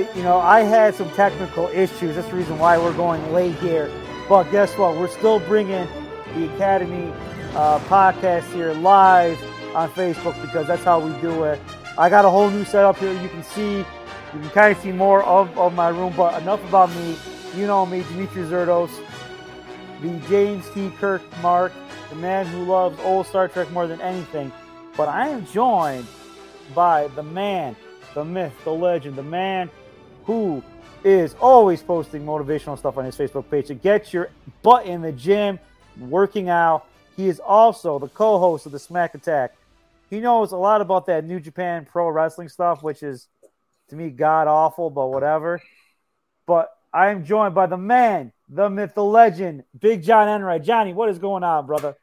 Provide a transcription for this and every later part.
You know, I had some technical issues. That's the reason why we're going late here. But guess what? We're still bringing the Academy uh, podcast here live on Facebook because that's how we do it. I got a whole new setup here. You can see, you can kind of see more of, of my room. But enough about me. You know me, Dimitri Zerdos, the James T. Kirk Mark, the man who loves old Star Trek more than anything. But I am joined by the man the myth, the legend, the man who is always posting motivational stuff on his Facebook page to get your butt in the gym, working out. He is also the co host of the Smack Attack. He knows a lot about that New Japan Pro Wrestling stuff, which is to me god awful, but whatever. But I am joined by the man, the myth, the legend, Big John Enright. Johnny, what is going on, brother?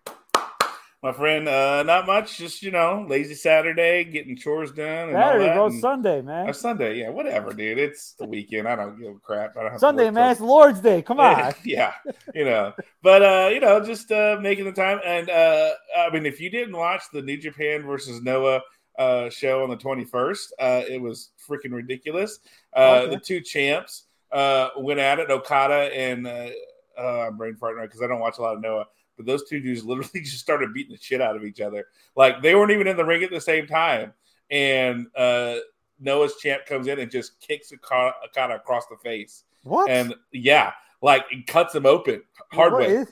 My friend. Uh, not much, just you know, lazy Saturday, getting chores done. And Saturday, and, Sunday, man. Or Sunday, yeah, whatever, dude. It's the weekend. I don't give a crap. I don't Sunday, man. It's Lord's Day. Come on. yeah, you know, but uh, you know, just uh, making the time. And uh, I mean, if you didn't watch the New Japan versus Noah uh, show on the twenty first, uh, it was freaking ridiculous. Uh, okay. The two champs uh, went at it. Okada and uh, uh, I'm brain farting because I don't watch a lot of Noah but those two dudes literally just started beating the shit out of each other. Like they weren't even in the ring at the same time. And uh, Noah's champ comes in and just kicks Okada, Okada across the face. What? And yeah, like it cuts him open hard way.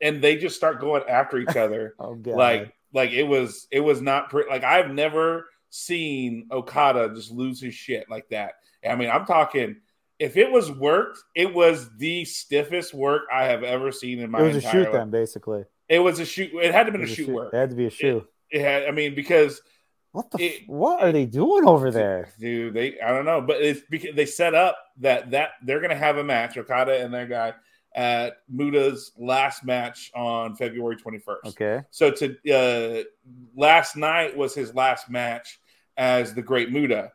And they just start going after each other. oh god. Like like it was it was not pre- like I've never seen Okada just lose his shit like that. I mean, I'm talking if it was worked, it was the stiffest work I have ever seen in my. It was a shoot life. then, basically. It was a shoot. It had to be a, a shoot, shoot, work. It had to be a shoot. It, it had. I mean, because what the it, what are they doing over there, dude? They I don't know, but it's because they set up that that they're gonna have a match, Okada and that guy at Muta's last match on February 21st. Okay. So to uh, last night was his last match as the Great Muta.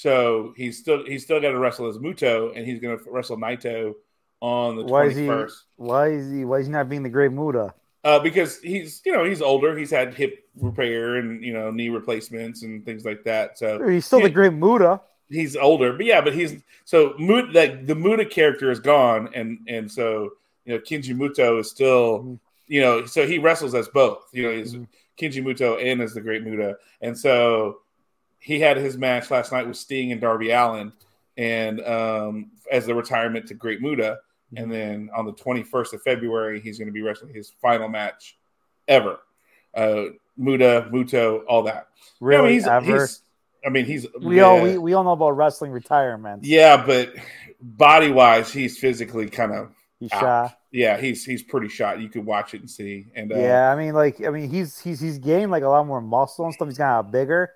So he's still he's still got to wrestle as Muto, and he's going to wrestle Naito on the why 21st. Is he, why is he why is he not being the Great Muta? Uh, because he's you know he's older. He's had hip repair and you know knee replacements and things like that. So he's still the Great Muta. He's older, but yeah, but he's so Muta, like the Muta character is gone, and and so you know Keiji Muto is still mm-hmm. you know so he wrestles as both. You know he's mm-hmm. Keiji Muto and as the Great Muta, and so he had his match last night with Sting and Darby Allin, and um, as the retirement to Great Muta. And then on the 21st of February, he's going to be wrestling his final match ever. Uh, Muta, Muto, all that. Really? I mean, he's, ever? He's, I mean, he's we yeah. all we, we all know about wrestling retirement. Yeah, but body wise, he's physically kind of he's shot. Yeah, he's he's pretty shot. You could watch it and see. And uh, yeah, I mean, like I mean, he's he's he's gained like a lot more muscle and stuff. He's kind of bigger.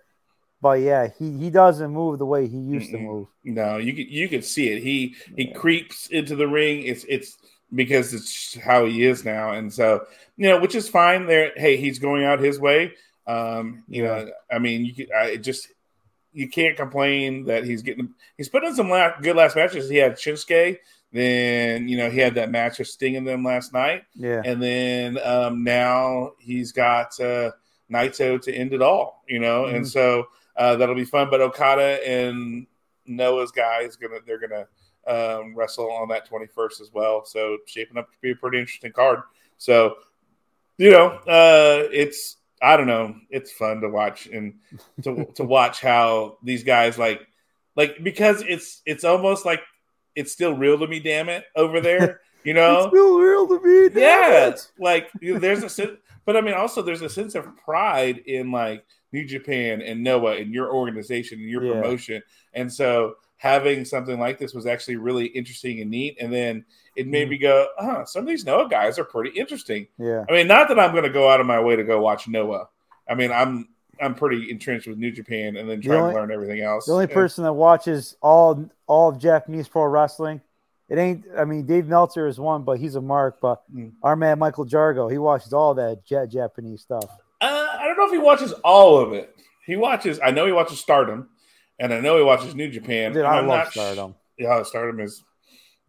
But yeah, he, he doesn't move the way he used Mm-mm. to move. No, you could you could see it. He he yeah. creeps into the ring. It's it's because it's how he is now, and so you know, which is fine. There, hey, he's going out his way. Um, you yeah. know, I mean, you could, I just you can't complain that he's getting he's put in some last, good last matches. He had Shinsuke, then you know he had that match of Sting in them last night, yeah, and then um, now he's got uh, Naito to end it all. You know, mm-hmm. and so uh, that'll be fun. But Okada and Noah's guy is gonna they're gonna um, wrestle on that 21st as well. So shaping up to be a pretty interesting card. So you know, uh, it's I don't know, it's fun to watch and to to watch how these guys like like because it's it's almost like it's still real to me. Damn it, over there. You know, it's still real to me. yeah, it. like there's a sense, but I mean, also there's a sense of pride in like New Japan and Noah and your organization and your Yeah. promotion. And so having something like this was actually really interesting and neat. And then it made Mhm. me go, oh, some of these Noah guys are pretty interesting. Yeah. I mean, not that I'm going to go out of my way to go watch Noah. I mean, I'm I'm pretty entrenched with New Japan and then The trying only- to learn everything else. The only And- person that watches all all of Japanese pro wrestling, it ain't. I mean, Dave Meltzer is one, but he's a mark. But Mm. our man Michael Jargo, he watches all that Japanese stuff. I don't know if he watches all of it. He watches. I know he watches Stardom, and I know he watches New Japan. Dude, I I'm love Stardom. yeah, Stardom is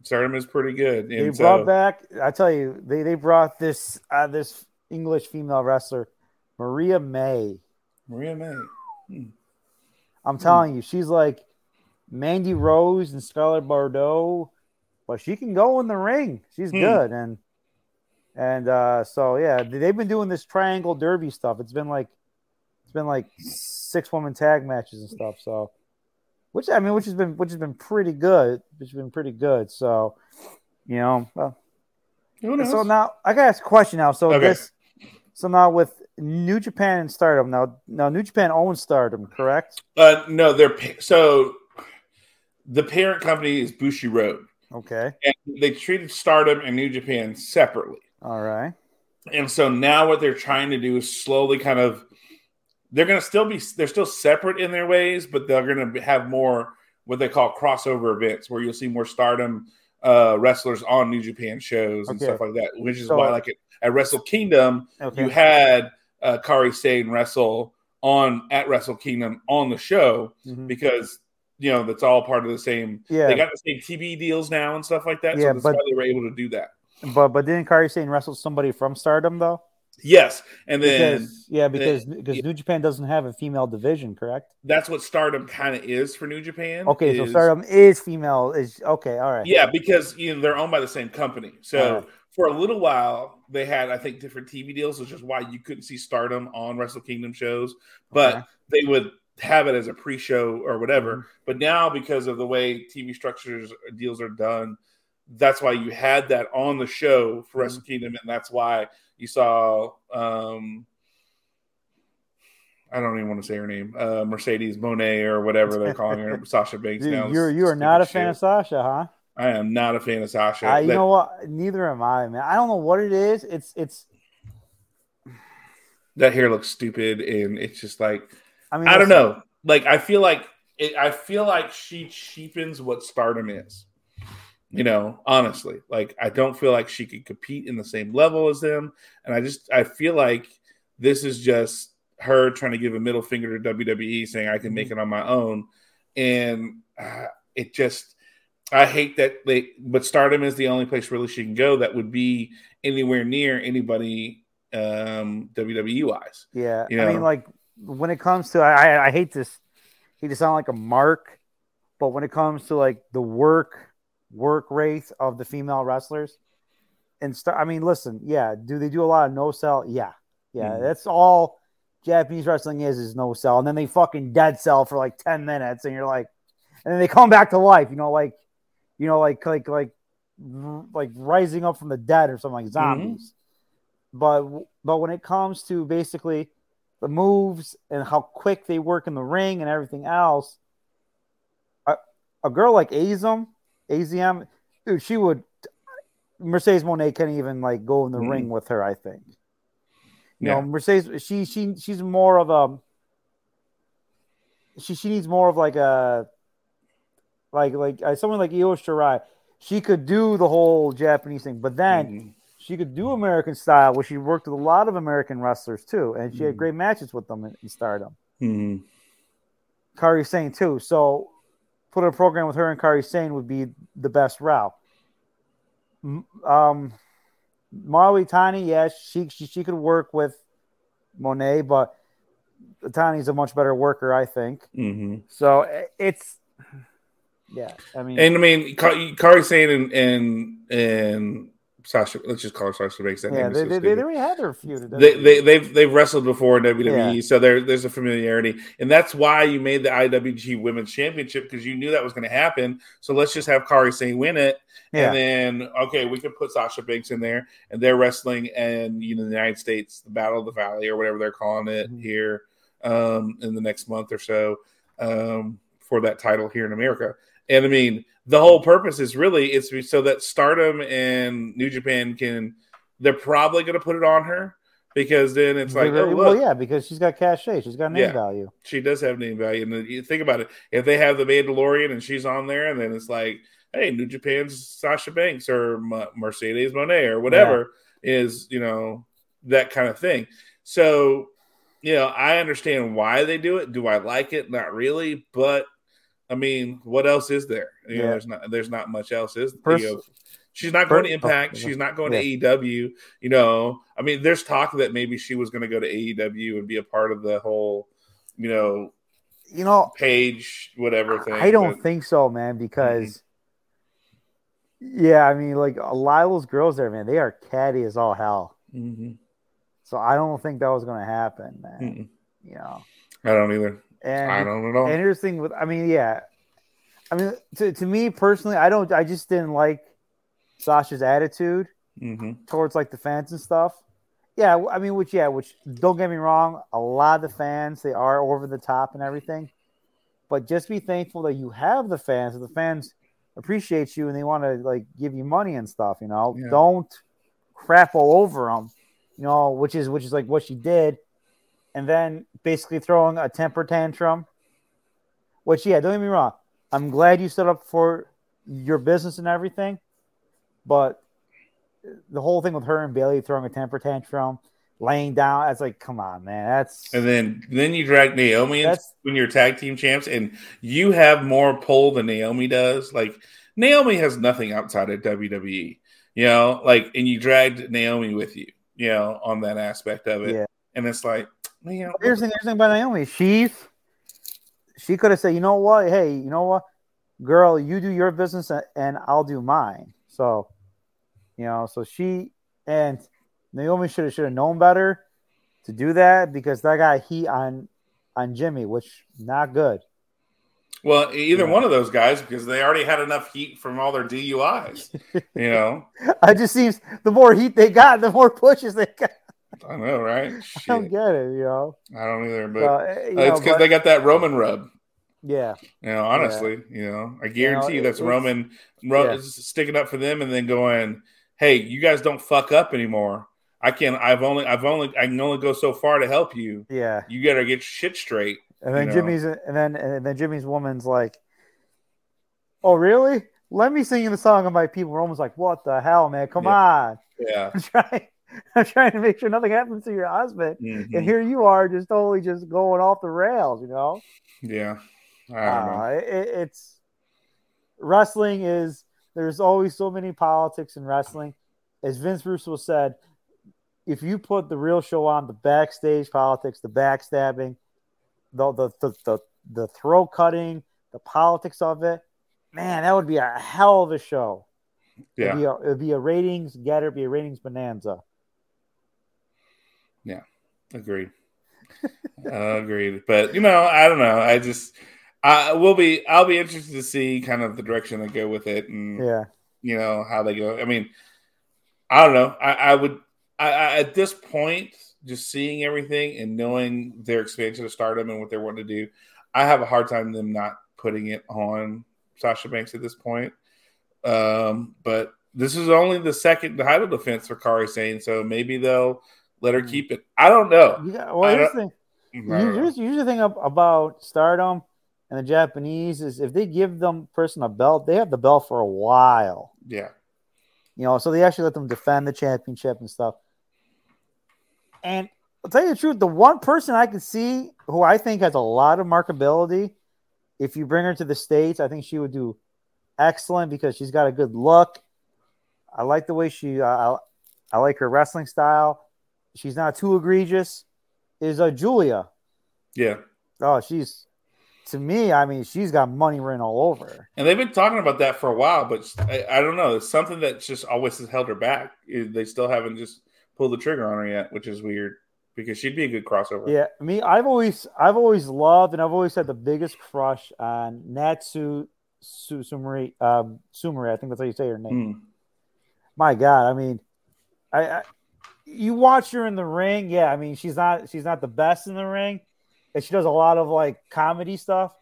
Stardom is pretty good. They And brought so, back. I tell you, they they brought this uh, this English female wrestler, Mariah May. Mariah May. I'm telling you, she's like Mandy Rose and Scarlett Bordeaux, but she can go in the ring. She's Hmm. good, and and uh, so yeah, they've been doing this triangle derby stuff. It's been like it's been like six woman tag matches and stuff. So, which I mean, which has been which has been pretty good. Which has been pretty good. So, you know, well, so now I gotta ask a question now. So Okay. this, so now with New Japan and Stardom, now now New Japan owns Stardom, correct? uh, no, they're so the parent company is Bushiroad, Okay, and they treated Stardom and New Japan separately. All right. And so now what they're trying to do is slowly kind of they're going to still be they're still separate in their ways, but they're going to have more what they call crossover events where you'll see more stardom uh, wrestlers on New Japan shows and Okay. stuff like that, which is So- why like at, at Wrestle Kingdom Okay. you had uh, Kairi Sane wrestle on at Wrestle Kingdom on the show Mhm. because you know that's all part of the same. Yeah. They got the same TV deals now and stuff like that. Yeah, so that's but- why they were able to do that. But but didn't Kairi Sane wrestle somebody from Stardom though? Yes, and then Because yeah, because because New Japan doesn't have a female division, correct? that's what Stardom kind of is for New Japan. Okay, so Stardom is female. Is okay, all right. Yeah, because you know they're owned by the same company. So Alright. for a little while, they had I think different TV deals, which is why you couldn't see Stardom on Wrestle Kingdom shows, but Okay. they would have it as a pre-show or whatever. Mhm. But now, because of the way TV structures deals are done, that's why you had that on the show for Wrestle Mm-hmm. Kingdom, and that's why you saw. um I don't even want to say her name, uh, Mercedes Monet or whatever they're calling her, Sasha Banks. Dude, now. you're you are not a shit. fan of Sasha, huh? I am not a fan of Sasha. Uh, you That- know what? Neither am I, man. I don't know what it is. It's it's. that hair looks stupid, and it's just like I mean, I don't know. Like I feel like it, I feel like she cheapens what Stardom is. You know, honestly, like I don't feel like she could compete in the same level as them, and I just I feel like this is just her trying to give a middle finger to WWE, saying I can make it on my own, and uh, it just I hate that they. But Stardom is the only place really she can go that would be anywhere near anybody um WWE wise. Yeah, you I mean, like when it comes to, I I, I hate this. He to sound like a mark, but when it comes to like the work work rate of the female wrestlers, and start. I mean, listen, yeah, do they do a lot of no sell? Yeah, yeah, Mhm. that's all Japanese wrestling is is no sell, and then they fucking dead sell for like ten minutes, and you're like, and then they come back to life, you know, like, you know, like like like like rising up from the dead or something like zombies. But but when it comes to basically the moves and how quick they work in the ring and everything else, a, a girl like Azam, AZM, dude, she would. Mercedes Monet can't even like go in the Mhm. ring with her. I think. You Yeah. know, Mercedes, she she she's more of a. She she needs more of like a. Like like uh, someone like Io Shirai, she could do the whole Japanese thing, but then Mhm. she could do American style, where she worked with a lot of American wrestlers too, and she had Mhm. great matches with them in, in Stardom. Mhm. Kairi Sane too. So put a program with her and Kairi Sane would be the best route. Um, Maui Tani, yes, she, she she could work with Monet, but Tani's a much better worker, I think. Mhm. So it's yeah. I mean, And I mean, Kairi Sane and and and Sasha. Let's just call her Sasha Banks. That yeah, name they, so they, they, already had their feud. they, they they've they've wrestled before in WWE, Yeah. so there there's a familiarity, and that's why you made the IWG Women's Championship because you knew that was going to happen. So let's just have Kairi Sane win it, yeah. and then okay, we can put Sasha Banks in there, and they're wrestling, and you know the United States, the Battle of the Valley or whatever they're calling it Mhm. here. um, in the next month or so um, for that title here in America. And I mean, the whole purpose is really it's so that Stardom and New Japan can. They're probably going to put it on her because then it's like, oh, well, yeah, because she's got cachet, she's got name yeah, value. She does have name value, and you think about it. If they have the Mandalorian and she's on there, and then it's like, hey, New Japan's Sasha Banks or Mercedes Monet or whatever yeah. is, you know, that kind of thing. So, you know, I understand why they do it. Do I like it? Not really, but I mean, what else is there? You yeah. know, there's not there's not much else. Is Pers- you know, she's not going to Impact. Oh, she's not going yeah. to AEW. You know, I mean, there's talk that maybe she was going to go to AEW and be a part of the whole, you know, you know, page whatever thing. I don't but, think so, man, because. Mm-hmm. Yeah, I mean, like a lot of those girls there, man, they are catty as all hell. Mm-hmm. So I don't think that was going to happen, man. Mm-mm. You know, I don't either. And I don't know. And here's the thing with, I mean, yeah, I mean, to, to me personally, I don't, I just didn't like Sasha's attitude mm-hmm. towards like the fans and stuff. Yeah, I mean, which, yeah, which don't get me wrong, a lot of the fans, they are over the top and everything. But just be thankful that you have the fans, that the fans appreciate you and they want to like give you money and stuff, you know. Yeah. Don't crap all over them, you know, which is, which is like what she did and then basically throwing a temper tantrum. Which, yeah, don't get me wrong. I'm glad you stood up for your business and everything, but the whole thing with her and Bayley throwing a temper tantrum, laying down, that's like, come on, man. That's and then then you drag Naomi in when you're tag team champs, and you have more pull than Naomi does. Like Naomi has nothing outside of WWE, you know, like, and you dragged Naomi with you, you know, on that aspect of it, yeah. and it's like you know, here's the thing about Naomi. She's she could have said, you know what? Hey, you know what, girl, you do your business and I'll do mine. So, you know, so she and Naomi should have should have known better to do that because that got heat on on Jimmy, which not good. Well, either yeah. one of those guys because they already had enough heat from all their DUIs. You know, it just seems the more heat they got, the more pushes they got. I know, right? Shit. I don't get it, you know. I don't either, but uh, it's because they got that Roman rub. Yeah. You know, honestly, yeah. you know, I guarantee you know, that's Roman, Roman yeah. sticking up for them and then going, "Hey, you guys don't fuck up anymore. I can. I've only. I've only. I can only go so far to help you. Yeah. You got to get shit straight." And then Jimmy's, know? and then and then Jimmy's woman's like, "Oh, really? Let me sing you the song of my people." Almost like, "What the hell, man? Come yeah. on." Yeah. Try I'm trying to make sure nothing happens to your husband, mm-hmm. and here you are, just totally just going off the rails. You know? Yeah. Uh, it, it's wrestling is there's always so many politics in wrestling. As Vince Russo said, if you put the real show on, the backstage politics, the backstabbing, the the the the, the throat cutting, the politics of it, man, that would be a hell of a show. Yeah. It'd be a, it'd be a ratings getter, be a ratings bonanza. Agreed. uh, agreed. But you know, I don't know. I just I will be I'll be interested to see kind of the direction they go with it and yeah, you know how they go. I mean, I don't know. I, I would I, I, at this point, just seeing everything and knowing their expansion of Stardom and what they're wanting to do, I have a hard time them not putting it on Sasha Banks at this point. Um, but this is only the second title defense for Kairi Sane, so maybe they'll let her hmm. keep it. I don't know. Yeah, well, here's the thing. Here's, here's the thing about Stardom and the Japanese is if they give them person a belt, they have the belt for a while. Yeah. You know, so they actually let them defend the championship and stuff. And I'll tell you the truth, the one person I can see who I think has a lot of markability, if you bring her to the States, I think she would do excellent because she's got a good look. I like the way she, uh, I like her wrestling style she's not too egregious is uh, Julia. Yeah. Oh, she's to me. I mean, she's got money written all over her. And they've been talking about that for a while, but I, I don't know. It's something that just always has held her back. They still haven't just pulled the trigger on her yet, which is weird because she'd be a good crossover. Yeah, me. I've always, I've always loved, and I've always had the biggest crush on Natsu Sumari. Um, Sumari, I think that's how you say her name. Mm. My God, I mean, I, I you watch her in the ring, yeah. I mean, she's not she's not the best in the ring. and she does a lot of like comedy stuff.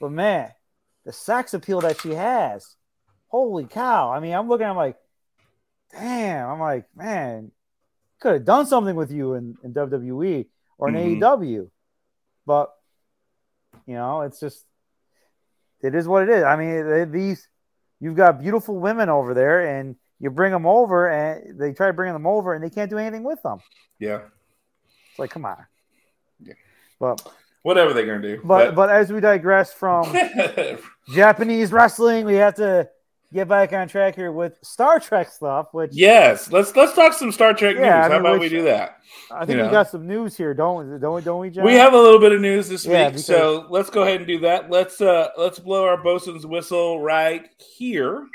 But man, the sex appeal that she has, holy cow! I mean, I'm looking, I'm like, damn. I'm like, man, could have done something with you in, in WWE or in Mhm. AEW, but you know, it's just it is what it is. I mean, these you've got beautiful women over there, and you bring them over, and they try bringing them over, and they can't do anything with them. Yeah. It's like, come on. Yeah. But Whatever they're gonna do. but but as we digress from Japanese wrestling, we have to get back on track here with Star Trek stuff, which yes, let's let's talk some Star Trek Yeah, news. I How about which- we do that? I think you we know. got some news here, don't we? Don't? Don't we, John? We have a little bit of news this Yeah, week, because- so let's go ahead and do that. Let's uh let's blow our bosun's whistle right here.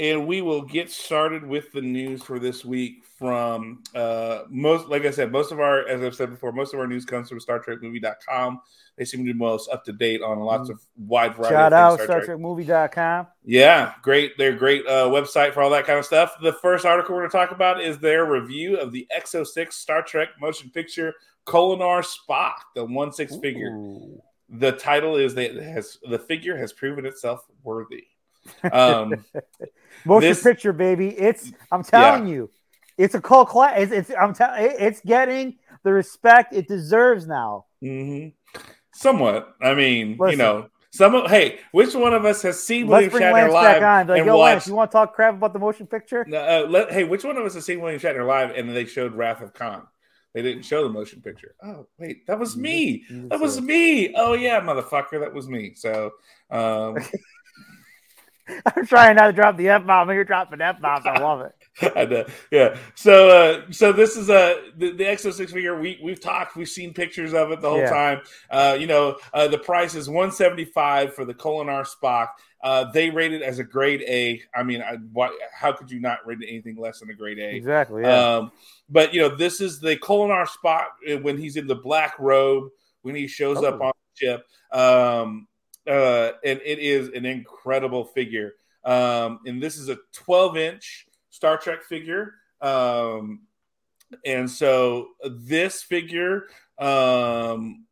And we will get started with the news for this week from uh most like I said, most of our as I've said before, most of our news comes from StarTrekMovie.com. They seem to be most up to date on lots of wide variety. Shout out things, Star StarTrekMovie.com. Yeah, great. They're great uh, website for all that kind of stuff. The first article we're going to talk about is their review of the Exo6 Star Trek motion picture Kolinahr Spock, the one six figure. The title is that has the figure has proven itself worthy. Um, Motion This- picture, baby. It's I'm telling you, it's a cult class. It's, it's I'm telling it's getting the respect it deserves now. mhm. Somewhat. I mean, you know, some. of- Hey, which one of us has seen William Shatner live on. Like, and yo, Lance, you want to talk crap about the motion picture? Uh, let, hey, which one of us has seen William Shatner live and they showed Wrath of Khan? They didn't show the motion picture. Oh, wait, that was me. That was me. Oh yeah, motherfucker, that was me. So, um, I'm trying not to drop the F bomb. You're dropping F bombs. I love it. I know. yeah. So, uh, so this is a the, the Exo6 figure. We we've talked, we've seen pictures of it the whole Yeah. time. Uh, you know, uh, the price is 175 for the Kolinahr Spock. Uh, they rate it as a grade A. I mean, I, why, how could you not rate it anything less than a grade A? Exactly. Yeah. Um, but you know, this is the Kolinahr Spock uh, when he's in the black robe when he shows up Oh. on the ship. Um, uh, and it is an incredible figure. Um, and this is a 12 inch Star Trek figure. Um, and so this figure, um,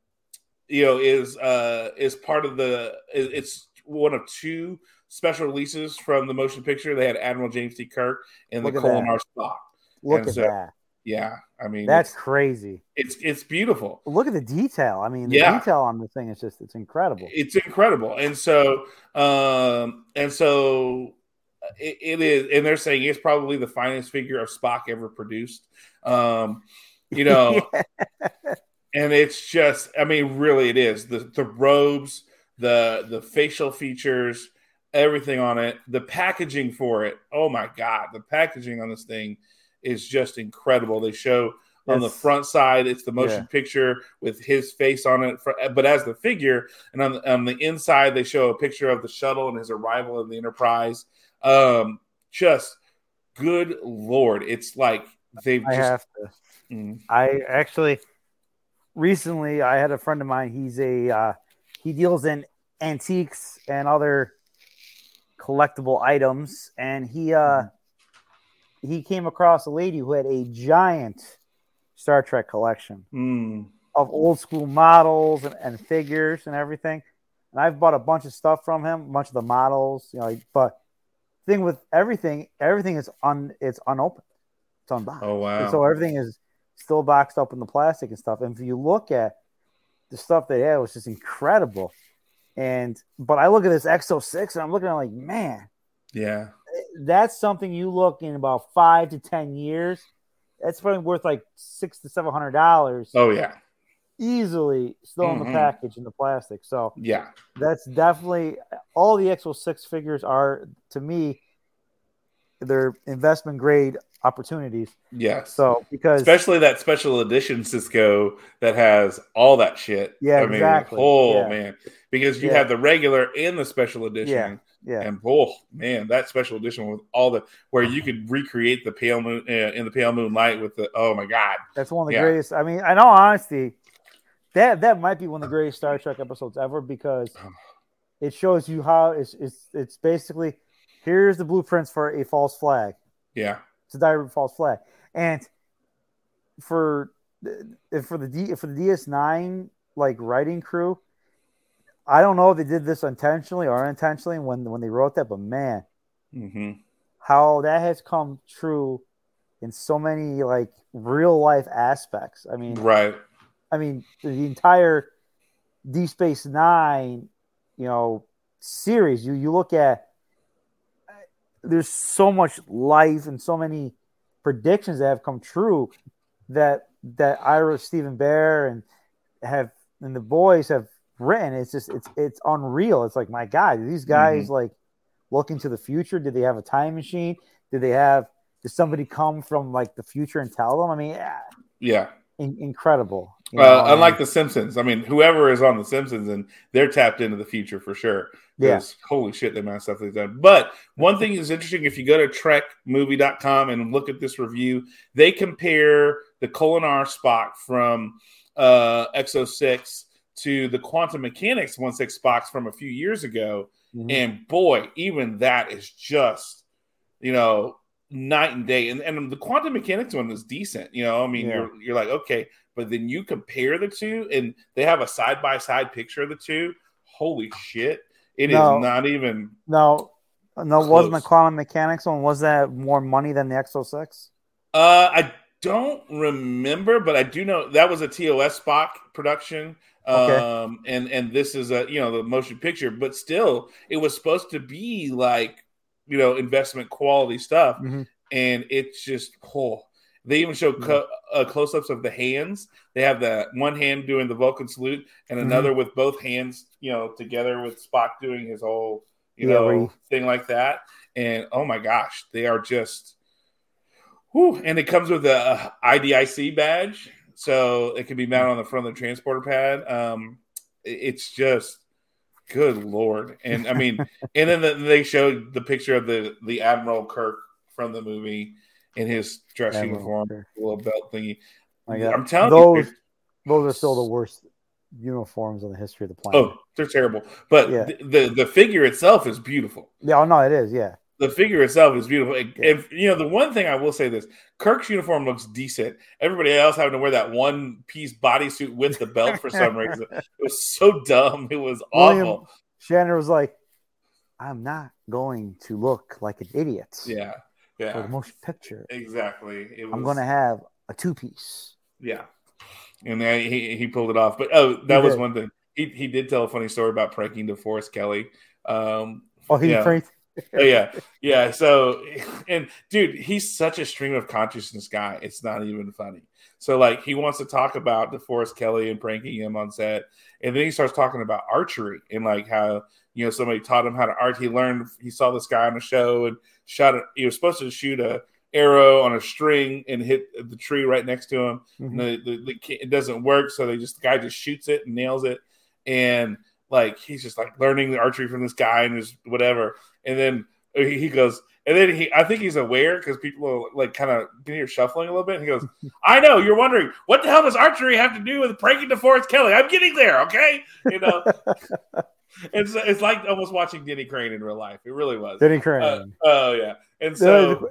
you know, is uh, is part of the. It's one of two special releases from the motion picture. They had Admiral James T. Kirk and Look the. Kolinahr Spock. Look and at so- that. Yeah, I mean That's it's, crazy. it's it's beautiful. Look at the detail. I mean, the Yeah. detail on this thing is just it's incredible. It's incredible, and so um and so it, it is, and they're saying it's probably the finest figure of Spock ever produced. Um, you know, and it's just, I mean, really, it is the the robes, the the facial features, everything on it, the packaging for it. Oh my god, the packaging on this thing is just incredible. They show on the front side, it's the motion Yeah. picture with his face on it, for, but as the figure, and on the, on the inside, they show a picture of the shuttle and his arrival in the Enterprise. Um, just good lord, it's like they've I just. Mm, I actually recently I had a friend of mine. He's a uh, he deals in antiques and other collectible items, and he uh he came across a lady who had a giant Star Trek collection mm, of old school models and, and figures and everything. And I've bought a bunch of stuff from him, a bunch of the models, you know. But thing with everything, everything is un it's unopened, it's unboxed. oh wow! And so everything is still boxed up in the plastic and stuff. And if you look at the stuff they had, it was just incredible. And but I look at this Exo6 and I'm looking at it like, man, yeah, that's something you look in about five to ten years. That's probably worth like six to seven hundred dollars oh yeah, easily still in Mhm. the package in the plastic. So yeah. that's definitely all the Exo6 figures are to me they're investment grade opportunities. Yes. So because especially that special edition Cisco that has all that shit. Yeah, I mean, exactly. oh Yeah. man, because you Yeah. have the regular and the special edition. yeah. And oh man, that special edition with all the where you could recreate the pale moon uh, in the pale moonlight with the oh my god, That's one of the Yeah. greatest. I mean, in all honesty, that that might be one of the greatest Star Trek episodes ever because it shows you how it's it's it's basically here's the blueprints for a false flag. yeah, It's a direct false flag, and for for the D, for the DS9 like writing crew, I don't know if they did this intentionally or unintentionally when when they wrote that, but man, hmm how that has come true in so many like real life aspects. I mean, Right. I mean, the entire D Space Nine, you know, series. You you look at there's so much life and so many predictions that have come true that that Ira Steven Behr and have and the boys have written. It's just it's it's unreal. It's like my God, these guys like look into the future? Did they have a time machine? Did they have did somebody come from like the future and tell them? I mean, yeah, Yeah. in- incredible. you Uh, know, and- unlike The Simpsons, I mean, whoever is on The Simpsons and they're tapped into the future for sure. Yeah. Holy shit, the amount of stuff they've done. But one thing is interesting if you go to trekmovie.com and look at this review, they compare the Kolinahr Spock from uh, Exo6 to the Quantum Mechanix 1 6 Spocks from a few years ago. Mhm. And boy, even that is just, you know, night and day. And, and the quantum mechanix one was decent. You know, I mean, Yeah. you're you're like, okay, but then you compare the two and they have a side by side picture of the two. Holy shit. it is No. not even No, no, wasn't the quantum mechanix one? Was that more money than the Exo6? uh I don't remember, but I do know that was a TOS Spock production. Okay. Um and and this is a you know the motion picture, but still it was supposed to be like you know investment quality stuff. Mhm. and it's just oh they even show co- uh, close-ups of the hands they have the one hand doing the vulcan salute and Mhm. another with both hands you know together with spock doing his whole you Yeah, know he- thing like that and oh my gosh they are just whew, and it comes with a idic badge so it can be mounted on the front of the transporter pad um it's just good lord and i mean and then the, they showed the picture of the the admiral kirk from the movie in his dress Admiral uniform Kirk. little belt thingy i'm telling those you those are still the worst uniforms in the history of the planet. oh they're terrible but Yeah. the, the the figure itself is beautiful Yeah, oh no, it is. Yeah, the figure itself is beautiful. If you know the one thing I will say this, Kirk's uniform looks decent. Everybody else having to wear that one piece bodysuit with the belt for some reason. It was so dumb. It was William- awful. Shatner was like, "I'm not going to look like an idiot Yeah, yeah. for the motion picture. exactly. It was, I'm going to have a two piece." yeah, and then he he pulled it off. But oh, that was did. one thing. He he did tell a funny story about pranking DeForest Kelley. Um, Oh, he Yeah. pranked. Oh, yeah, yeah. So, and dude, he's such a stream of consciousness guy. It's not even funny. So, like, he wants to talk about DeForest Kelley and pranking him on set, and then he starts talking about archery and like how you know somebody taught him how to art. He learned. He saw this guy on a show and shot it. He was supposed to shoot a arrow on a string and hit the tree right next to him. Mhm. And the, the, the, it doesn't work, so they just the guy just shoots it and nails it, and like he's just like learning the archery from this guy and just whatever. And then he goes, and then he, I think he's aware because people are like kind of can hear shuffling a little bit. And he goes, I know you're wondering what the hell does archery have to do with breaking DeForest Kelley? I'm getting there, okay? You know, it's it's like almost watching Denny Crane in real life. It really was. Denny Crane. Uh, oh yeah, and so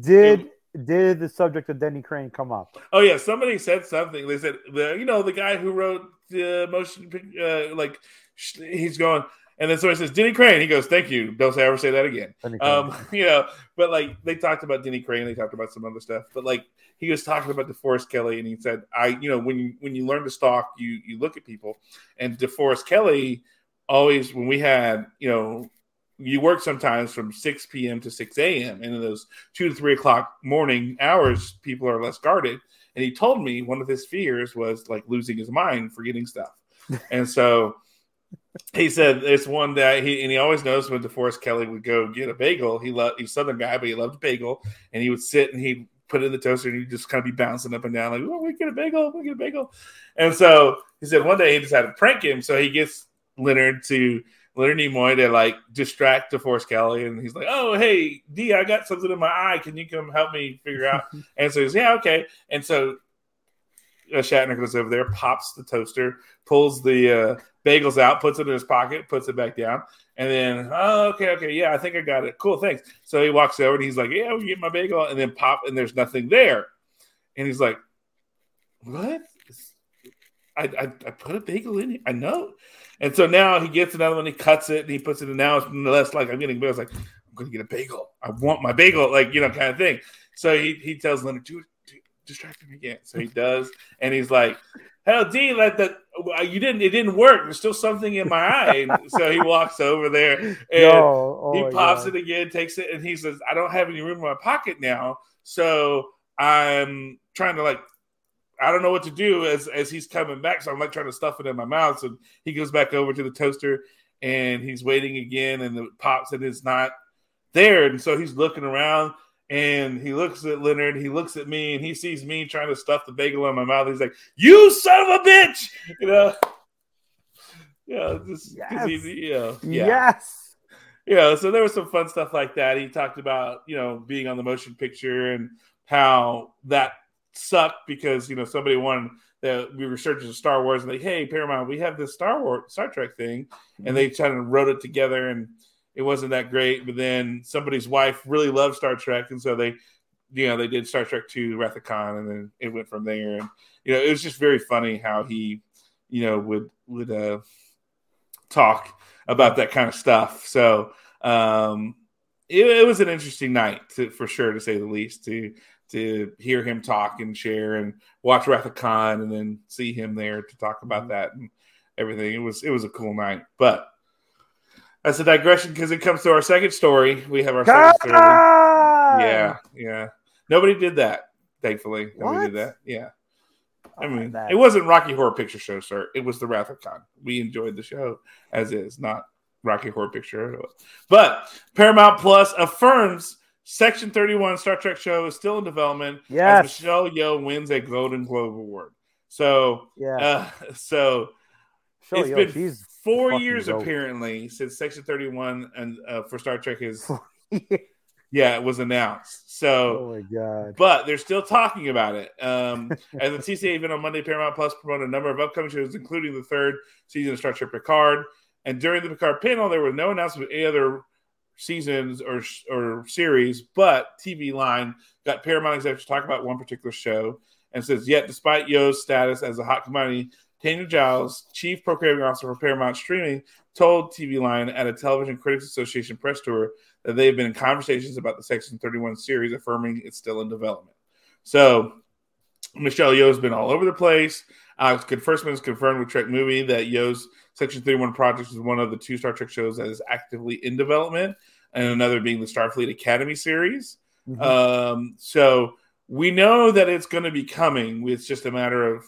did did the subject of Denny Crane come up? oh yeah, somebody said something. They said the you know the guy who wrote the motion uh, like he's going. And then somebody says Denny Crane. He goes, "Thank you. Don't say ever say that again." Um, you know, but like they talked about Denny Crane, they talked about some other stuff, but like he was talking about DeForest Kelley, and he said, "I, you know, when you when you learn to stalk, you you look at people." And DeForest Kelley always, when we had, you know, you work sometimes from six p.m. to six a.m. and in those two to three o'clock morning hours, people are less guarded. And he told me one of his fears was like losing his mind, forgetting stuff, and so he said it's one that he and he always knows when DeForest Kelley would go get a bagel. He loved he's a southern guy, but he loved bagel, and he would sit and he'd put it in the toaster and he'd just kind of be bouncing up and down like, "Oh, we get a bagel, we get a bagel." And so he said one day he decided to prank him, so he gets Leonard to Leonard Nimoy to like distract DeForest Kelley, and he's like, "Oh, hey D, I got something in my eye. Can you come help me figure out?" and so he's yeah, okay. And so Shatner goes over there, pops the toaster, pulls the uh, bagels out, puts it in his pocket, puts it back down, and then, oh, okay, okay, yeah, I think I got it. Cool, thanks. So he walks over and he's like, yeah, we get my bagel, and then pop, and there's nothing there. And he's like, what? I, I, I put a bagel in it. I know. And so now he gets another one, he cuts it, and he puts it in. Now it's less like I'm getting bagels. Like I'm going to get a bagel. I want my bagel, like you know, kind of thing. So he, he tells Leonard, dude distract him again. So he does, and he's like, "Hell, D, let the uh, you didn't. It didn't work. There's still something in my eye." And so he walks over there and No, oh he pops God. it again, takes it, and he says, "I don't have any room in my pocket now, so I'm trying to like." I don't know what to do as as he's coming back, so I'm like trying to stuff it in my mouth. So he goes back over to the toaster and he's waiting again, and it pops and it's not there, and so he's looking around and he looks at Leonard, he looks at me, and he sees me trying to stuff the bagel in my mouth. He's like, "You son of a bitch!" You know, yeah, just he, Yes. you know, yeah, Yes. yeah. So there was some fun stuff like that. He talked about you know being on the motion picture and how that sucked because you know somebody wanted that we were searching Star Wars and like, hey Paramount, we have this Star Wars Star Trek thing, and mm-hmm. they kind of wrote it together and it wasn't that great. But then somebody's wife really loved Star Trek, and so they, you know, they did Star Trek Two, Wrath of Khan, and then it went from there. And you know, it was just very funny how he, you know, would would uh, talk about that kind of stuff. So um, it, it was an interesting night to, for sure, to say the least. To to hear him talk and share and watch Wrath of Khan, and then see him there to talk about that and everything. It was it was a cool night, but. That's a digression because it comes to our second story. We have our second story. Yeah, yeah. Nobody did that, thankfully. Nobody did that. Yeah. I mean, that- it wasn't Rocky Horror Picture Show, sir. It was the Wrath of Khan. We enjoyed the show as is, not Rocky Horror Picture Show. But Paramount Plus affirms Section 31 Star Trek show is still in development Yes. as Michelle Yeoh wins a Golden Globe Award. So, Yeah. uh, so Show it's yo, been four years dope. apparently since Section 31 and uh, for Star Trek is yeah, it was announced. So oh my god. but they're still talking about it. Um, at the TCA event on Monday, Paramount Plus promoted a number of upcoming shows, including the third season of Star Trek Picard. And during the Picard panel, there was no announcement of any other seasons or or series, but TV Line got Paramount executives to talk about one particular show and says, yet despite Yeoh's status as a hot commodity, Tanya Giles, chief programming officer for Paramount Streaming, told TV Line at a Television Critics Association press tour that they have been in conversations about the Section 31 series, affirming it's still in development. So Michelle Yeoh's been all over the place. Alex Kurtzman has confirmed with Trek Movie that Yeoh's Section 31 project is one of the two Star Trek shows that is actively in development, and another being the Starfleet Academy series. Mhm. Um, so we know that it's going to be coming. It's just a matter of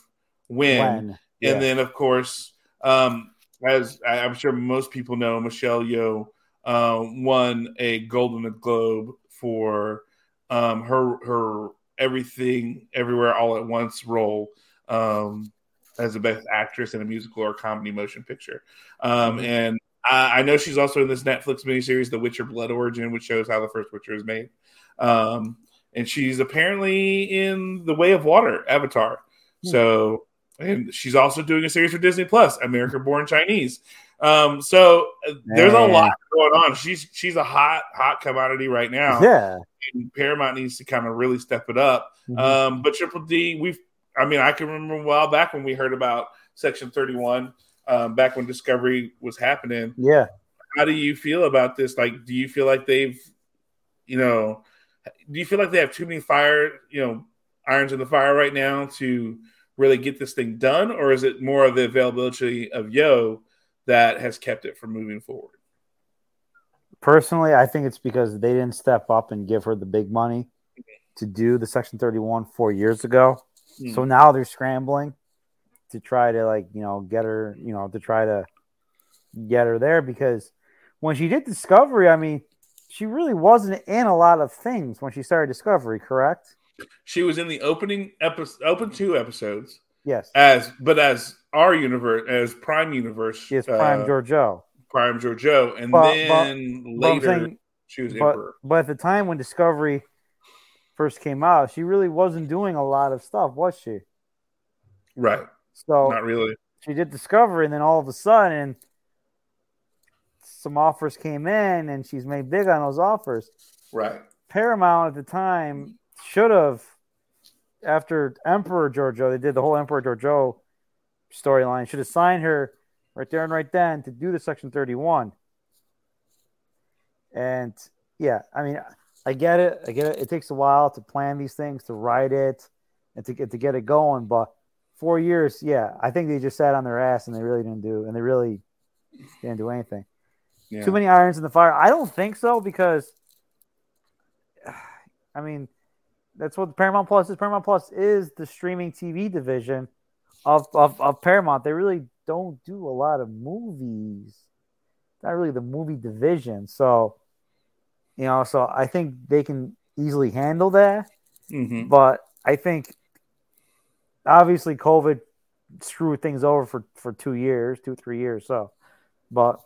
when. when? Yeah. And then, of course, um, as I'm sure most people know, Michelle Yeoh uh, won a Golden Globe for um, her her everything everywhere all at once role um, as the best actress in a musical or comedy motion picture. Um, Mhm. And I, I know she's also in this Netflix miniseries, The Witcher Blood Origin, which shows how the first Witcher is made. Um, and she's apparently in The Way of Water, Avatar. Hmm. So, and she's also doing a series for Disney Plus, America Born Chinese. Um, so uh, there's a lot going on. She's she's a hot hot commodity right now. Yeah. And Paramount needs to kind of really step it up. Mhm. Um, but Triple D, we've I mean, I can remember a while back when we heard about Section 31, um, back when Discovery was happening. yeah. How do you feel about this? Like, do you feel like they've, you know, do you feel like they have too many fire, you know, irons in the fire right now to really get this thing done, or is it more of the availability of Yeoh that has kept it from moving forward? Personally, I think it's because they didn't step up and give her the big money to do the Section 31 four years ago. Hmm. So now they're scrambling to try to like, you know, get her, you know, to try to get her there because when she did Discovery, I mean, she really wasn't in a lot of things when she started Discovery, correct? She was in the opening episode, open two episodes Yes. as, but as our universe, as Prime Universe, She is Prime uh, Georgiou. Prime Georgiou, and But- then But later saying, she was but, Emperor. but at the time when Discovery first came out, she really wasn't doing a lot of stuff, was she? Right? So Not really. she did Discovery, and then all of a sudden, some offers came in, and she's made big on those offers. Right. Paramount at the time should have after Emperor Georgiou, they did the whole Emperor Georgiou storyline. Should have signed her right there and right then to do the Section 31. And yeah, I mean, I get it. I get it. It takes a while to plan these things, to write it, and to get to get it going. But four years, yeah, I think they just sat on their ass and they really didn't do, and they really didn't do anything. Yeah. Too many irons in the fire. I don't think so because, I mean, that's what Paramount Plus is. Paramount Plus is the streaming TV division of, of, of Paramount. They really don't do a lot of movies. Not really the movie division. So, you know, so I think they can easily handle that. Mhm. But I think obviously COVID screwed things over for, for two years, two, three years. So, but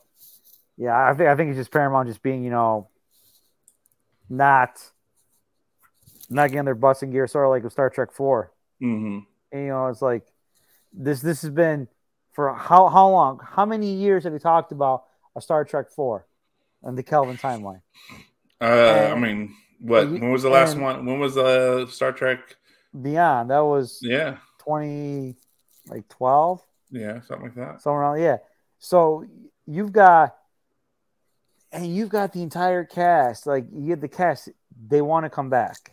yeah, I think I think it's just Paramount just being, you know, not not getting their butts in gear, sort of like with Star Trek Four. Mhm. And, you know, it's like this this has been for how how long? How many years have we talked about a Star Trek Four and the Kelvin timeline? Uh, I mean, what? you- When was the last one? When was the Star Trek? Beyond that was Yeah, twenty like twelve. yeah, something like that. somewhere around yeah so you've got and you've got the entire cast like you get the cast they want to come back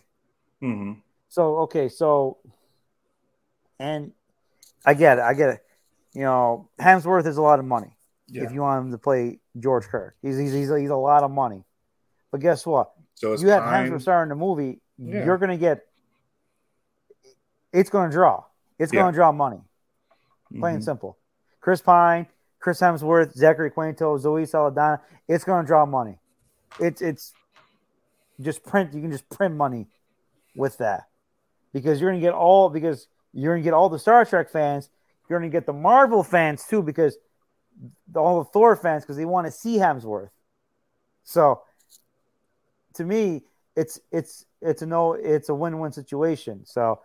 hmm so okay so and i get it i get it you know hemsworth is a lot of money Yeah. if you want him to play george kirk he's, he's, he's, he's a lot of money but guess what so you have time. hemsworth starring the movie Yeah. you're gonna get it's gonna draw it's Yeah. gonna draw money plain and Mhm. simple. Chris Pine, Chris Hemsworth, Zachary Quinto, Zoe Saldana. It's going to draw money. It's it's just print. You can just print money with that because you're going to get all because you're going to get all the Star Trek fans. You're going to get the Marvel fans too because all the Thor fans because they want to see Hemsworth. So to me, it's it's it's a no, it's a win-win situation. So,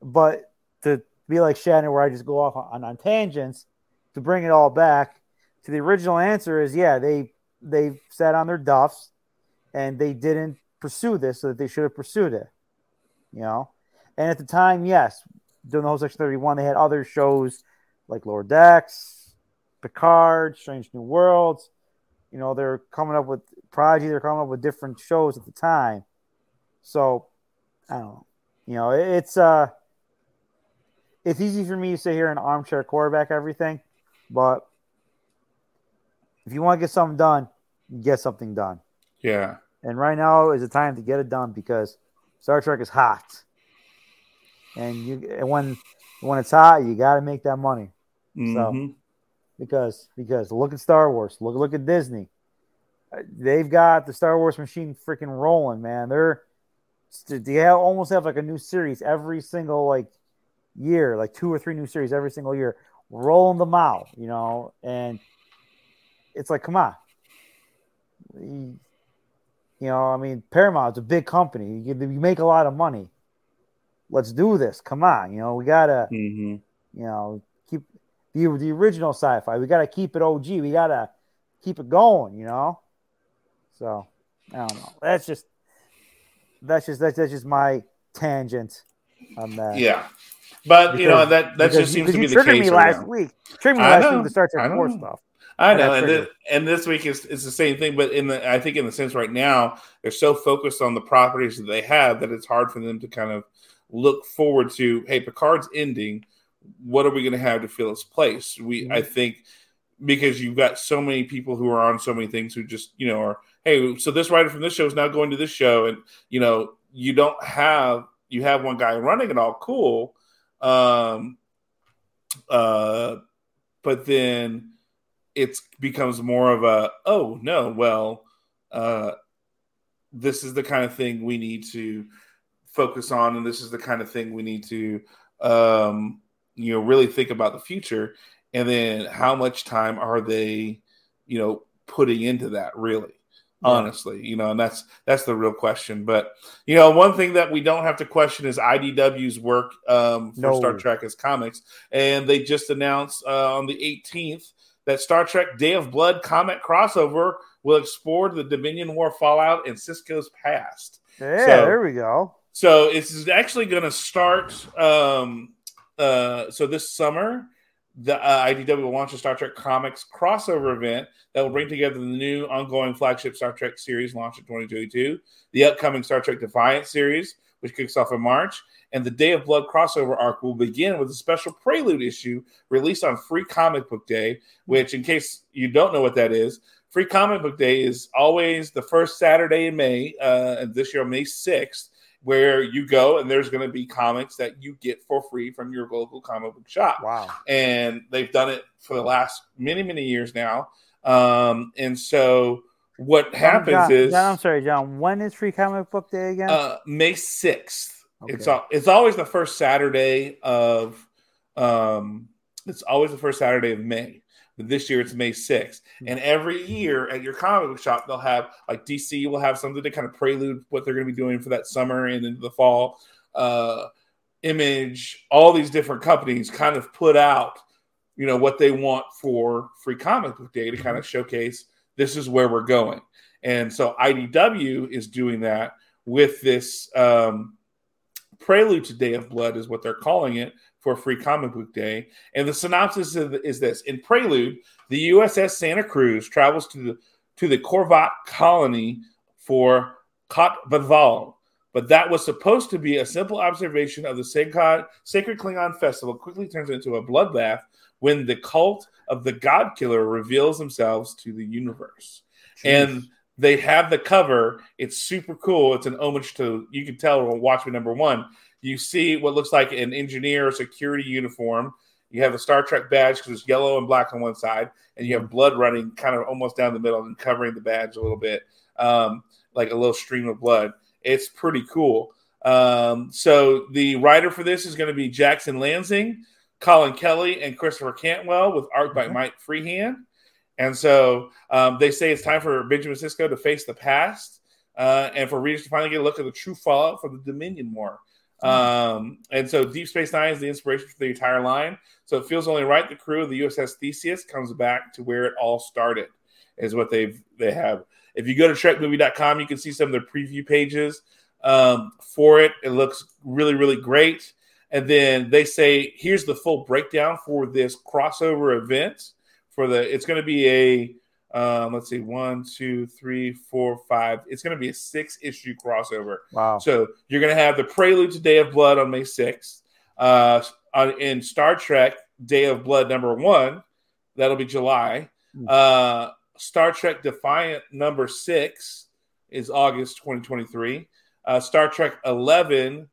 but to be like Shannon, where I just go off on, on tangents to bring it all back to the original answer is yeah, they they sat on their duffs and they didn't pursue this so that they should have pursued it. You know? And at the time, yes, during the whole section 31, they had other shows like Lower Decks, Picard, Strange New Worlds. You know, they're coming up with Prodigy, they're coming up with different shows at the time. So I don't know. You know, it's uh it's easy for me to sit here and armchair quarterback everything, but if you want to get something done, get something done. Yeah. And right now is the time to get it done because Star Trek is hot. And you and when when it's hot, you got to make that money Mhm. because because look at Star Wars, look look at Disney. Uh, They've got the Star Wars machine freaking rolling, man. They're they have, almost have like a new series every single like year, like two or three new series every single year, rolling them out, you know. And it's like, come on, you know, I mean, Paramount's a big company. You, you make a lot of money. Let's do this. Come on, you know, we gotta Mhm. you know, keep the the original sci-fi. We got to keep it OG. We got to keep it going, you know. So I don't know. That's just that's just that's, that's just my tangent on that. Yeah. But you know that that just seems to because be the case me last now. week. Triggered me last week to start Trek Four stuff. I I know, and this, and this week is it's the same thing, but in the I think in the sense right now they're so focused on the properties that they have that it's hard for them to kind of look forward to. Hey, Picard's ending. What are we going to have to fill its place? We I Mm-hmm. think because you've got so many people who are on so many things who just you know are hey, so this writer from this show is now going to this show, and you know you don't have you have one guy running it all cool. Um, uh, but then it becomes more of a oh no well uh this is the kind of thing we need to focus on and this is the kind of thing we need to um you know really think about the future and then how much time are they you know putting into that really Yeah. honestly you know and that's that's the real question but you know one thing that we don't have to question is idw's work um for No. star trek as comics and they just announced uh, on the 18th that Star Trek Day of Blood comic crossover will explore the Dominion War fallout and Sisko's past. Yeah, So- there we go. so it's actually going to start. Um, uh, so this summer, the uh, IDW will launch a Star Trek comics crossover event that will bring together the new ongoing flagship Star Trek series launched in 2022, the upcoming Star Trek Defiant series, which kicks off in March, and the Day of Blood crossover arc will begin with a special prelude issue released on Free Comic Book Day, which, in case you don't know what that is, Free Comic Book Day is always the first Saturday in May, uh, and this year, May 6th where you go and there's going to be comics that you get for free from your local comic book shop. Wow. And they've done it for the last many, many years now. Um, and so what happens John, is John, I'm sorry, John. When is Free Comic Book Day again? uh, May 6th. Okay. It's it's always the first Saturday of um it's always the first Saturday of May. But this year it's May 6th. Hmm. And every year at your comic book shop, they'll have like DC will have something to kind of prelude what they're going to be doing for that summer and into the fall. Uh, Image, all these different companies kind of put out, you know, what they want for free comic book day to kind of showcase this is where we're going. And so IDW is doing that with this um, prelude to Day of Blood, is what they're calling it for Free Comic Book Day. And the synopsis is, is this: In Prelude, the USS Santa Cruz travels to the to the Korvat colony for Kot'baval, but that was supposed to be a simple observation of the sacred, sacred Klingon festival. Quickly turns into a bloodbath when the cult of the God Killer reveals themselves to the universe. And they have the cover. It's super cool. It's an homage to you can tell on Watchmen number one. You see what looks like an engineer security uniform. You have a Star Trek badge because it's yellow and black on one side, and you have blood running kind of almost down the middle and covering the badge a little bit, um, like a little stream of blood. It's pretty cool. Um, so the writer for this is going to be Jackson Lansing, Colin Kelly, and Christopher Cantwell with art by Mhm. Mike Feehan. And so um, they say it's time for Benjamin Sisko to face the past uh, and for readers to finally get a look at the true fallout from the Dominion War. Um, and so Deep Space Nine is the inspiration for the entire line. So it feels only right the crew of the USS Theseus comes back to where it all started, is what they've they have. If you go to trekmovie.com, you can see some of the preview pages um, for it. It looks really, really great. And then they say, here's the full breakdown for this crossover event. For the, it's going to be a, um, let's see, one, two, three, four, five. It's going to be a six issue crossover. wow. So you're going to have the prelude to Day of Blood on May 6th. Uh, on, in Star Trek Day of Blood number one, that'll be July. Hmm. Uh, Star Trek Defiant number six is August 2023. Uh, Star Trek 11,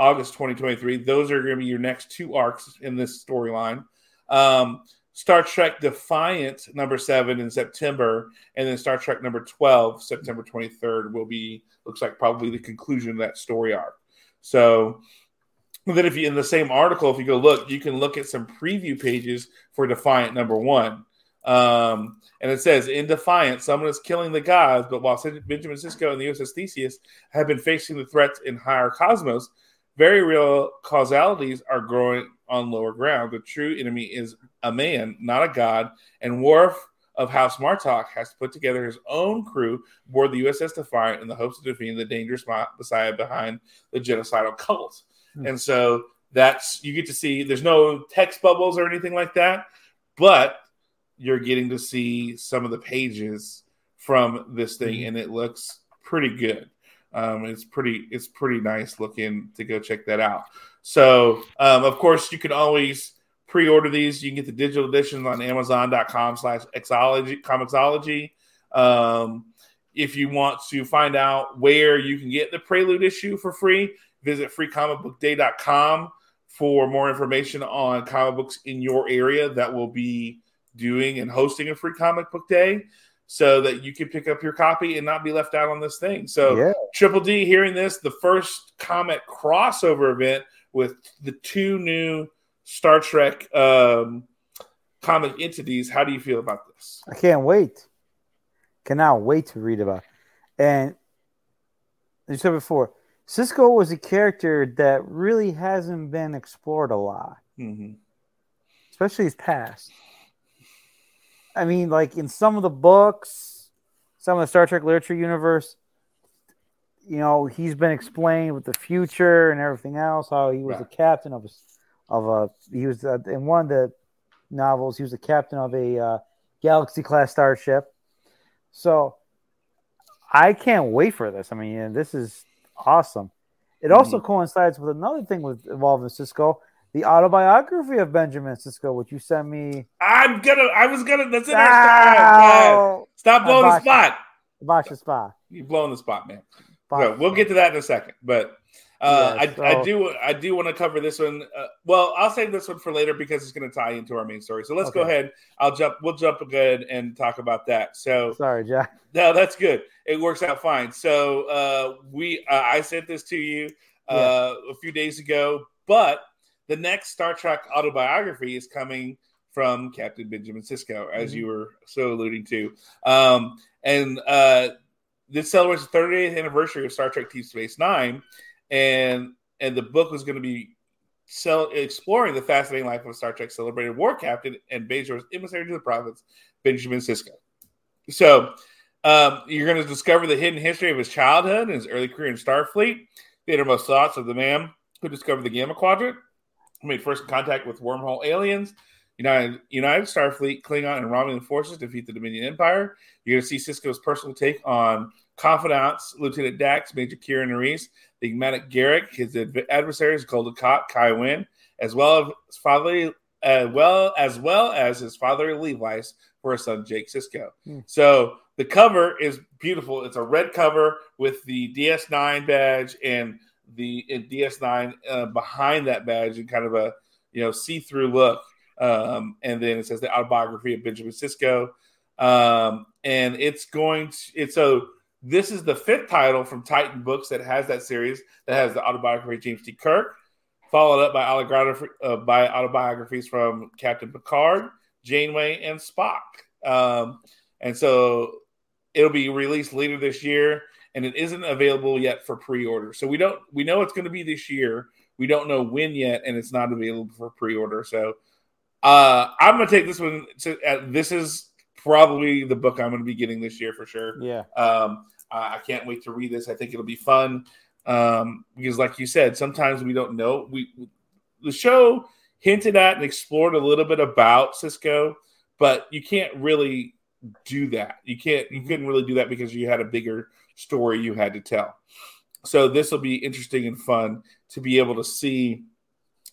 August 2023. Those are going to be your next two arcs in this storyline. Um, Star Trek Defiant number seven in September, and then Star Trek number 12, September 23rd, will be, looks like probably the conclusion of that story arc. So, then if you in the same article, if you go look, you can look at some preview pages for Defiant number one. Um, and it says, in Defiant, someone is killing the gods, but while Benjamin Sisko and the USS Theseus have been facing the threats in higher cosmos, very real causalities are growing on lower ground. The true enemy is a man, not a god, and Worf of House Martok has to put together his own crew aboard the USS Defiant in the hopes of defeating the dangerous messiah behind the genocidal cult. Hmm. And so that's you get to see there's no text bubbles or anything like that, but you're getting to see some of the pages from this thing, and it looks pretty good. Um, it's pretty it's pretty nice looking to go check that out. So um, of course you can always pre-order these. You can get the digital editions on Amazon.com slash Xology Comixology. Um, if you want to find out where you can get the Prelude issue for free, visit freecomicbookday.com for more information on comic books in your area that will be doing and hosting a free comic book day so that you can pick up your copy and not be left out on this thing. So Yeah. Triple D hearing this, the first comic crossover event with the two new Star Trek um, comic entities. How do you feel about this? I can't wait. Cannot wait to read about. it. And as you said before, Sisko was a character that really hasn't been explored a lot, Mm-hmm. especially his past. I mean, like in some of the books, some of the Star Trek literature universe, you know, he's been explained with the future and everything else. How he was Right. a captain of a of a he was uh, in one of the novels. He was the captain of a uh, Galaxy class starship. So I can't wait for this. I mean, this is awesome. It also Mm-hmm. coincides with another thing with involving Sisko, the autobiography of Benjamin Sisko, which you sent me. I'm gonna. I was gonna. That's the next time. Guys, Ow! Stop blowing the Botched it. spot. You're blowing the spot, man. So we'll get to that in a second, but uh, Yeah, I, I do I do want to cover this one. Uh, well, I'll save this one for later because it's going to tie into our main story. So let's go ahead. I'll jump. We'll jump ahead and talk about that. So Sorry, Jack. no, that's good. It works out fine. So uh, we uh, I sent this to you uh, a few days ago, but the next Star Trek autobiography is coming from Captain Benjamin Sisko, as Mhm. you were so alluding to. Um, and uh, this celebrates the 30th anniversary of Star Trek Deep Space Nine, and and the book was going to be exploring the fascinating life of Star Trek celebrated war captain and Bajor's emissary to the prophets, Benjamin Sisko. So um, you're going to discover the hidden history of his childhood and his early career in Starfleet, the innermost thoughts of the man who discovered the Gamma Quadrant, made first contact with wormhole aliens, United, United Starfleet, Klingon, and Romulan forces defeat the Dominion Empire. You're going to see Sisko's personal take on confidants, Lieutenant Dax, Major Kira Nerys, the enigmatic Garak, his adv- adversaries, Gul Dukat, Kai Wynn, as well as his fatherly, uh, well as well as his father Levi's for his son Jake Sisko. Hmm. So the cover is beautiful. It's a red cover with the DS9 badge and the uh, DS9 uh, behind that badge and kind of a you know see-through look. Um, and then it says the autobiography of Benjamin Sisko. Um, and it's going to it's so this is the fifth title from Titan Books that has that series that has the autobiography of James T. Kirk, followed up by autobiography uh, by autobiographies from Captain Picard, Janeway, and Spock. Um, and so it'll be released later this year, and it isn't available yet for pre-order. So we don't we know it's going to be this year. We don't know when yet, and it's not available for pre-order. So uh, I'm going to take this one. To, uh, this is probably the book I'm going to be getting this year for sure. Yeah. Um, I I can't wait to read this. I think it'll be fun um, because, like you said, sometimes we don't know. We the show hinted at and explored a little bit about Sisko, but you can't really do that. You can't. You couldn't really do that because you had a bigger story you had to tell. So this will be interesting and fun to be able to see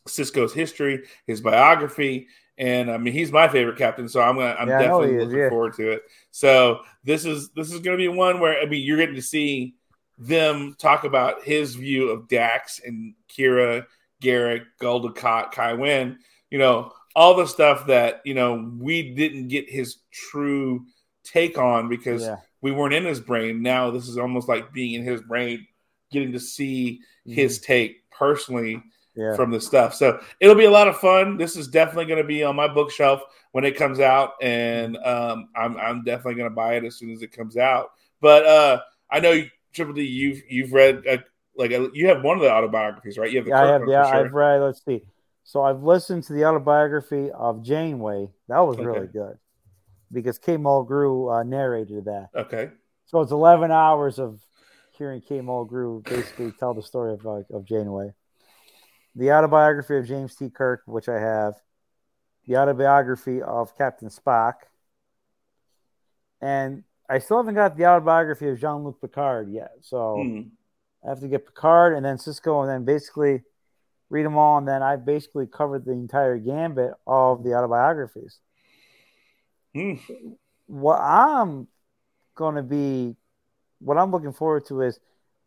Sisko's history, his biography, and I mean he's my favorite captain, so I'm gonna I'm Yeah, definitely is, looking yeah. forward to it. So this is this is gonna be one where I mean you're getting to see them talk about his view of Dax and Kira, Garak, Golden Kai Wynn, you know, all the stuff that you know we didn't get his true take on because Yeah. we weren't in his brain. Now this is almost like being in his brain, getting to see his take personally Yeah. from the stuff. So it'll be a lot of fun. This is definitely going to be on my bookshelf when it comes out, and um, I'm I'm definitely going to buy it as soon as it comes out. But uh, I know Triple D, you've you've read uh like a, you have one of the autobiographies, right? You have the Yeah, I have. Yeah, sure. I've read. Let's see. So I've listened to the autobiography of Janeway. That was really good because Kate Mulgrew uh, narrated that. Okay, So it's 11 hours of hearing Kate Mulgrew basically tell the story of uh, of Janeway. The autobiography of James T. Kirk, which I have. The autobiography of Captain Spock. And I still haven't got the autobiography of Jean Luc Picard yet. So. Hmm. I have to get Picard and then Cisco and then basically read them all. And then I've basically covered the entire gambit of the autobiographies. Hmm. What I'm going to be, what I'm looking forward to is,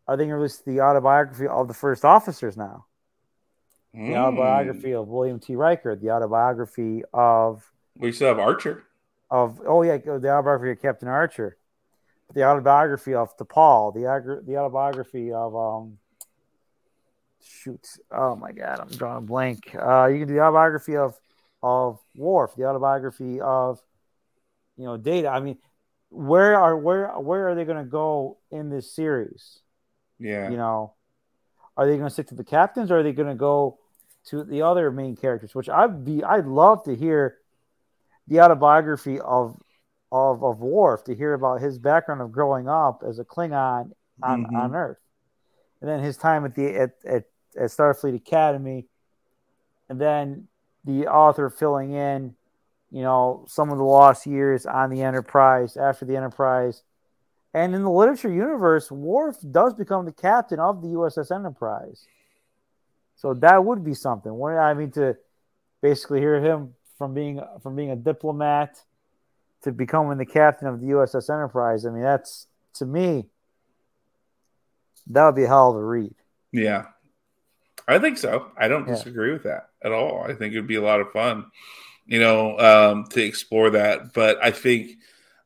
are they going to release the autobiography of the first officers now? The Hmm. autobiography of William T. Riker, the autobiography of, We still have Archer. of oh yeah, the autobiography of Captain Archer, the autobiography of DePaul, the the autobiography of um, shoot, oh my god, I'm drawing a blank. Uh, you can do the autobiography of of Worf, the autobiography of you know Data. I mean, where are where where are they going to go in this series? Yeah. You know, are they going to stick to the captains, or are they going to go to the other main characters? Which I'd be, I'd love to hear the autobiography of of of Worf to hear about his background of growing up as a Klingon on Mhm. on Earth. and then his time at the at, at, at Starfleet Academy, and then the author filling in, you know, some of the lost years on the Enterprise after the Enterprise. And in the literature universe, Worf does become the captain of the USS Enterprise. So that would be something. What I mean to basically hear him from being from being a diplomat to becoming the captain of the USS Enterprise. I mean, that's to me that would be a hell of a read. Yeah, I think so. I don't Yeah. disagree with that at all. I think it would be a lot of fun, you know, um, to explore that. But I think,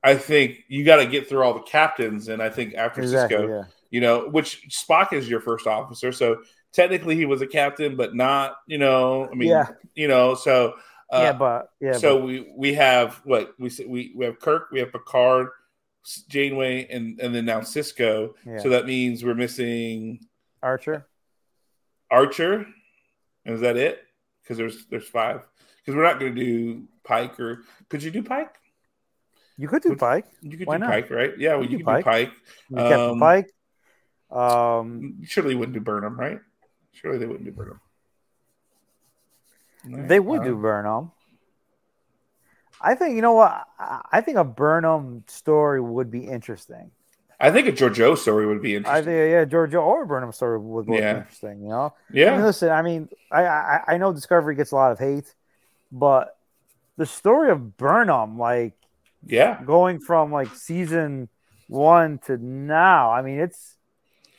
I think you got to get through all the captains, and I think after Exactly. Sisko, Yeah. you know, which Spock is your first officer, so technically he was a captain, but not, you know, I mean, Yeah. you know, so. Uh, yeah, but yeah. so but, we we have what we we we have Kirk, we have Picard, Janeway, and and then now Sisko. Yeah. So that means we're missing Archer. Archer. Is that it? Because there's there's five. Because we're not going to do Pike or could you do Pike? You could do Would- Pike. You could Why do not? Pike, right? Yeah, well, You you could do Pike. You Captain Um, Pike. Um, Surely they wouldn't do Burnham, right? Surely they wouldn't do Burnham. Right, they would uh, do Burnham. I think you know what. I I think a Burnham story would be interesting. I think a Georgiou story would be interesting. I think yeah, Georgiou or Burnham story would look Yeah. interesting. You know. I yeah, mean, listen. I mean, I, I I know Discovery gets a lot of hate, but the story of Burnham, like yeah. going from like season one to now, I mean, it's.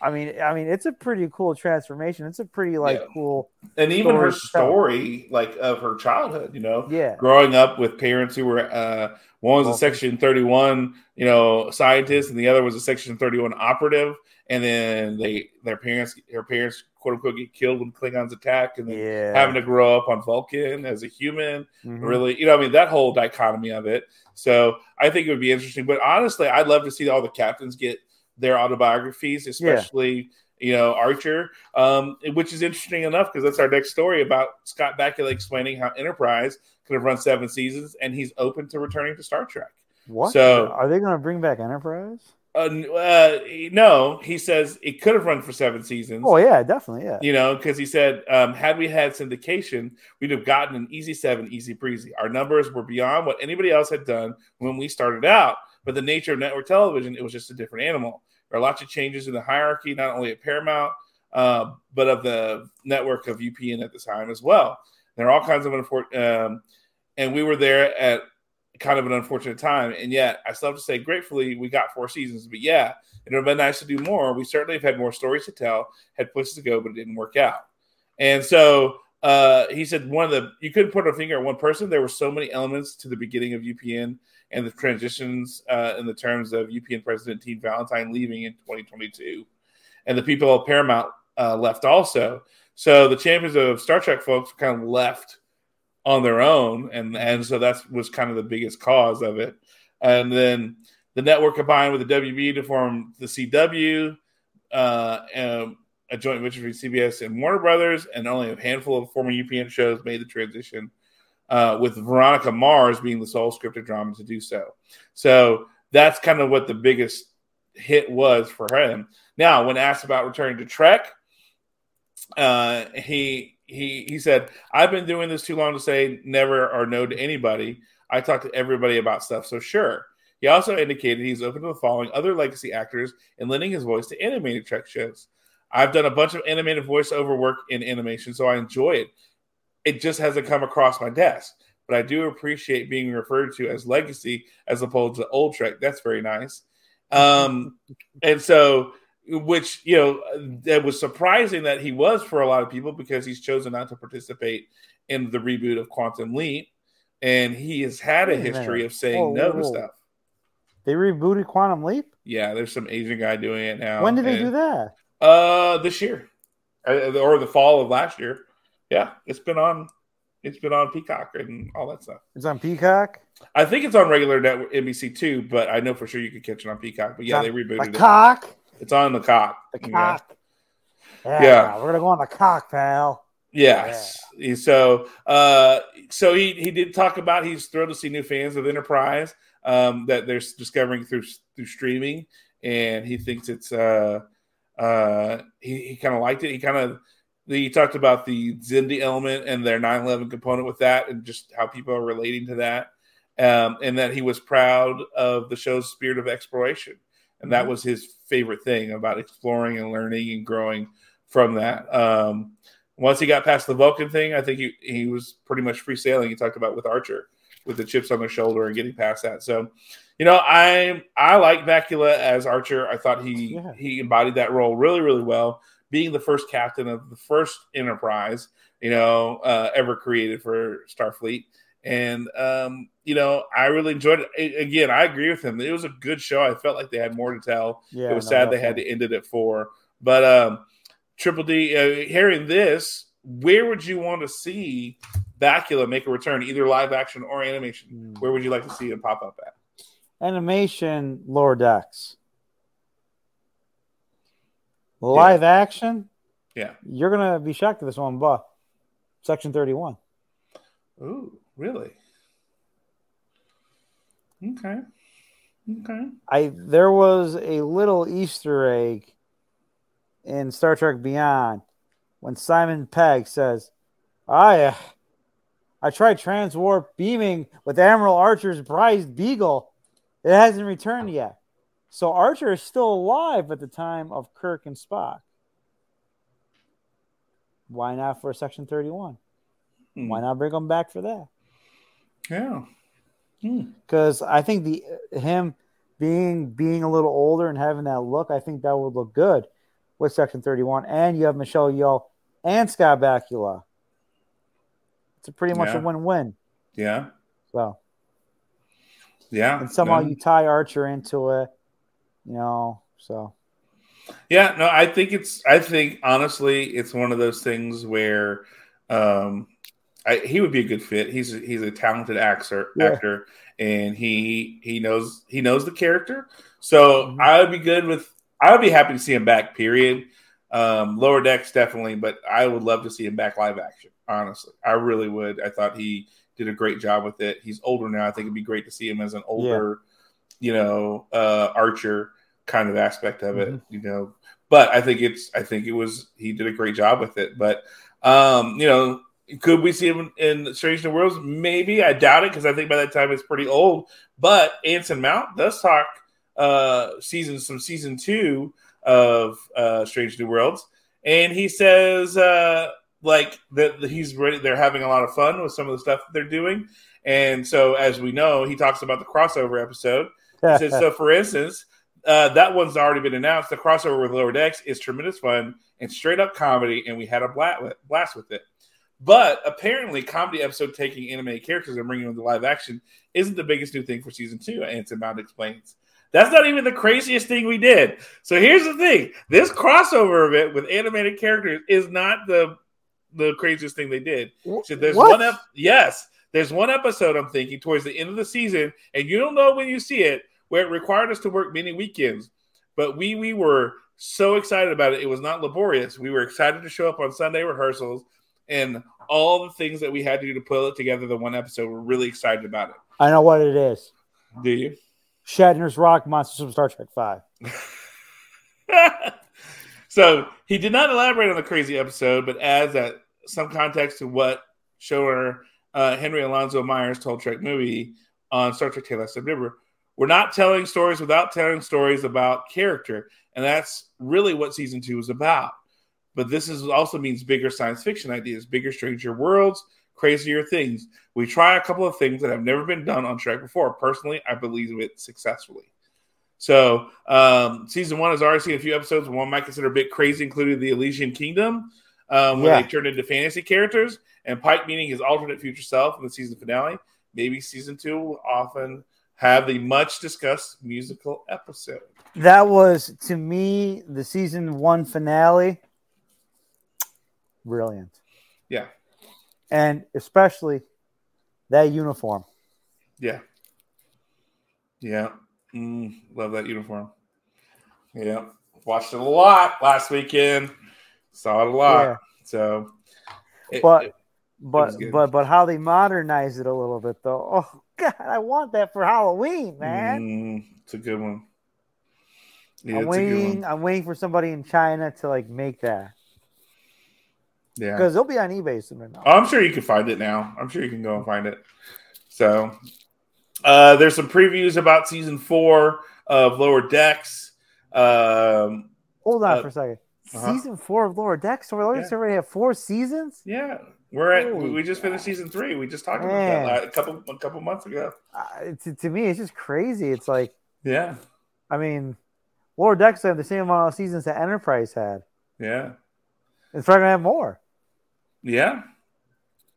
I mean, I mean, it's a pretty cool transformation. It's a pretty like Yeah. cool, and even her story like of her childhood, you know, yeah, growing up with parents who were uh, one was a Section Thirty One, you know, scientist, and the other was a Section Thirty One operative, and then they their parents, her parents, quote unquote, get killed when Klingons attack, and then yeah. having to grow up on Vulcan as a human, Mhm. really, you know, I mean, that whole dichotomy of it. So I think it would be interesting. But honestly, I'd love to see all the captains get their autobiographies, especially you know Archer, um, which is interesting enough because that's our next story about Scott Bakula explaining how Enterprise could have run seven seasons, and he's open to returning to Star Trek. What? So- are they going to bring back Enterprise? Uh, uh, no, he says it could have run for seven seasons. Oh yeah, definitely. Yeah. You know, because he said, um, had we had syndication, we'd have gotten an easy seven, easy breezy. Our numbers were beyond what anybody else had done when we started out. But the nature of network television, it was just a different animal. There are lots of changes in the hierarchy, not only at Paramount, uh, but of the network of UPN at the time as well. There are all kinds of unfortunate, um, and we were there at kind of an unfortunate time. And yet, I still have to say, gratefully, we got four seasons. But yeah, it would have been nice to do more. We certainly have had more stories to tell, had places to go, but it didn't work out. And so uh, he said one of the you couldn't put a finger on one person. There were so many elements to the beginning of UPN and the transitions uh, in the terms of UPN President Dean Valentine leaving in 2022, and the people of Paramount uh, left also. So the champions of Star Trek folks kind of left on their own, and and so that was kind of the biggest cause of it. And then the network combined with the WB to form the CW, uh, and a joint venture between CBS and Warner Brothers, and only a handful of former UPN shows made the transition, uh, with Veronica Mars being the sole scripted drama to do so. So that's kind of what the biggest hit was for him. Now, when asked about returning to Trek, uh, he he he said, "I've been doing this too long to say never or no to anybody. I talk to everybody about stuff, so sure." He also indicated he's open to following other legacy actors and lending his voice to animated Trek shows. I've done a bunch of animated voiceover work in animation, so I enjoy it. It just hasn't come across my desk, but I do appreciate being referred to as legacy as opposed to old Trek. That's very nice. Um, and so, which you know, that was surprising that he was for a lot of people because he's chosen not to participate in the reboot of Quantum Leap, and he has had a Wait a minute. history of saying Whoa, no whoa, to stuff. They rebooted Quantum Leap. Yeah, there's some Asian guy doing it now. when did they do that? Uh, this year, Uh, or the fall of last year. Yeah, it's been on. It's been on Peacock and all that stuff. It's on Peacock. I think it's on regular network NBC too, but I know for sure you could catch it on Peacock. But yeah, they rebooted The it. cock. It's on the cock. The Yeah. cock. Yeah, Yeah. we're gonna go on the cock, pal. Yes. So, uh, so he he did talk about he's thrilled to see new fans of Enterprise um, that they're discovering through through streaming, and he thinks it's uh, uh, he, he kind of liked it. He kind of he talked about the Xindi element and their 9/11 component with that, and just how people are relating to that, um, and that he was proud of the show's spirit of exploration, and that was his favorite thing about exploring and learning and growing from that. Um, once he got past the Vulcan thing, I think he, he was pretty much free sailing. He talked about with Archer, with the chips on their shoulder and getting past that. So, you know, I I like Bakula as Archer. I thought he Yeah. he embodied that role really really well, being the first captain of the first Enterprise, you know, uh, ever created for Starfleet. And um, you know, I really enjoyed it. Again, I agree with him. It was a good show. I felt like they had more to tell Yeah, it was no, sad they had to end it at four. But um, Triple D, uh, hearing this, where would you want to see Bakula make a return, either live action or animation? Hmm. Where would you like to see him pop up at? Animation, lower decks. Live action, Yeah. you're gonna be shocked at this one, but section 31. Ooh, really? Okay. Okay. I there was a little Easter egg in Star Trek Beyond when Simon Pegg says, "I, uh, I tried transwarp beaming with Admiral Archer's prized Beagle. It hasn't returned yet." So Archer is still alive at the time of Kirk and Spock. Why not for Section Thirty-One? Hmm. Why not bring him back for that? Yeah. Hmm. because I think the him being being a little older and having that look, I think that would look good with Section Thirty One, and you have Michelle Yeoh and Scott Bakula. It's a pretty much Yeah. a win win. Yeah. So Yeah. and somehow you tie Archer into it, you know. So Yeah, no, I think it's. I think honestly, it's one of those things where um, I, he would be a good fit. He's a, he's a talented actor, Yeah. actor, and he he knows he knows the character. So Mhm. I would be good with. I would be happy to see him back. Period. Um, lower decks definitely, but I would love to see him back live action. Honestly, I really would. I thought he did a great job with it. He's older now. I think it'd be great to see him as an older, you know, uh, Archer kind of aspect of it. Mhm. You know, but I think it's. I think it was. He did a great job with it. But um, you know, could we see him in Strange New Worlds? Maybe. I doubt it because I think by that time it's pretty old. But Anson Mount does talk uh season some season two of uh Strange New Worlds, and he says uh like that that he's ready. They're having a lot of fun with some of the stuff that they're doing, and so as we know, he talks about the crossover episode. He says, so for instance, uh, that one's already been announced. The crossover with Lower Decks is tremendous fun and straight up comedy, and we had a blast with it. But apparently, comedy episode taking animated characters and bringing them to live action isn't the biggest new thing for season two. Anson Mount explains. That's not even the craziest thing we did. So here's the thing: this crossover of it with animated characters is not the the craziest thing they did. So there's What? one up. Yes, there's one episode I'm thinking towards the end of the season, and you don't know when you see it, where it required us to work many weekends. But we we were so excited about it. It was not laborious. We were excited to show up on Sunday rehearsals, and all the things that we had to do to pull it together. The one episode, we're really excited about it. I know what it is. Do you? Shatner's Rock Monsters from Star Trek Five. so he did not elaborate on the crazy episode, but adds that some context to what showrunner uh, Henry Alonzo Myers told Trek Movie on Star Trek Tale of. We're not telling stories without telling stories about character, and that's really what season two is about. But this is also means bigger science fiction ideas, bigger, stranger worlds, crazier things. We try a couple of things that have never been done on Trek before. Personally, I believe it successfully. So, um, season one has already seen a few episodes. One might consider a bit crazy, including the Elysian Kingdom, um, where Yeah. they turned into fantasy characters, and Pike meeting his alternate future self in the season finale. Maybe season two will often have the much discussed musical episode. That was to me the season one finale. Brilliant. Yeah, And especially that uniform. yeah, yeah. Mm, love that uniform. Yeah, watched it a lot last weekend. Saw it a lot. Yeah. So, it- But it- but good. but but how they modernized it a little bit though. Oh god, I want that for Halloween, man. Mm, it's a good one. Yeah, I'm it's a good waiting. one. I'm waiting for somebody in China to like make that Yeah. because they'll be on eBay soon enough. Oh, I'm sure you can find it now. I'm sure you can go and find it. So, uh, there's some previews about season four of Lower Decks. Um, Hold on uh, for a 2nd uh-huh. Season four of Lower Decks. So we already Yeah. already have four seasons. yeah, we're at. Holy we just finished season three. We just talked about Man. that a couple a couple months ago. Uh, to, to me, it's just crazy. It's like, Yeah, I mean, Lower Decks have the same amount of seasons that Enterprise had. yeah, It's probably gonna have more. yeah.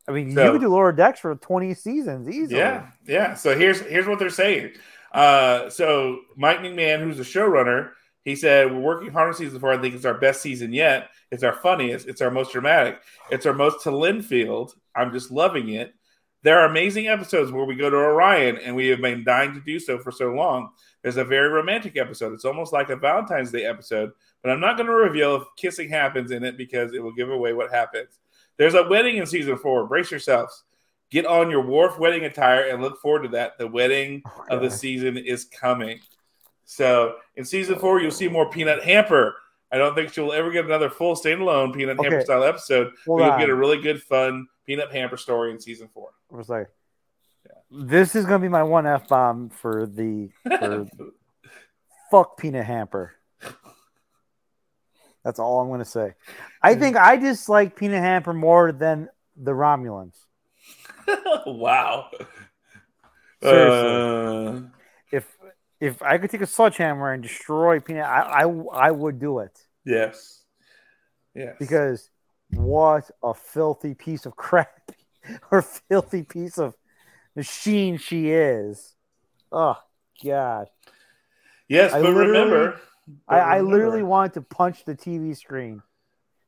I mean, So- you could do Lower Decks for 20 seasons easily. Yeah, yeah. So here's here's what they're saying. Uh, so Mike McMahan, who's the showrunner, he said we're working hard on season four. I think it's our best season yet. It's our funniest. It's our most dramatic. It's our most to Linfield. I'm just loving it. There are amazing episodes where we go to Orion, and we have been dying to do so for so long. There's a very romantic episode. It's almost like a Valentine's Day episode, but I'm not going to reveal if kissing happens in it because it will give away what happens. There's a wedding in season four. Brace yourselves. Get on your Worf wedding attire and look forward to that. The wedding Oh, of the season is coming. So in season four, you'll see more Peanut Hamper. I don't think she'll ever get another full standalone Peanut Okay. Hamper style episode. But Hold you'll on. get a really good, fun Peanut Hamper story in season four. I was like, this is gonna be my one f bomb for the for fuck peanut hamper. That's all I'm gonna say. I think I dislike peanut hamper more than the Romulans. wow. Seriously. Uh, If I could take a sledgehammer and destroy peanut, I I, I would do it yes. Yes. because what a filthy piece of crap or filthy piece of machine she is. Oh God. yes, I but remember, I, I remember- literally wanted to punch the TV screen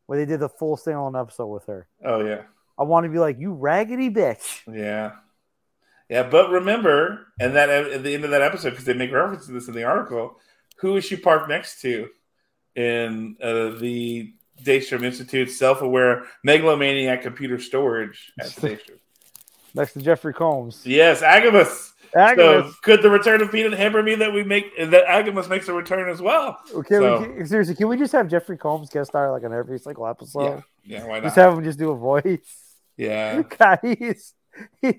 where they did the full standalone episode with her. Oh yeah. I want to be like, you raggedy bitch. Yeah. Yeah, but remember, and that at the end of that episode, because they make reference to this in the article, who is she parked next to in uh, the Daystrom Institute self-aware megalomaniac computer storage at the Daystrom? Next to Jeffrey Combs. yes, Agimus. So could the return of Peanut Hamper mean that we make that Agimus makes a return as well? Okay, so- we seriously, can we just have Jeffrey Combs guest star like on every single episode? yeah, yeah, why not? Just have him just do a voice. Yeah, God, he's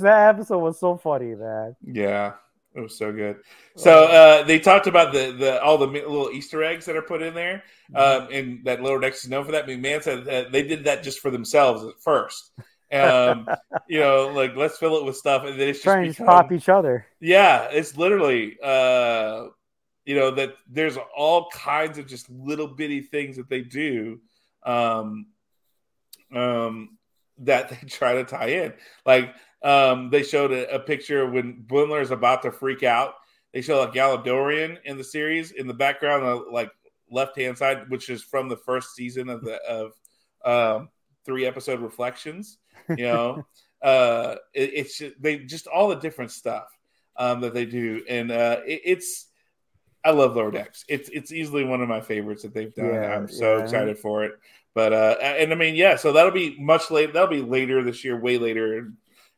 that episode was so funny, man. yeah, it was so good. So uh, they talked about the the all the little Easter eggs that are put in there, um, and that Lower Decks is known for that. McMahan said that they did that just for themselves at first. Um, you know, like let's fill it with stuff, and then it's just Trying to become- pop each other. Yeah, it's literally, uh, you know, that there's all kinds of just little bitty things that they do, um, um, that they try to tie in. Like, um, they showed a, a picture when Boimler is about to freak out. They show like Galadorian in the series in the background, uh, like left hand side, which is from the first season of the of um, three episode reflections. You know, uh, it, it's they just all the different stuff um, that they do, and uh, it, it's I love Lower Decks. It's it's easily one of my favorites that they've done. Yeah, I'm so yeah. excited for it. But uh, and I mean, yeah, so that'll be much later. That'll be later this year, way later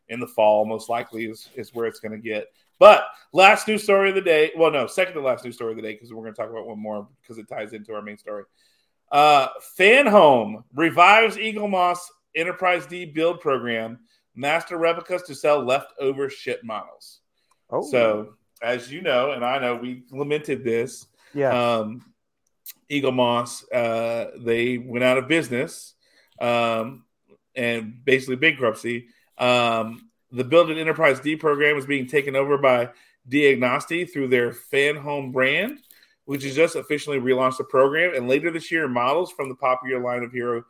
in, the fall, most likely is is where it's going to get. But last news story of the day. Well, no, second to last news story of the day because we're going to talk about one more because it ties into our main story. Uh, Fan Home revives Eagle Moss Enterprise D build program, master replicas to sell leftover ship models. Oh, So, as you know, and I know, we lamented this. yeah. Um, Eagle Moss, uh, they went out of business um, and basically bankruptcy. Um, the Build an Enterprise D program is being taken over by De Agostini through their Fan Home brand, which has just officially relaunched the program. And later this year, models from the popular line of Hero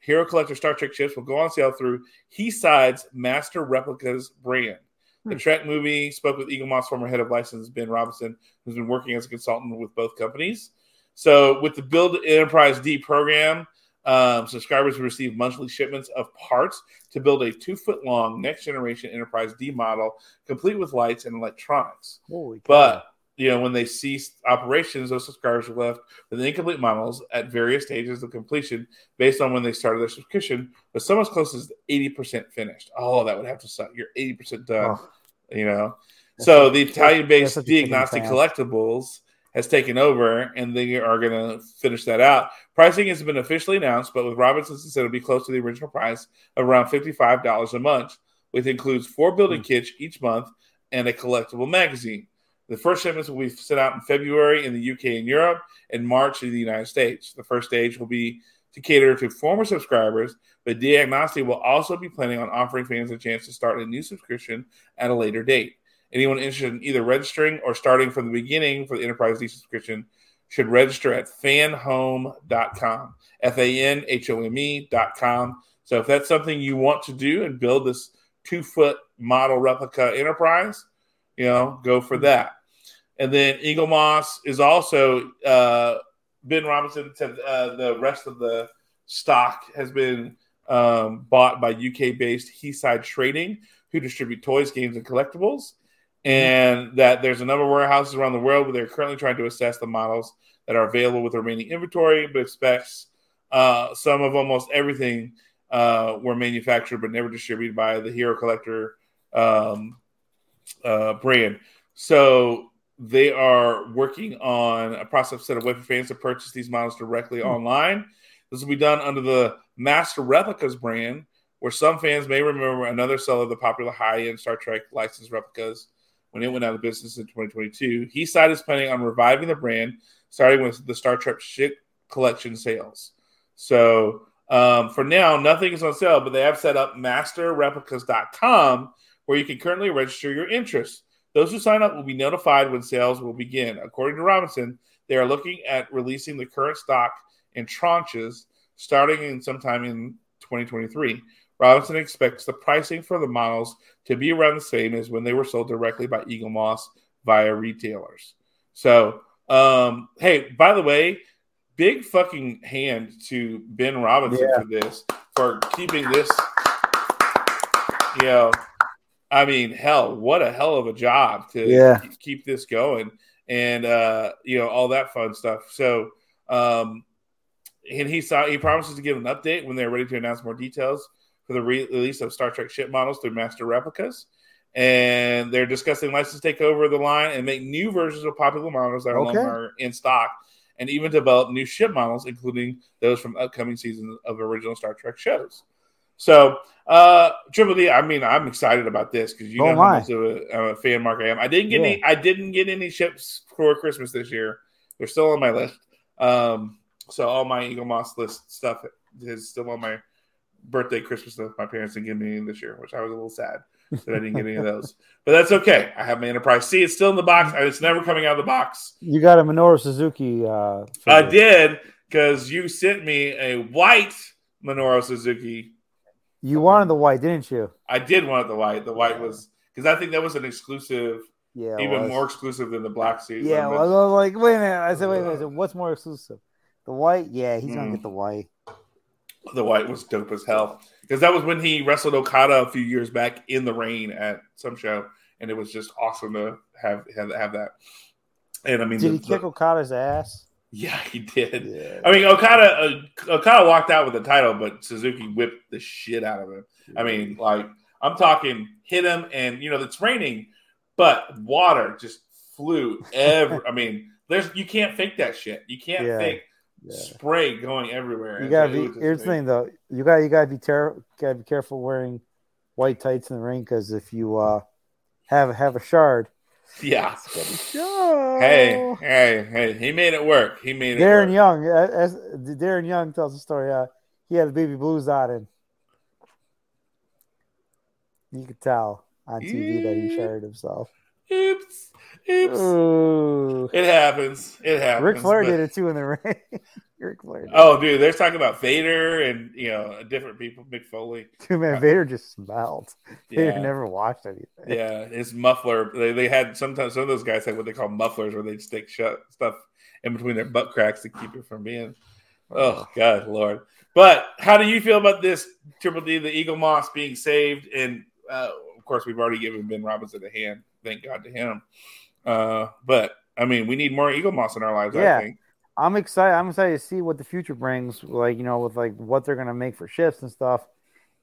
Hero Collector Star Trek ships will go on sale through He-Side's Master Replicas brand. The Trek movie spoke with Eagle Moss former head of license Ben Robinson, who's been working as a consultant with both companies. So, with the Build Enterprise D program, um, subscribers will receive monthly shipments of parts to build a two foot long next generation Enterprise D model, complete with lights and electronics. Holy cow. But you know, when they ceased operations, those subscribers were left with incomplete models at various stages of completion based on when they started their subscription, but some as close as 80% finished. Oh, that would have to suck. You're 80% done, Oh. you know. That's So the Italian based that's such a chicken De Agostini. Collectibles has taken over, and they are going to finish that out. Pricing has been officially announced, but with Robinsons, said it'll be close to the original price of around fifty-five dollars a month, which includes four building Hmm. kits each month and a collectible magazine. The first shipments will be sent out in February in the UK and Europe, and March in the United States. The first stage will be to cater to former subscribers, but De Agostini will also be planning on offering fans a chance to start a new subscription at a later date. Anyone interested in either registering or starting from the beginning for the Enterprise D subscription should register at fanhome.com, F A N H O M E.com. So if that's something you want to do and build this two foot model replica Enterprise, you know, go for that. And then Eaglemoss is also uh, Ben Robinson said uh, the rest of the stock has been um, bought by UK based Heaside Trading, who distribute toys, games, and collectibles. And that there's a number of warehouses around the world where they're currently trying to assess the models that are available with the remaining inventory, but expects uh, some of almost everything uh, were manufactured but never distributed by the Hero Collector um, uh, brand. So they are working on a process set of way for fans to purchase these models directly online. This will be done under the Master Replicas brand, where some fans may remember another seller of the popular high-end Star Trek licensed replicas when it went out of business in 2022. He side is planning on reviving the brand, starting with the Star Trek ship collection sales. So um, for now, nothing is on sale, but they have set up masterreplicas.com where you can currently register your interest. Those who sign up will be notified when sales will begin. According to Robinson, they are looking at releasing the current stock in tranches starting in sometime in 2023. Robinson expects the pricing for the models to be around the same as when they were sold directly by Eaglemoss via retailers. So, um, hey, by the way, big fucking hand to Ben Robinson Yeah. for this, for keeping this, you know, I mean, hell, what a hell of a job to Yeah. keep- this going and, uh, you know, all that fun stuff. So, um, and he saw he promises to give an update when they're ready to announce more details for the re- release of Star Trek ship models through Master Replicas. And they're discussing license take over the line and make new versions of popular models that are Okay. longer in stock, and even develop new ship models, including those from upcoming seasons of original Star Trek shows. So, uh, Triple D, I mean, I'm excited about this because you Oh, know how my. much of a, a fan mark I am. I didn't get Yeah. any. I didn't get any ships for Christmas this year. They're still on my list. Um, so all my Eaglemoss list stuff is still on my birthday, Christmas stuff. My parents didn't give me any this year, which I was a little sad that I didn't get any of those. But that's okay. I have my Enterprise C. It's still in the box, it's never coming out of the box. You got a Minoru Suzuki. Uh, I did because you sent me a white Minoru Suzuki. You wanted the white, didn't you? I did want the white. The white was because I think that was an exclusive, Yeah. even was. more exclusive than the black suit. Yeah. Well, I was like, wait a minute. I said, wait a minute. What's more exclusive? The white? Yeah, he's gonna Mm. get the white. the white was dope as hell because that was when he wrestled Okada a few years back in the rain at some show, and it was just awesome to have have, have that. And I mean, Did the- he kick the- Okada's ass? Yeah, he did. Yeah. I mean, Okada uh, Okada walked out with the title, but Suzuki whipped the shit out of him. I mean, like I'm talking, hit him, and you know it's raining, but water just flew. Every, I mean, there's you can't fake that shit. You can't Yeah. fake Yeah. spray going everywhere. You gotta be. Here's the thing, though. You got you gotta be ter- gotta be careful wearing white tights in the ring because if you uh have have a shard, Yeah. it's gotta show. Hey, hey, hey! He made it work. He made it Darren work. Young, uh, as, Darren Young tells the story. Uh, he had the baby blues on, and you could tell on TV that he sharded himself. Oops, oops. Ooh. It happens. It happens. Ric Flair but- did it too in the ring. Ric Flair. Oh, dude, they're talking about Vader and you know different people. Mick Foley. Dude, man, Vader just smelled. Vader Yeah. never washed anything. Yeah, his muffler. They, they had sometimes some of those guys had what they call mufflers, where they'd stick shut stuff in between their butt cracks to keep it from being. Oh God, Lord! But how do you feel about this Triple D, the Eaglemoss being saved? And uh, of course, we've already given Ben Robinson a hand. Thank God to him. Uh, but I mean, we need more Eaglemoss in our lives. Yeah. I think. I'm excited. I'm excited to see what the future brings, like you know, with like what they're gonna make for shifts and stuff,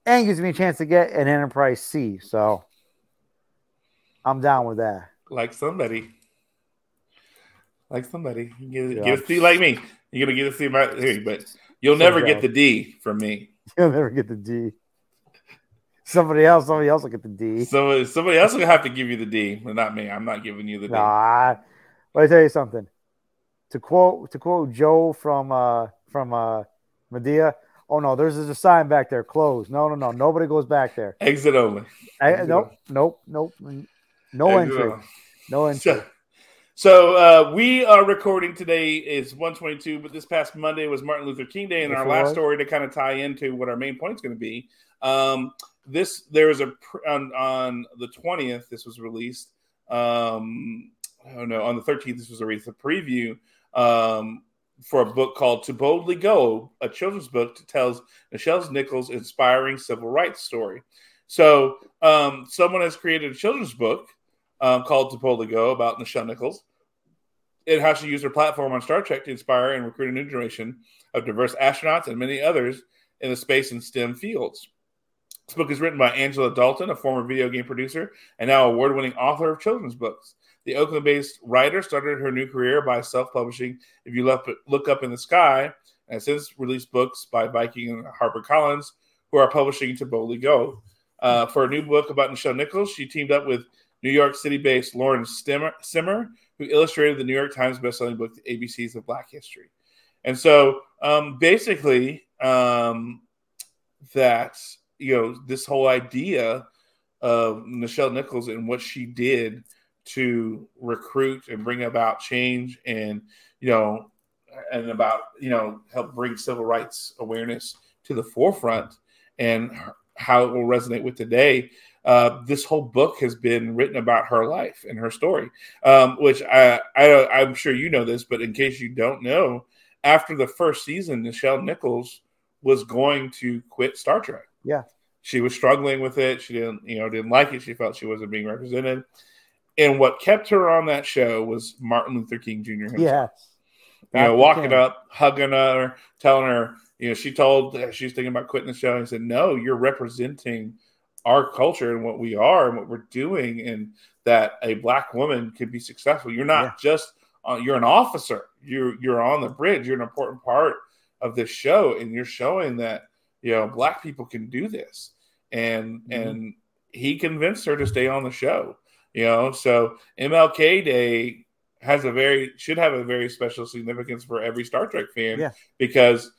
and gives me a chance to get an Enterprise C. So I'm down with that. Like somebody. like somebody. Get, yeah. get a C like me. You're gonna get a C here, but you'll never get the D from me. You'll never get the D. Somebody else, somebody else will get the D. So somebody else will have to give you the D, but not me. I'm not giving you the D. Nah, let me tell you something. To quote to quote Joe from uh from uh Madea, oh no, there's a sign back there, closed. No, no, no, nobody goes back there. Exit only. Exit nope, nope, nope, no Exit entry, only. no entry. So, so uh, we are recording today is 122, but this past Monday was Martin Luther King Day, and our last story to kind of tie into what our main point is going to be. Um, this there was a on, on the 20th. This was released. Um, I don't know on the 13th. This was a preview um, for a book called "To Boldly Go," a children's book that tells Nichelle Nichols' inspiring civil rights story. So um, someone has created a children's book um, called "To Boldly Go" about Nichelle Nichols and how she used her platform on Star Trek to inspire and recruit a new generation of diverse astronauts and many others in the space and STEM fields. This book is written by Angela Dalton, a former video game producer and now award winning author of children's books. The Oakland based writer started her new career by self publishing If You Look Up in the Sky, and since released books by Viking and HarperCollins, who are publishing To Boldly Go. Uh, for a new book about Nichelle Nichols, she teamed up with New York City based Lauren Semmer, who illustrated the New York Times bestselling book, The ABCs of Black History. And so um, basically, um, that, you know, this whole idea of Nichelle Nichols and what she did to recruit and bring about change and, you know, and about, you know, help bring civil rights awareness to the forefront and how it will resonate with today uh, this whole book has been written about her life and her story, um, which I, I, am sure you know this, but in case you don't know, after the first season, Nichelle Nichols was going to quit Star Trek. Yeah, she was struggling with it. She didn't, you know, didn't like it. She felt she wasn't being represented. And what kept her on that show was Martin Luther King Jr. himself. Yeah, you know, walking up, hugging her, telling her, you know, she told she was thinking about quitting the show. And said, "No, you're representing." our culture and what we are and what we're doing and that a black woman can be successful you're not yeah. just uh, you're an officer you're you're on the bridge you're an important part of this show and you're showing that you know black people can do this and mm-hmm. and he convinced her to stay on the show you know so mlk day has a very should have a very special significance for every star trek fan yeah. because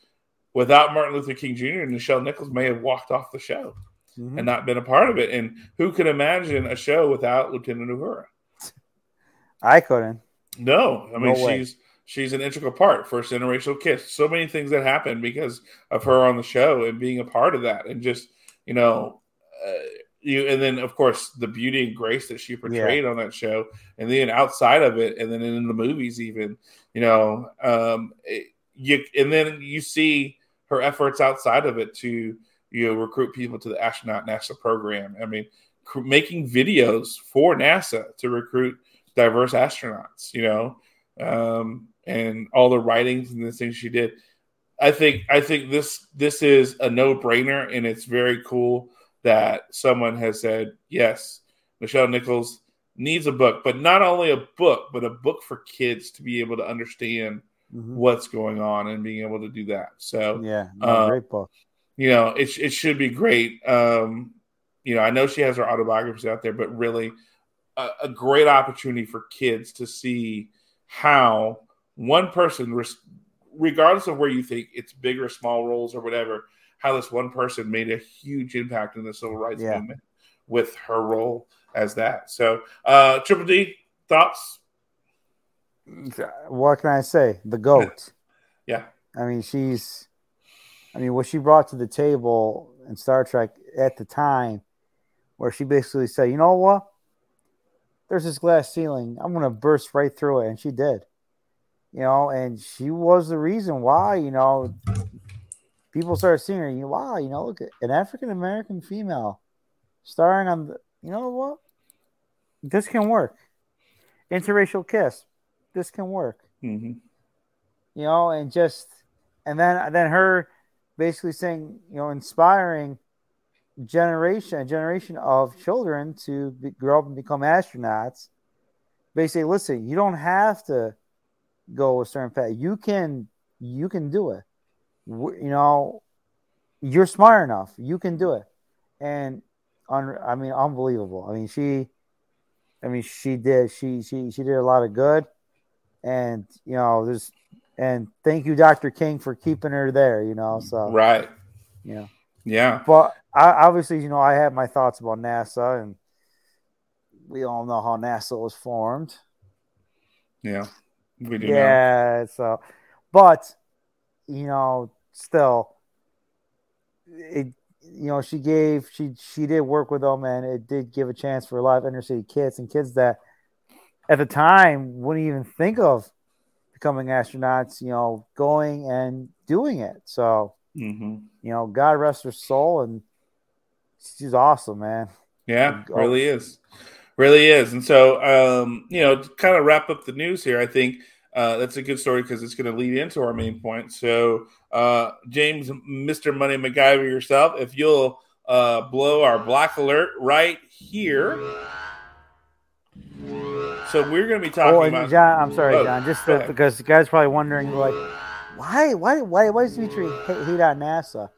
without martin luther king jr nichelle nichols may have walked off the show mm-hmm. and not been a part of it. And who could imagine a show without Lieutenant Uhura? I couldn't. No, I mean no she's she's an integral part. First interracial kiss. So many things that happened because of her on the show and being a part of that, and just you know. Uh, you and then of course the beauty and grace that she portrayed yeah. on that show and then outside of it and then in the movies even you know um it, you and then you see her efforts outside of it to you know, recruit people to the astronaut NASA program. I mean, cr- making videos for NASA to recruit diverse astronauts, you know, um, and all the writings and the things she did. I think I think this this is a no brainer, and it's very cool that someone has said yes. Nichelle Nichols needs a book, but not only a book, but a book for kids to be able to understand mm-hmm. what's going on and being able to do that. So yeah, no, uh, great book you know, it it should be great. Um, you know, I know she has her autobiographies out there, but really a, a great opportunity for kids to see how one person, regardless of where you think it's big or small roles or whatever, how this one person made a huge impact in the civil rights yeah. movement with her role as that. So, uh, Triple D, thoughts? What can I say? The goat. yeah. I mean, she's I mean, what she brought to the table in Star Trek at the time, where she basically said, you know what? There's this glass ceiling. I'm going to burst right through it. And she did. You know, and she was the reason why, you know, people started seeing her. You know, wow, you know, look at an African American female starring on the, you know what? This can work. Interracial kiss. This can work. Mm-hmm. You know, and just, and then, then her, basically saying, you know, inspiring generation, a generation of children to be, grow up and become astronauts. Basically, listen, you don't have to go a certain path. You can you can do it. You know, you're smart enough. You can do it. And un, I mean, unbelievable. I mean, she, I mean, she did. She she she did a lot of good. And you know, there's and thank you, Dr. King, for keeping her there. You know, so Right. you know. Yeah. But I, obviously, you know, I have my thoughts about NASA, and we all know how NASA was formed. Yeah. We do know. Yeah, so, but you know, still, it you know she gave she she did work with them, and it did give a chance for a lot of inner city kids and kids that at the time wouldn't even think of becoming astronauts. You know, going and doing it. So hmm you know, God rest her soul, and she's awesome, man. Yeah, really is. Really is. And so, um, you know, to kind of wrap up the news here, I think uh, that's a good story because it's going to lead into our main point. So, uh, James, Mr. Money MacGyver yourself, if you'll uh, blow our black alert right here. So, we're going to be talking Oh, about. John, I'm sorry, Oh, John. Just to, because the guys probably wondering, like, why, why, why, why does Dimitri hate, hate on NASA?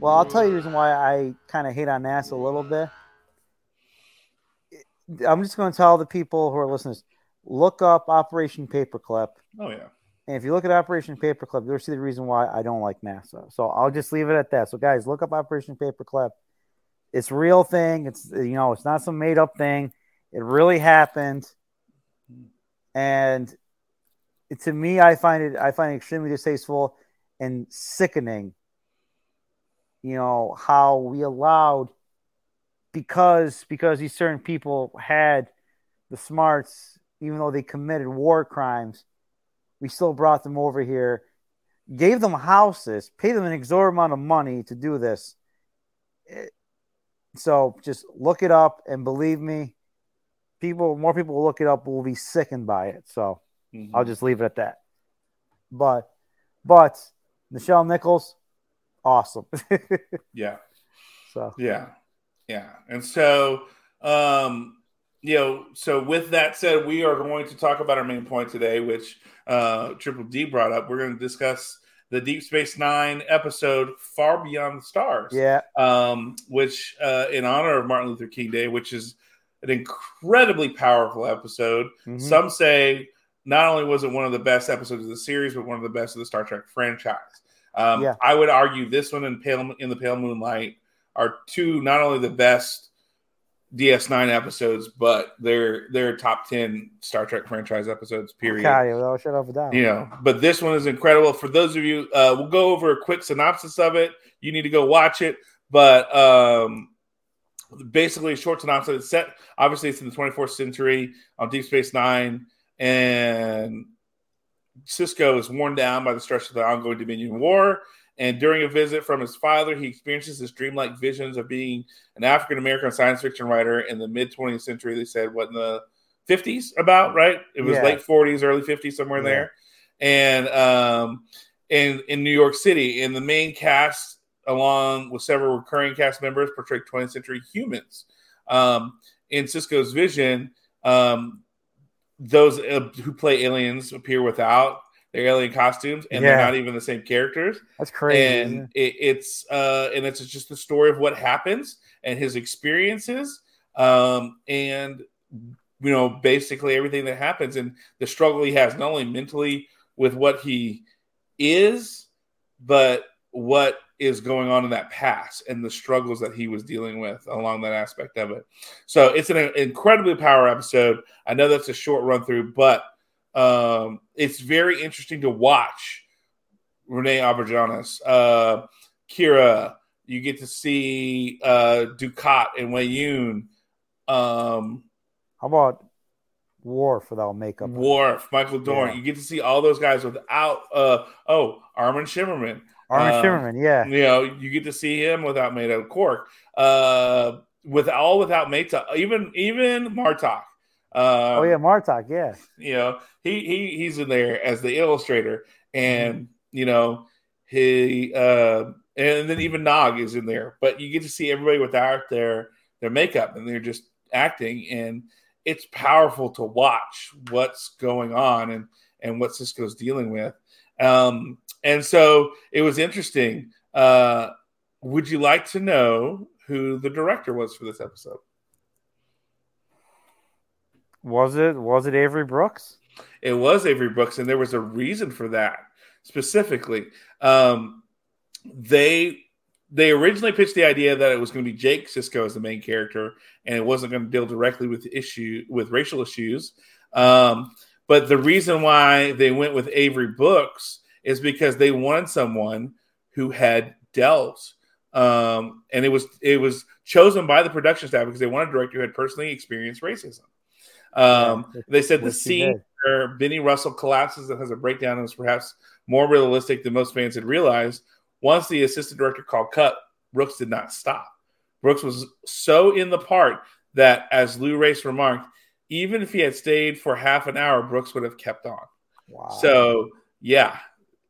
Well, I'll tell you the reason why I kind of hate on NASA a little bit. I'm just going to tell the people who are listening: look up Operation Paperclip, Oh, yeah. and if you look at Operation Paperclip, you'll see the reason why I don't like NASA. So I'll just leave it at that. So, guys, look up Operation Paperclip. It's a real thing. It's you know, it's not some made up thing. It really happened, and to me, I find it I find it extremely distasteful and sickening. You know how we allowed because because these certain people had the smarts, even though they committed war crimes, we still brought them over here, gave them houses, paid them an exorbitant amount of money to do this. It- so just look it up and believe me, people more people will look it up will be sickened by it. So Mhm. I'll just leave it at that. But but Nichelle Nichols, awesome. Yeah. so Yeah. Yeah. And so, um, you know, so with that said, we are going to talk about our main point today, which uh, Triple D brought up. We're going to discuss the Deep Space Nine episode Far Beyond the Stars, yeah, um, which, uh, in honor of Martin Luther King Day, which is an incredibly powerful episode. mhm. Some say not only was it one of the best episodes of the series, but one of the best of the Star Trek franchise. Um, Yeah. I would argue this one and Pale in the Pale Moonlight are two not only the best DS9 episodes, but they're they're top ten Star Trek franchise episodes. Period. Okay, well, shut up without. You know, but this one is incredible. For those of you, uh, we'll go over a quick synopsis of it. You need to go watch it, but um, basically, a short synopsis. It's set obviously it's in the 24th century on Deep Space Nine, and Sisko is worn down by the stress of the ongoing Dominion War. And during a visit from his father, he experiences his dreamlike visions of being an African American science fiction writer in the mid 20th century. They said, what in the 50s about, right? It was Yeah. late 40s, early 50s, somewhere Yeah. there. And um, in, in New York City, and the main cast, along with several recurring cast members, portrayed 20th century humans. Um, in Sisko's vision, um, those uh, who play aliens appear without their alien costumes, and they're not even the same characters. That's crazy. and it, it's uh and it's just the story of what happens and his experiences um and you know basically everything that happens and the struggle he has not only mentally with what he is but what is going on in that past and the struggles that he was dealing with along that aspect of it. So it's an incredibly power episode. I know that's a short run through but um it's very interesting to watch Renee Auberjonois, uh, Kira. You get to see uh, Dukat and Weyoun, um, How about War without makeup? Worf, Michael Dorn. Yeah. You get to see all those guys without. Uh, oh, Armin Shimerman. Armin uh, Shimerman, yeah. You know, you get to see him without Mata Cork. Uh, with all without Mata, even even Martok. Uh, oh yeah, Martok, yeah. you know he he he's in there as the illustrator and you know he uh and then even nog is in there but you get to see everybody without their their makeup and they're just acting and it's powerful to watch what's going on and and what Sisko's dealing with. Um, and so it was interesting. Uh, would you like to know who the director was for this episode? Was it was it Avery Brooks? It was Avery Brooks, and there was a reason for that specifically. Um, they they originally pitched the idea that it was going to be Jake Sisko as the main character, and it wasn't going to deal directly with issue with racial issues. Um, but the reason why they went with Avery Brooks is because they wanted someone who had dealt, um, and it was it was chosen by the production staff because they wanted a director who had personally experienced racism. Um, they said the scene where Benny Russell collapses and has a breakdown is perhaps more realistic than most fans had realized. Once the assistant director called cut, Brooks did not stop. Brooks was so in the part that, as Lou Race remarked, even if he had stayed for half an hour, Brooks would have kept on. Wow. So, yeah.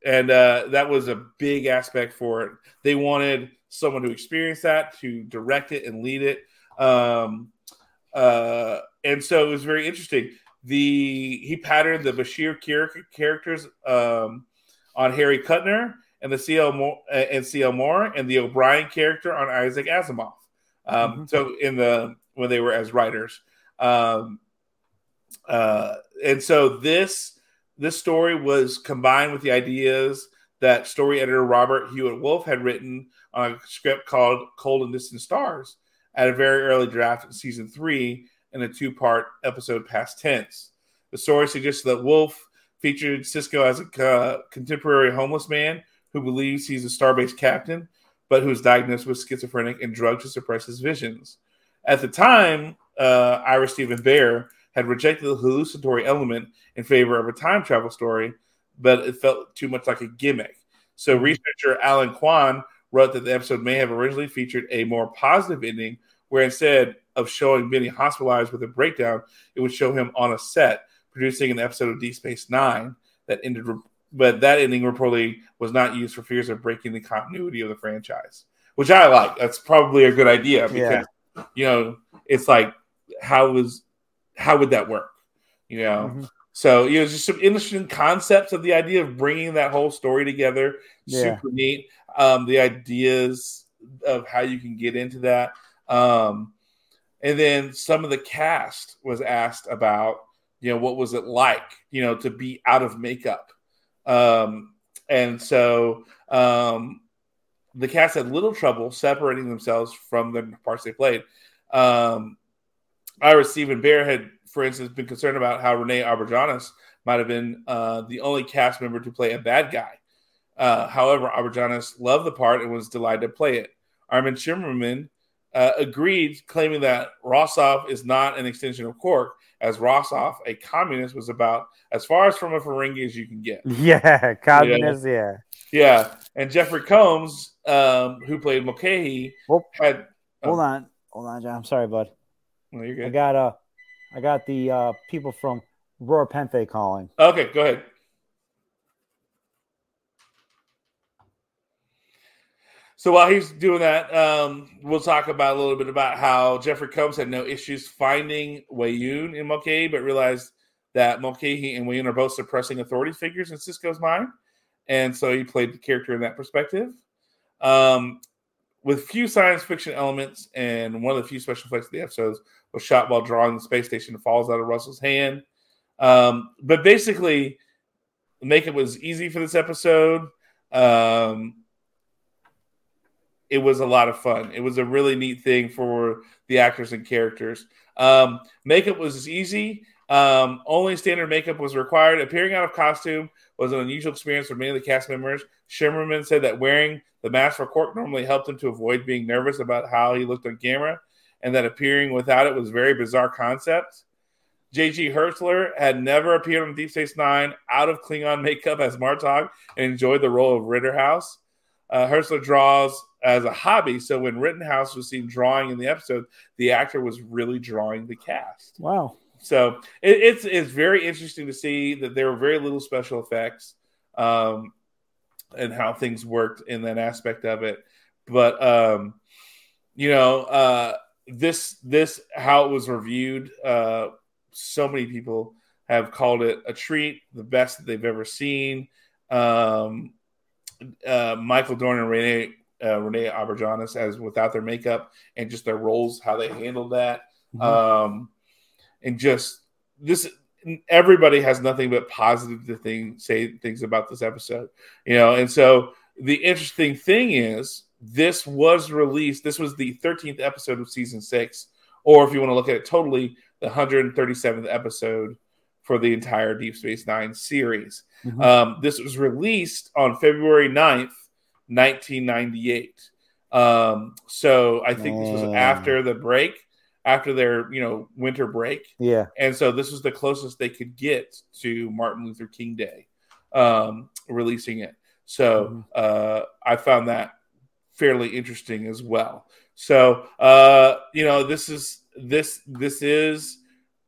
And uh, that was a big aspect for it. They wanted someone to experience that, to direct it and lead it. Um, uh, and so it was very interesting. The he patterned the Bashir characters um, on Harry Kuttner and the CL Moore, uh, and CL Moore and the O'Brien character on Isaac Asimov. Um, mm-hmm. So in the when they were as writers, um, uh, and so this this story was combined with the ideas that story editor Robert Hewitt Wolfe had written on a script called Cold and Distant Stars at a very early draft in season three in a two part episode past tense. The story suggests that Wolfe featured Sisko as a uh, contemporary homeless man who believes he's a starbase captain, but who's diagnosed with schizophrenic and drugged to suppress his visions. At the time, uh, Ira Steven Behr had rejected the hallucinatory element in favor of a time travel story, but it felt too much like a gimmick. So, researcher Alan Kwan wrote that the episode may have originally featured a more positive ending, where instead of showing Benny hospitalized with a breakdown, it would show him on a set producing an episode of Deep Space Nine that ended, but that ending reportedly was not used for fears of breaking the continuity of the franchise, which I like. That's probably a good idea because yeah. you know it's like how was how would that work, you know? Mm-hmm. So you know, just some interesting concepts of the idea of bringing that whole story together. Yeah. Super neat. Um, the ideas of how you can get into that. Um, and then some of the cast was asked about, you know, what was it like, you know, to be out of makeup. Um, and so um, the cast had little trouble separating themselves from the parts they played. Um, Ira Steven Behr had, for instance, been concerned about how Renee Auberjonois might have been uh, the only cast member to play a bad guy. Uh, however, Auberjonois loved the part and was delighted to play it. Armin Shimerman uh, agreed, claiming that Rossoff is not an extension of Quark, as Rossoff, a communist, was about as far as from a Ferengi as you can get. Yeah, communist, you know? yeah. Yeah, and Jeffrey Combs, um, who played Mulcahy, well, had. hold um, on, hold on, John. I'm sorry, bud. No, you're good. I got uh, I got the uh, people from Rura Penthe calling. Okay, go ahead. So while he's doing that, um, we'll talk about a little bit about how Jeffrey Combs had no issues finding Weyoun in Mulcahy, but realized that Mulcahy and Weyoun are both suppressing authority figures in Sisko's mind, and so he played the character in that perspective. Um, with few science fiction elements, and one of the few special effects of the episodes was shot while drawing the space station falls out of Russell's hand. Um, but basically, makeup was easy for this episode. Um, it was a lot of fun. It was a really neat thing for the actors and characters. Um, makeup was easy. Um, only standard makeup was required. Appearing out of costume was an unusual experience for many of the cast members. Shimerman said that wearing the mask for Quark normally helped him to avoid being nervous about how he looked on camera, and that appearing without it was a very bizarre concept. J.G. Hertzler had never appeared on Deep Space Nine out of Klingon makeup as Martok and enjoyed the role of Rittenhouse. Uh, Hertzler draws as a hobby. So when Rittenhouse was seen drawing in the episode, the actor was really drawing the cast. Wow. So it, it's it's very interesting to see that there were very little special effects um, and how things worked in that aspect of it. But um, you know, uh, this this how it was reviewed. Uh, so many people have called it a treat, the best that they've ever seen. Um, uh, Michael Dorn and Renee uh, Renee Auberjonois as without their makeup and just their roles, how they handled that, mm-hmm. um, and just this. Everybody has nothing but positive to thing, say things about this episode, you know. And so the interesting thing is, this was released. This was the 13th episode of season six, or if you want to look at it totally, the 137th episode for the entire Deep Space Nine series. Mm-hmm. Um, this was released on February 9th, 1998. Um, so I think this was after the break, after their you know winter break. Yeah. And so this was the closest they could get to Martin Luther King Day, um, releasing it. So mm-hmm. uh, I found that fairly interesting as well. So uh, you know this is this this is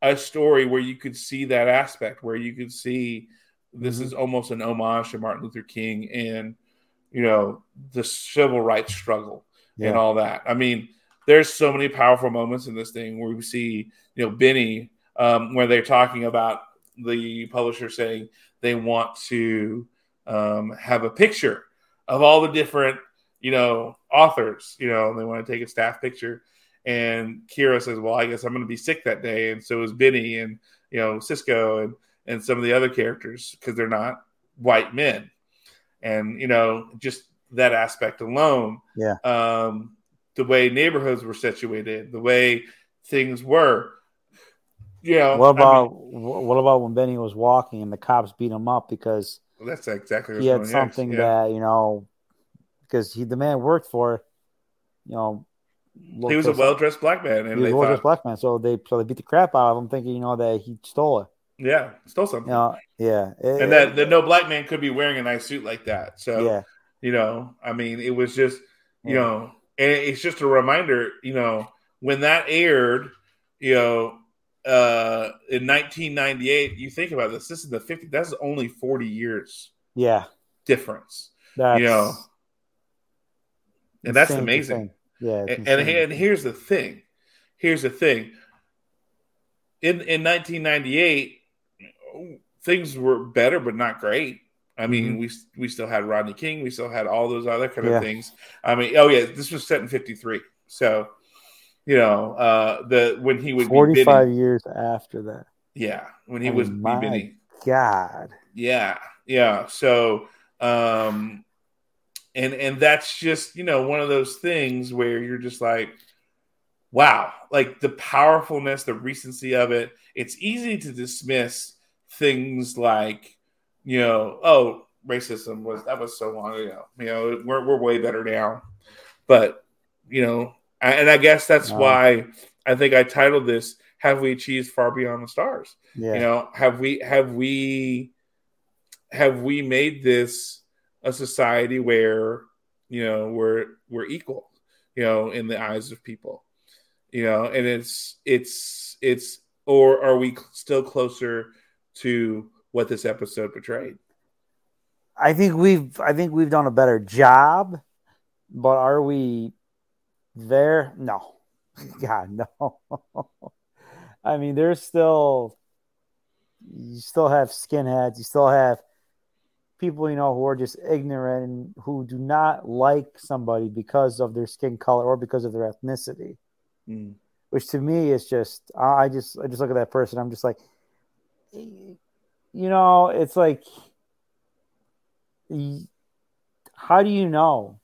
a story where you could see that aspect, where you could see this mm-hmm. is almost an homage to Martin Luther King and you know the civil rights struggle yeah. and all that. I mean, there's so many powerful moments in this thing where we see you know Benny um, where they're talking about the publisher saying they want to um, have a picture of all the different you know authors. You know, they want to take a staff picture and Kira says, "Well, I guess I'm going to be sick that day," and so is Benny and you know sisko and and some of the other characters because they're not white men, and you know just that aspect alone. Yeah. Um, the way neighborhoods were situated, the way things were. You know, what about I mean, what about when Benny was walking and the cops beat him up because well, that's exactly he had something yeah. that you know because he the man worked for you know he was a well dressed black man, and he was a well dressed black man. So they so they beat the crap out of him, thinking you know that he stole it. Yeah, stole something. You know, yeah, it, and that, that no black man could be wearing a nice suit like that. So yeah, you know, I mean, it was just you yeah. know, and it's just a reminder, you know, when that aired, you know, uh in 1998 you think about this this is the 50 that's only 40 years yeah difference that's you know and that's amazing yeah. And, and, and here's the thing. Here's the thing. In in 1998, things were better, but not great. I mean, mm-hmm. we we still had Rodney King, we still had all those other kind of things. I mean, oh yeah, this was set in '53, so you know, uh, the when he would 45 years after that. Yeah, when he oh was my God. Yeah, yeah. So, um, and and that's just you know one of those things where you're just like wow like the powerfulness the recency of it it's easy to dismiss things like you know oh racism was that was so long ago you know we're, we're way better now but you know and i guess that's wow. why i think i titled this have we achieved far beyond the stars yeah. you know have we have we have we made this a society where you know we're we're equal you know in the eyes of people you know and it's it's it's or are we still closer to what this episode portrayed. I think we've i think we've done a better job but are we there? No. God no. I mean there's still you still have skinheads. You still have people you know who are just ignorant and who do not like somebody because of their skin color or because of their ethnicity. Mm. which to me is just i just i just look at that person. I'm just like you know it's like how do you know?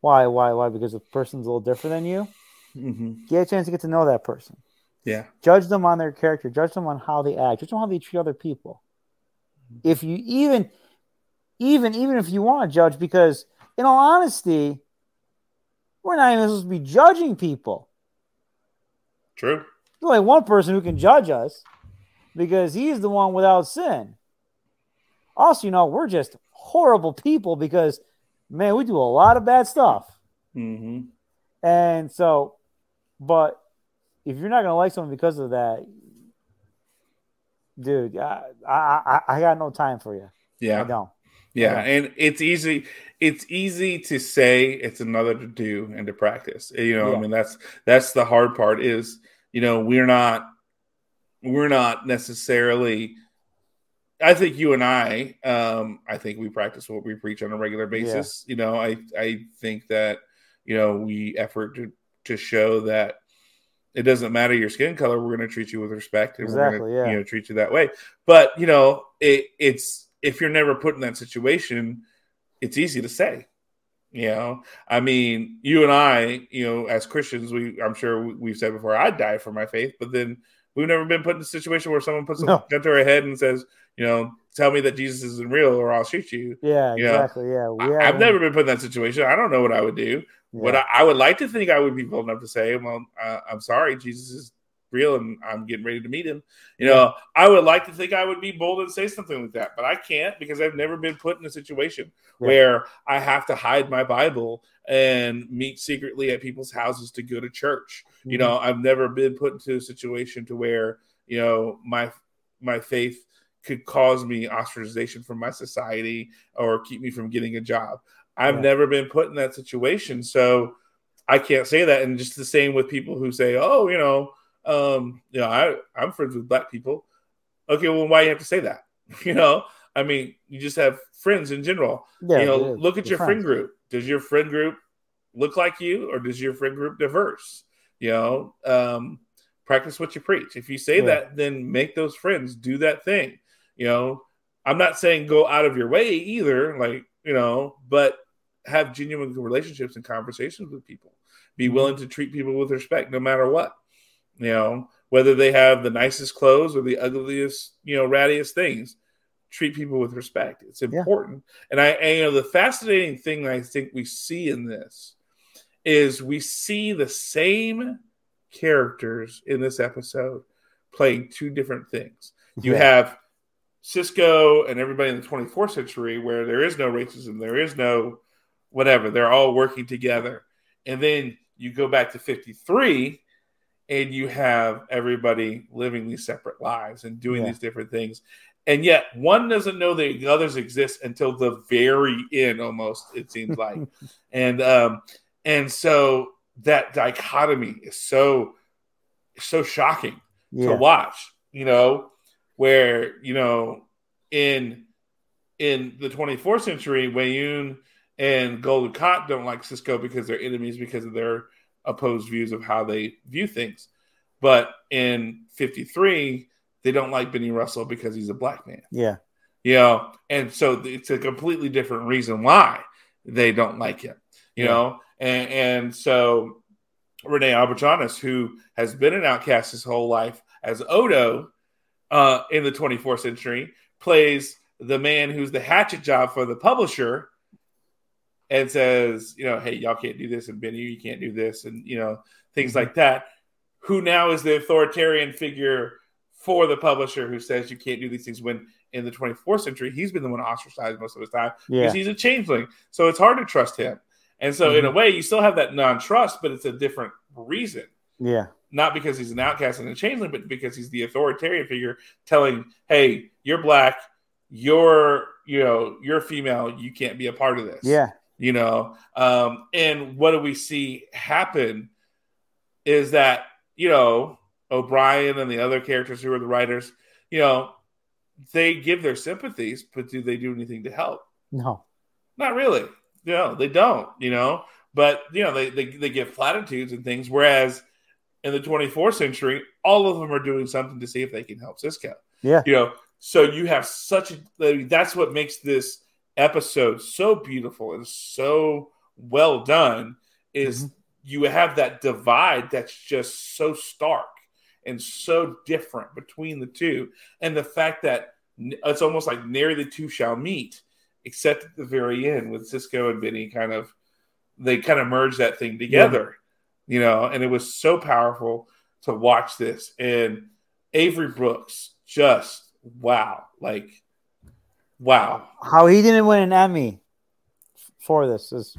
Why why why? Because the person's a little different than you? Mm-hmm. get a chance to get to know that person. Yeah. Judge them on their character. Judge them on how they act. Judge them on how they treat other people. If you even even even if you want to judge because in all honesty we're not even supposed to be judging people. True. There's only one person who can judge us because he's the one without sin also you know we're just horrible people because man we do a lot of bad stuff mm-hmm. and so but if you're not going to like someone because of that dude, I, I I got no time for you. Yeah, I don't. Yeah, and it's easy. It's easy to say. It's another to do and to practice. You know, yeah. I mean, that's that's the hard part. Is you know we're not we're not necessarily. I think you and I, um, I think we practice what we preach on a regular basis. Yeah. You know, I I think that you know we effort to to show that it doesn't matter your skin color. We're going to treat you with respect, and exactly, we're going to yeah. you know treat you that way. But you know, it, it's if you're never put in that situation, it's easy to say. You know, I mean, you and I, you know, as Christians, we I'm sure we've said before, I'd die for my faith, but then we've never been put in a situation where someone puts a no. gun to our head and says, you know, tell me that Jesus isn't real or I'll shoot you. Yeah, you exactly. Know? Yeah, I, have never been put in that situation. I don't know what I would do. Yeah. What I, I, would like to think I would be bold enough to say, well, uh, I'm sorry, Jesus is real and I'm getting ready to meet him. You know, I would like to think I would be bold and say something like that, but I can't because I've never been put in a situation yeah. where I have to hide my Bible and meet secretly at people's houses to go to church. Mm-hmm. You know, I've never been put into a situation to where, you know, my my faith could cause me ostracization from my society or keep me from getting a job. I've never been put in that situation. So I can't say that. And just the same with people who say, oh, you know, um, you know, I, I'm friends with black people. Okay, well, why do you have to say that? You know, I mean, you just have friends in general. Yeah, you know, look at your friend group. Does your friend group look like you, or does your friend group diverse? You know, um, practice what you preach. If you say yeah. that, then make those friends do that thing. You know, I'm not saying go out of your way either, like you know, but have genuine relationships and conversations with people. Be mm-hmm. willing to treat people with respect, no matter what. You know, whether they have the nicest clothes or the ugliest, you know, rattiest things, treat people with respect. It's important. Yeah. And I, and, you know, the fascinating thing I think we see in this is we see the same characters in this episode playing two different things. You yeah. have Sisko and everybody in the 24th century where there is no racism, there is no whatever, they're all working together. And then you go back to 53 and you have everybody living these separate lives and doing yeah. these different things and yet one doesn't know that the others exist until the very end almost it seems like and um and so that dichotomy is so so shocking yeah. to watch you know where you know in in the 24th century Weyoun and Gul Dukat don't like Sisko because they're enemies because of their opposed views of how they view things. But in 53, they don't like Benny Russell because he's a black man. Yeah. You know, and so it's a completely different reason why they don't like him, you yeah. know? And, and so Rene Auberjonois, who has been an outcast his whole life as Odo uh, in the 24th century, plays the man who's the hatchet job for the publisher and says, you know, hey, y'all can't do this, and Benny, you can't do this, and you know, things mm-hmm. like that. Who now is the authoritarian figure for the publisher who says you can't do these things when in the 24th century he's been the one ostracized most of his time yeah. because he's a changeling. So it's hard to trust him. And so mm-hmm. in a way, you still have that non-trust, but it's a different reason. Yeah. Not because he's an outcast and a changeling, but because he's the authoritarian figure telling, hey, you're black, you're, you know, you're female, you can't be a part of this. Yeah you know? Um, and what do we see happen is that you know o'brien and the other characters who are the writers you know they give their sympathies but do they do anything to help? No. Not really. No they don't you know? But you know they, they, they give platitudes and things whereas in the 24th century all of them are doing something to see if they can help sisko yeah. You know so you have such a that's what makes this episode so beautiful and so well done is mm-hmm. you have that divide that's just so stark and so different between the two and the fact that it's almost like nary the two shall meet except at the very end with sisko and benny kind of they kind of merge that thing together yeah. you know and it was so powerful to watch this and avery brooks just wow like Wow. How he didn't win an Emmy for this is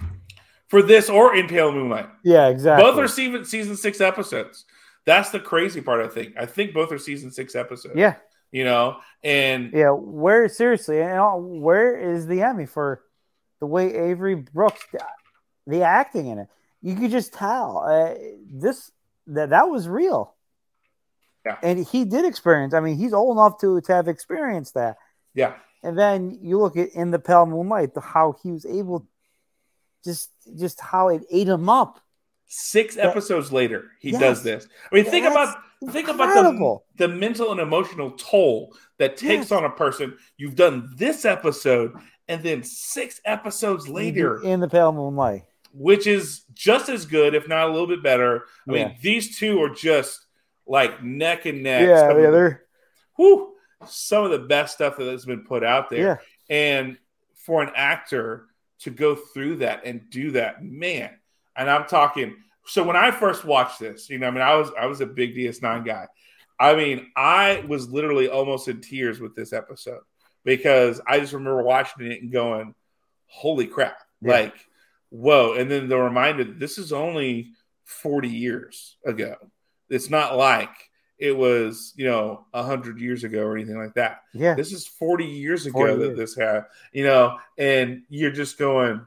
for this or in Pale Moonlight. Yeah, exactly. Both are season season six episodes. That's the crazy part. I think. I think both are season six episodes. Yeah. You know, and yeah, where seriously, and where is the Emmy for the way Avery Brooks, the acting in it? You could just tell uh, this that that was real. Yeah. And he did experience. I mean, he's old enough to, to have experienced that. Yeah. And then you look at in the pale moonlight, the, how he was able, just just how it ate him up. Six episodes later, he Yes. does this. I mean, think about think about the, the mental and emotional toll that takes Yes. on a person. You've done this episode, and then six episodes later, in the pale moonlight. which is just as good, if not a little bit better. I Yeah. mean, these two are just like neck and neck. Yeah, yeah, they're whew, some of the best stuff that has been put out there. yeah. And for an actor to go through that and do that, man. And I'm talking. So when I first watched this, you know, I mean, I was I was a big DS9 guy. I mean, I was literally almost in tears with this episode because I just remember watching it and going, "Holy crap!" Yeah. Like, whoa! And then the reminder: this is only 40 years ago. It's not like it was, you know, a 100 years ago or anything like that. Yeah. This is 40 years ago 40 that years. this had, you know, and you're just going,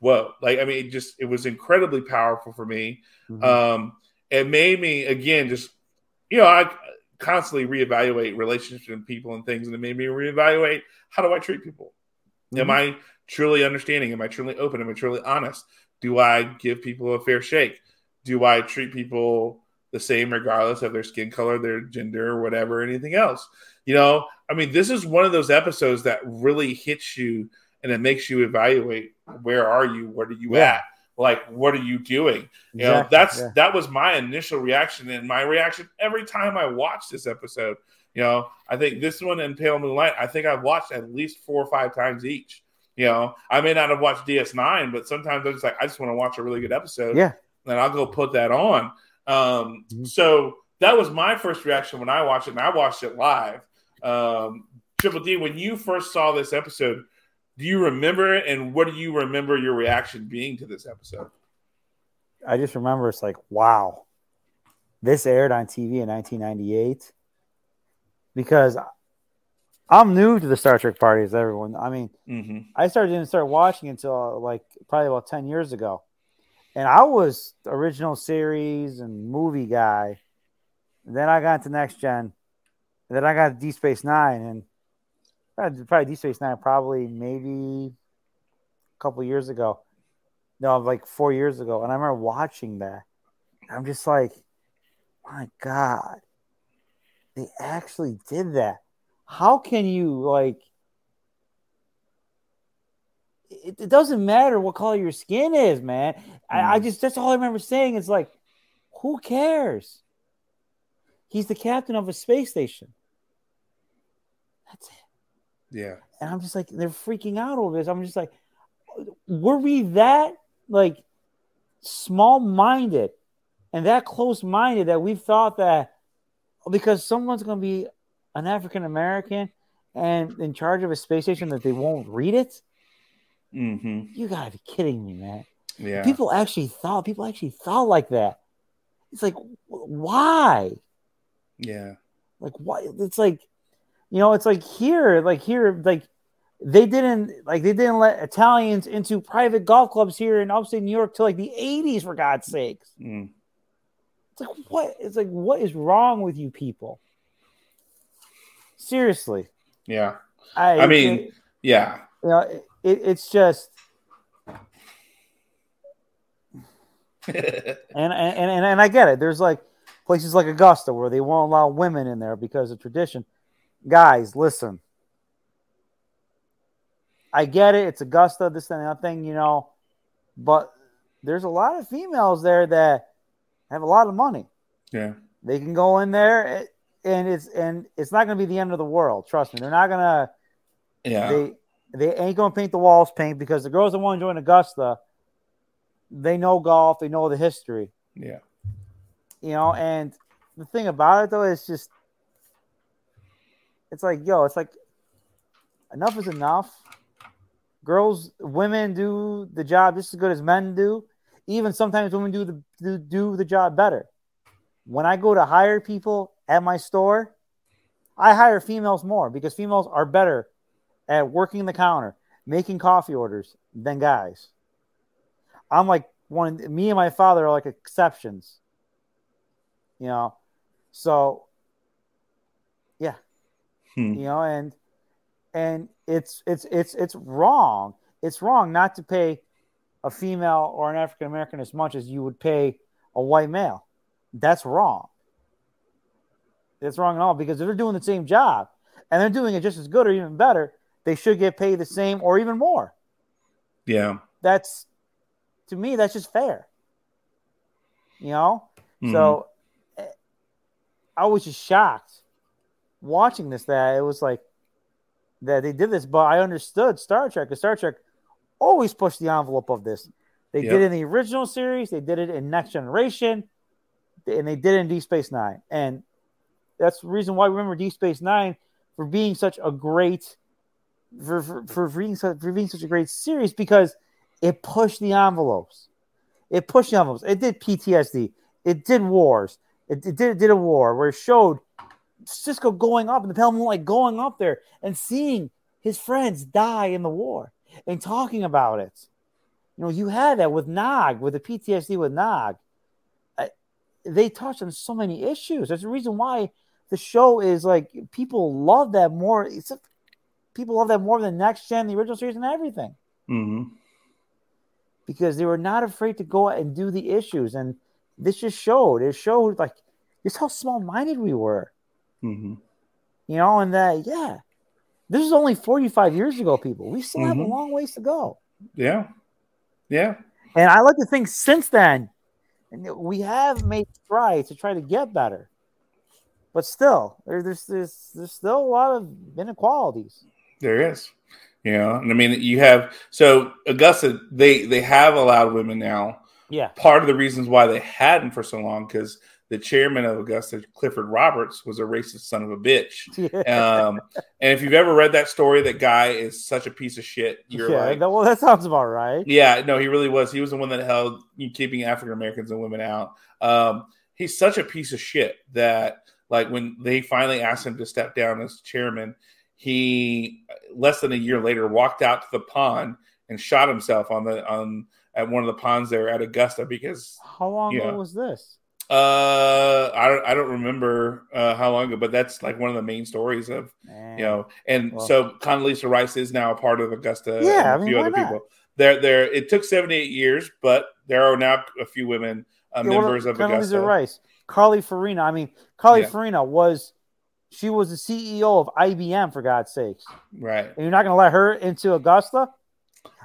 whoa. Like, I mean, it just, it was incredibly powerful for me. Mhm. Um, it made me, again, just, you know, I constantly reevaluate relationships and people and things, and it made me reevaluate how do I treat people? Am Mhm. I truly understanding? Am I truly open? Am I truly honest? Do I give people a fair shake? Do I treat people the same regardless of their skin color, their gender, or whatever, anything else? You know, I mean, this is one of those episodes that really hits you and it makes you evaluate where are you? What are you Yeah. at? Like, what are you doing? You know, that's yeah. that was my initial reaction and my reaction every time I watched this episode. You know, I think this one and Pale Moonlight, I think I've watched at least four or five times each. You know, I may not have watched DS9, but sometimes I'm just like, I just want to watch a really good episode. Yeah. And I'll go put that on. Um, Mhm. So that was my first reaction when I watched it, and I watched it live. Um, Triple D, when you first saw this episode, do you remember it? And what do you remember your reaction being to this episode? I just remember it's like, wow, this aired on TV in 1998 because I'm new to the Star Trek parties. Everyone, I mean, Mm-hmm. I started didn't start watching until like probably about 10 years ago, and I was original series and movie guy. then I got into Next Gen, then I got D Space Nine, and uh, probably D Space Nine probably maybe a couple years ago. No, like four years ago, and I remember watching that. I'm just like, my God, they actually did that. How can you like? It, it doesn't matter what color your skin is, man. I, I mm. just that's all I remember saying. It's like, who cares? He's the captain of a space station. That's it. Yeah. And I'm just like, they're freaking out over this. I'm just like, were we that like small minded and that close minded that we thought that because someone's going to be an African American and in charge of a space station that they won't read it? Mm-hmm. You got to be kidding me, man. Yeah. People actually thought, people actually thought like that. It's like, why? yeah. Like why? It's like, you know, it's like here, like here, like they didn't like they didn't let Italians into private golf clubs here in upstate New York till like the '80s, for God's sakes. Mm. It's like what? It's like what is wrong with you people? Seriously, Yeah. I, I mean, it- Yeah. you know, it, it's just and and, and and I get it. There's like places like Augusta where they won't allow women in there because of tradition. Guys, listen. I get it. It's Augusta, this and that thing, you know, but there's a lot of females there that have a lot of money. yeah. They can go in there and it's and it's not going to be the end of the world. Trust me. They're not going to Yeah. they they ain't gonna paint the walls pink because the girls that want to join Augusta, they know golf, they know the history, yeah. you know. And the thing about it though is just, it's like yo, it's like enough is enough. Girls, women do the job just as good as men do. Even sometimes women do the do, do the job better. When I go to hire people at my store, I hire females more because females are better at working the counter, making coffee orders than guys. I'm like one. Me and my father are like exceptions. You know, So, yeah, Hmm. you know, and and it's it's it's it's wrong. It's wrong not to pay a female or an African American as much as you would pay a white male. That's wrong. It's wrong at all because they're doing the same job and they're doing it just as good or even better, they should get paid the same or even more. Yeah. That's to me, that's just fair. You know? Mhm. So eh, I was just shocked watching this that it was like that they did this, but I understood Star Trek because Star Trek always pushed the envelope of this. They Yep. did it in the original series, they did it in Next Generation, and they did it in Deep Space Nine. And that's the reason why we remember Deep Space Nine for being such a great for for, for being such for being such a great series because it pushed the envelopes. It pushed the envelopes. It did PTSD. It did wars. It, it did it did a war where it showed Sisko going up in the pale moonlight, going up there and seeing his friends die in the war and talking about it. You know, you had that with Nog, with the PTSD with Nog. I, they touched on so many issues. There's a reason why the show is like people love that more. It's people love that more than Next Gen, the original series, and everything Mhm. because they were not afraid to go out and do the issues. And this just showed. It showed like just how small minded we were. Mhm. You know, and that yeah, this is only 45 years ago, people. We still have a Mhm. long ways to go. Yeah. Yeah. And I like to think since then, we have made strides to try to get better. But still, there, there's, there's there's still a lot of inequalities. There is. You know, and I mean you have so Augusta, they they have allowed women now. Yeah. Part of the reasons why they hadn't for so long, because the chairman of Augusta, Clifford Roberts, was a racist son of a bitch. Um, and if you've ever read that story, that guy is such a piece of shit. You're yeah, like, well, that sounds about right. Yeah, no, he really was. He was the one that held keeping African Americans and women out. Um, he's such a piece of shit that, like, when they finally asked him to step down as chairman, he less than a year later walked out to the pond and shot himself on the on at one of the ponds there at Augusta because How long Yeah. ago was this? uh I don't I don't remember uh, how long ago, but that's like one of the main stories of Man. you know, and Well- so Condoleezza Rice is now a part of Augusta. Yeah, and a few other not? people. There, there. It took seventy eight years, but there are now a few women uh, members of Condoleezza Augusta. Rice, Carly Fiorina. I mean, Carly Yeah. Fiorina was she was the CEO of IBM for God's sakes, Right. and you're not going to let her into Augusta?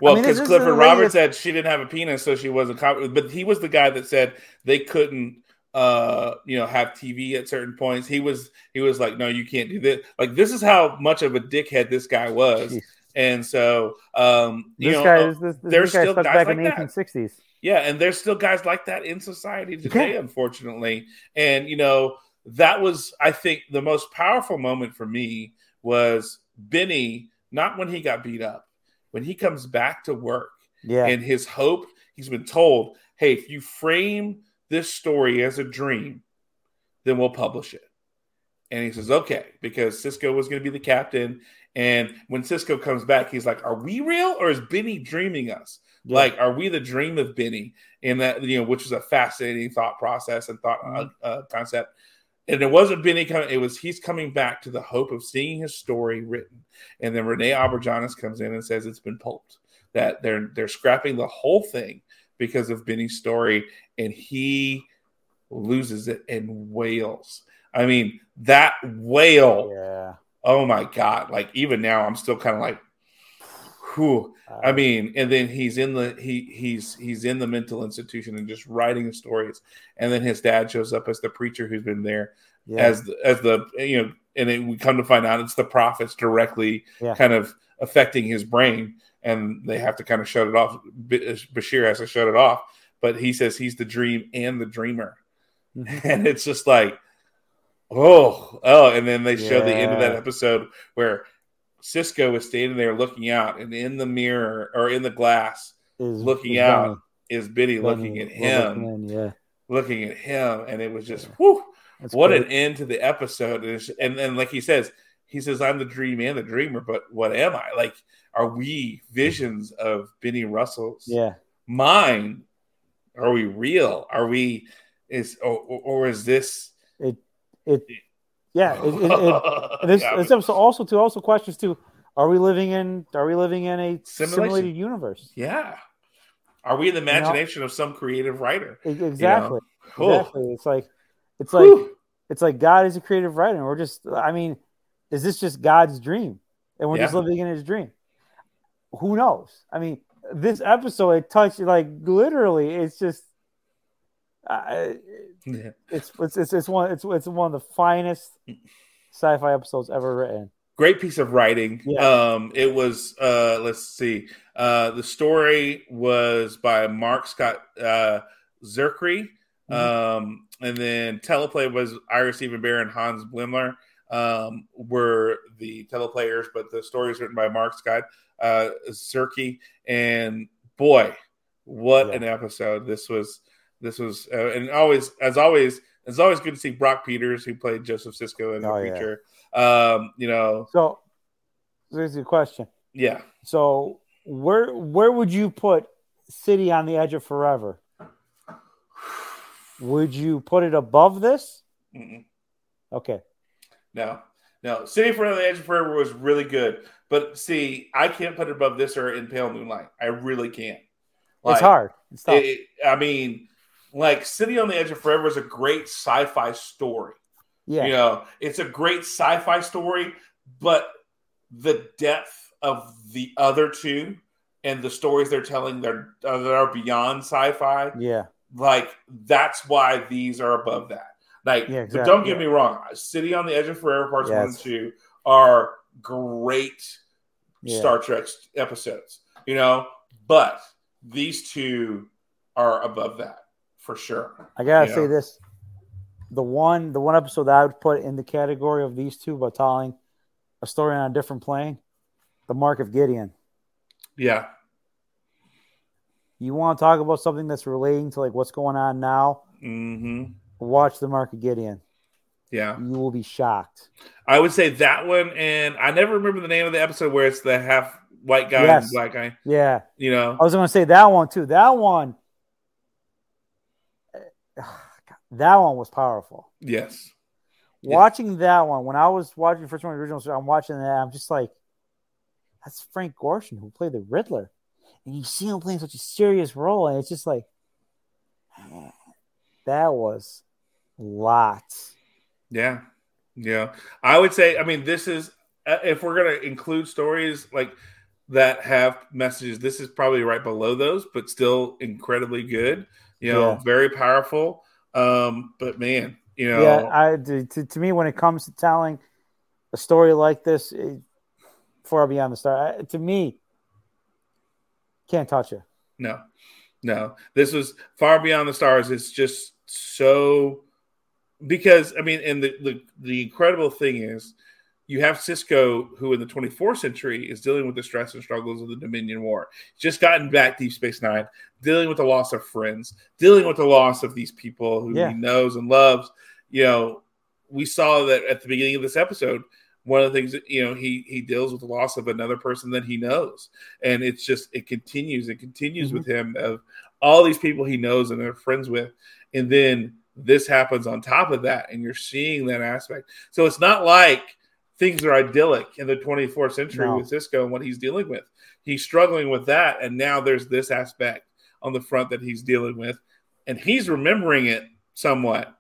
Well, because this is Clifford Roberts said she didn't have a penis, so she wasn't. But he was the guy that said they couldn't, uh, you know, have TV at certain points. He was, he was like, no, you can't do this. Like this is how much of a dickhead this guy was, Jeez. and so, um, you This know, guy this, this, there's guy still guys back like in the that. Yeah, and there's still guys like that in society today, Yeah. unfortunately. And you know, that was I think the most powerful moment for me was Benny, not when he got beat up, when he comes back to work Yeah, and his hope, he's been told, hey, if you frame this story as a dream, then we'll publish it. And he says, okay, because Sisko was going to be the captain. And when Sisko comes back, he's like, are we real or is Benny dreaming us? Yeah. Like, are we the dream of Benny? And that, you know, which was a fascinating thought process and thought uh, uh, concept. And it wasn't Benny coming, it was he's coming back to the hope of seeing his story written. And then René Auberjonois comes in and says it's been pulped, that they're they're scrapping the whole thing because of Benny's story, and he loses it and wails. I mean, that wail, yeah. oh my god! Like even now, I'm still kind of like, whew. I mean, and then he's in the he he's he's in the mental institution and just writing stories, and then his dad shows up as the preacher who's been there yeah. as the, as the you know, and then we come to find out it's the prophets directly Yeah. kind of affecting his brain, and they have to kind of shut it off. Bashir has to shut it off, but he says he's the dream and the dreamer, Mhm. and it's just like, oh, oh, and then they show the end of that episode where Sisko is standing there looking out, and in the mirror or in the glass Is- looking is uh, out Benny. is Benny looking at him, yeah. looking at him, and it was just whew, what great. an end to the episode. And, and then, like he says, he says, I'm the dream and the dreamer, but what am I? Like, are we visions of Benny Russell's Yeah. mind? Are we real? Are we, is, or, or or is this, It it, yeah, it, it, it, this, Yeah, this episode also to also questions too. Are we living in Are we living in a simulated universe? yeah. Are we in the imagination of some creative writer? Exactly. Oh. Exactly. It's like it's like Whew. it's like God is a creative writer, and we're just. I mean, is this just God's dream, and we're just living in His dream? Who knows? I mean, this episode it touched like literally. It's just. Uh, Yeah. it's, it's it's it's one it's it's one of the finest sci-fi episodes ever written. great piece of writing. Yeah. Um, it was uh, let's see, uh, the story was by Mark Scott uh, Mm-hmm. um, and then teleplay was Ira Steven Behr and Hans Beimler um, were the teleplayers, but the story is written by Mark Scott uh, and boy, what Yeah. an episode this was! This was, uh, and always, as always. It's always good to see Brock Peters, who played Joseph Sisko in the Oh, yeah. feature. Um, you know, So, here's the question: yeah. So, where where would you put City on the Edge of Forever? Would you put it above this? Mm-mm. Okay. No, no. City for the Edge of Forever was really good, but see, I can't put it above this or in Pale Moonlight. I really can't. it's hard. It's tough. it- I mean, like City on the Edge of Forever is a great sci-fi story. yeah. You know, it's a great sci-fi story, but the depth of the other two and the stories they're telling that are, uh, that are beyond sci-fi, Yeah. like that's why these are above that. Like, Yeah, but exactly. don't get me wrong, City on the Edge of Forever parts one and two are great Yeah. Star Trek episodes, you know, but these two are above that for sure. I gotta Yeah. say this: the one the one episode that I would put in the category of these two, but telling a story on a different plane, the Mark of Gideon. Yeah, You want to talk about something that's relating to like what's going on now? Mm-hmm. Watch the Mark of Gideon. yeah. You will be shocked. I would say that one, and I never remember the name of the episode where it's the half white guy Yes. and black guy. Yeah. You know, I was going to say that one too. That one, that one was powerful. yes, Yeah. Watching that one, when I was watching the first one, the original, I'm watching that. I'm just like, that's Frank Gorshin who played the Riddler, and you see him playing such a serious role, and it's just like, man, that was lots. yeah, yeah. I would say, I mean, this is uh, if we're gonna include stories like that have messages, this is probably right below those, but still incredibly good. You know, Yeah. very powerful. Um, but man, you know, Yeah, I to, to, me when it comes to telling a story like this, it, far beyond the star. I, to me, can't touch it. No, no. This was far beyond the stars. It's just so because I mean, and the the, the incredible thing is you have Sisko, who in the 24th century is dealing with the stress and struggles of the Dominion War. Just gotten back Deep Space Nine, dealing with the loss of friends, dealing with the loss of these people who Yeah. he knows and loves. You know, we saw that at the beginning of this episode. One of the things that you know he he deals with the loss of another person that he knows, and it's just it continues and continues Mhm. with him of all these people he knows and they're friends with, and then this happens on top of that, and you're seeing that aspect. So it's not like things are idyllic in the 24th century No. with Sisko and what he's dealing with. He's struggling with that, and now there's this aspect on the front that he's dealing with, and he's remembering it somewhat.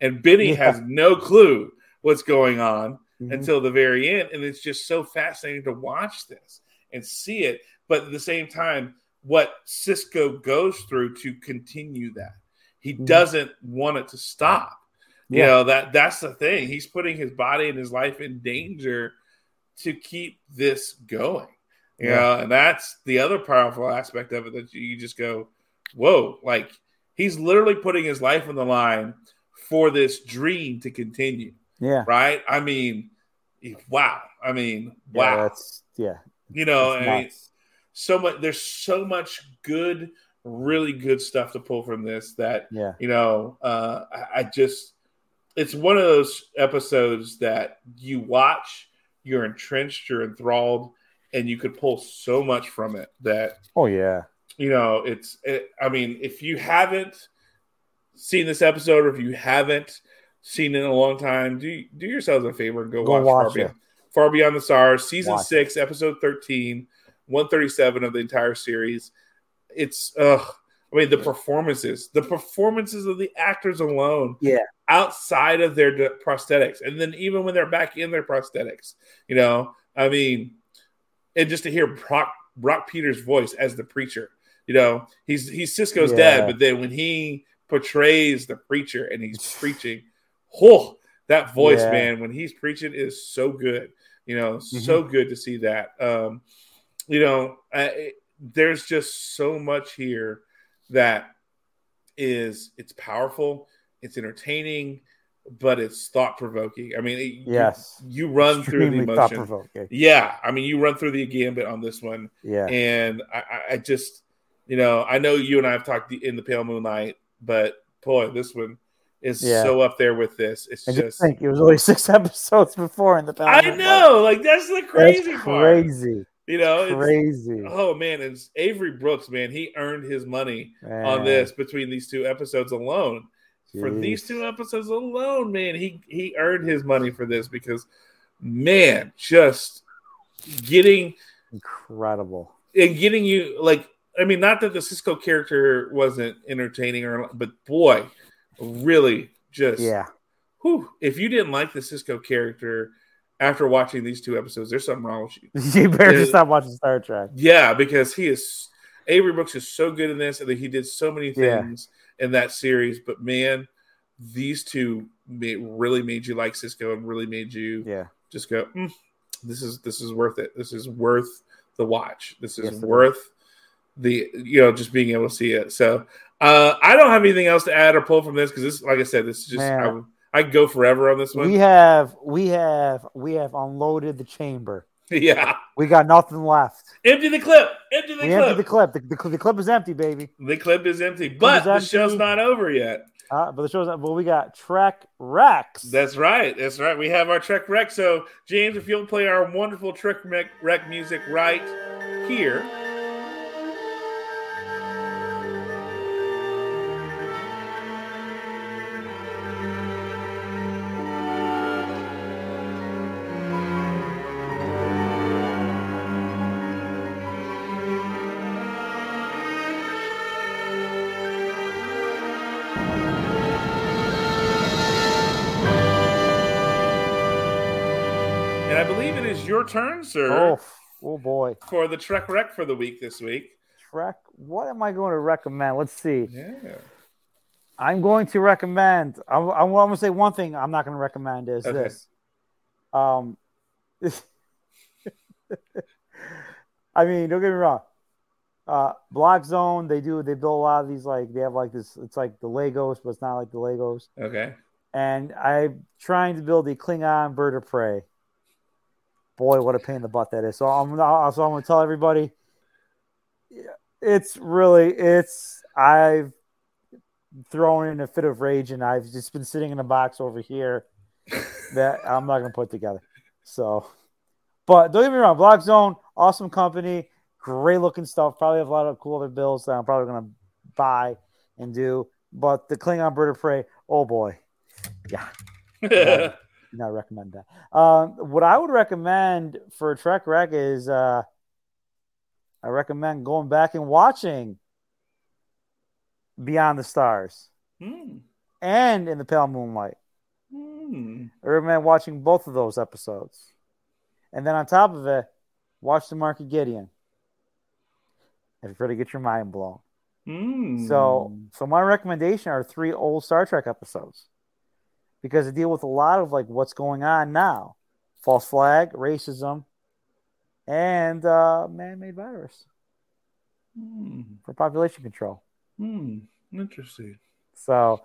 And Benny Yeah. has no clue what's going on Mhm. until the very end, and it's just so fascinating to watch this and see it. But at the same time, what Sisko goes through to continue that, he Mhm. doesn't want it to stop. You Yeah. know that that's the thing. He's putting his body and his life in danger to keep this going. You Yeah. know, and that's the other powerful aspect of it that you just go, whoa, like he's literally putting his life on the line for this dream to continue, Yeah. right? I mean, wow. I mean, Yeah, wow. that's yeah. you know, I mean, so much there's so much good, really good stuff to pull from this that Yeah. you know, uh, I, I just it's one of those episodes that you watch, you're entrenched, you're enthralled, and you could pull so much from it that Oh yeah. you know it's it, i mean if you haven't seen this episode or if you haven't seen it in a long time, do do yourselves a favor and go, Go watch, watch Far. Beyond, Far Beyond the Stars, season Watch six, episode 13, 137 of the entire series. It's uh I mean the performances, the performances of the actors alone, Yeah. outside of their prosthetics, and then even when they're back in their prosthetics, you know, I mean, and just to hear Brock, Brock Peters' voice as the preacher, you know, he's he's Sisko's Yeah. dad, but then when he portrays the preacher and he's preaching, oh, that voice, Yeah. man, when he's preaching is so good, you know, so good to see that. Um, you know, it, there's just so much here that is it's powerful, it's entertaining, but it's thought provoking. I mean, it- Yes. you, run through the emotion. Yeah, I mean, you run through the gambit on this one, Yeah. and I, I- I just, you know, I know you and I have talked in the pale moonlight, but boy, this one is Yeah. so up there with this. It's And just, think, it was only six episodes before in the past. I know, like that's the That's crazy part. crazy. You know, it's- Crazy. Oh man, it's Avery Brooks, man. He earned his money on this between these two episodes alone. For these two episodes alone, man, he he earned his money for this because, man, just getting Incredible. and getting you like I mean, not that the Sisko character wasn't entertaining or but boy, really just Yeah. whew, if you didn't like the Sisko character after watching these two episodes, there's something wrong with you. you better Yeah. just stop watching Star Trek. Yeah, because he is Avery Brooks is so good in this, and he did so many Yeah. things in that series. But man, these two made, really made you like Sisko and really made you Yeah. just go, "Mm, "This is this is worth it. This is worth the watch. This is Yes, worth the you know just being able to see it." So uh, I don't have anything else to add or pull from this because this, like I said, this is just Man. I, I could go forever on this one. We have we have we have unloaded the chamber. yeah, We got nothing left. empty the clip. Empty the we clip. emptied the clip. The, the, the clip is empty, baby. the clip is empty, but is the show's not over yet. Uh, but the show's not. But we got Trek Rex. That's right. That's right. We have our Trek Rec. So, James, if you'll play our wonderful Trek rec music right here. And I believe it is your turn, sir, oh, oh boy, for the Trek Rec for the week this week. Trek. What am I going to recommend? Let's see. Yeah. I'm going to recommend. I'm, I'm going to say one thing. I'm not going to recommend is Okay. this. Um, I mean, don't get me wrong. Uh, Block Zone, they do. They build a lot of these. Like they have like this. It's like the Legos, but it's not like the Legos. Okay. And I'm trying to build the Klingon bird of prey. Boy, what a pain in the butt that is. So I'm. So I'm going to tell everybody. It's really. It's. I've thrown in a fit of rage, and I've just been sitting in a box over here that I'm not going to put together. So, but don't get me wrong, Block Zone, awesome company, great looking stuff. Probably have a lot of cool other bills that I'm probably going to buy and do. But the Klingon Bird of Prey, oh boy, yeah, do not recommend that. Um, what I would recommend for Trek Rec is uh, I recommend going back and watching Beyond the Stars Hmm. and In the Pale Moonlight. Hmm. I recommend watching both of those episodes. And then on top of it, watch the Mark of Gideon. If you're to get your mind blown. Hmm. So so my recommendation are three old Star Trek episodes. Because they deal with a lot of like what's going on now. False flag, racism, and uh, man-made virus Hmm. for population control. Hmm. Interesting. So,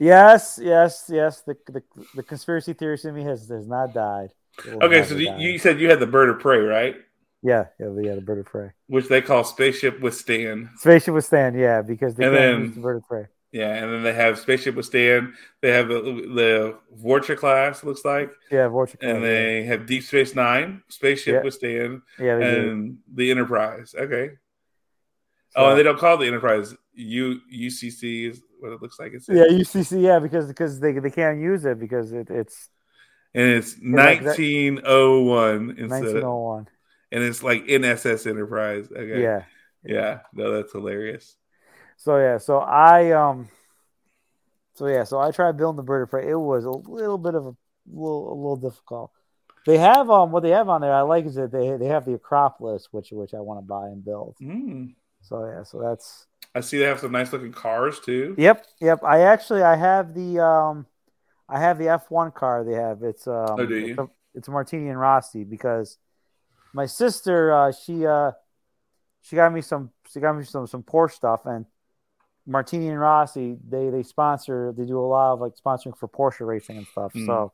yes, yes, yes. The the, the conspiracy theorist in me has has not died. Okay, so you, you said you had the bird of prey, right? yeah, yeah, the, yeah, the bird of prey. Which they call spaceship withstand. Spaceship withstand, yeah, because they And then- the bird of prey. Yeah, and then they have spaceship withstand. They have the the Vorcha class, looks like, Yeah, Vortex. and they have Deep Space Nine, spaceship Yeah. withstand, yeah, they do. and the Enterprise. Okay. So- Oh, and they don't call the Enterprise. U UCC is what it looks like. It's Yeah, UCC. Yeah, because because they they can't use it because it, it's and it's 1901 instead, of, 1901. and it's like NSS Enterprise. Okay, Yeah. yeah, no, that's hilarious. So yeah, so I um, so yeah, so I tried building the bird of prey. It was a little bit of a little a little difficult. They have um what they have on there. I like is that they they have the Acropolis, which which I want to buy and build. Mm. So yeah, so that's I see they have some nice looking cars too. yep yep. I actually I have the um, I have the F one car. They have it's um Oh, do you? it's a, it's a Martini and Rossi because my sister uh she uh she got me some she got me some some Porsche stuff and Martini and Rossi they they sponsor they do a lot of like sponsoring for Porsche racing and stuff. Mm. So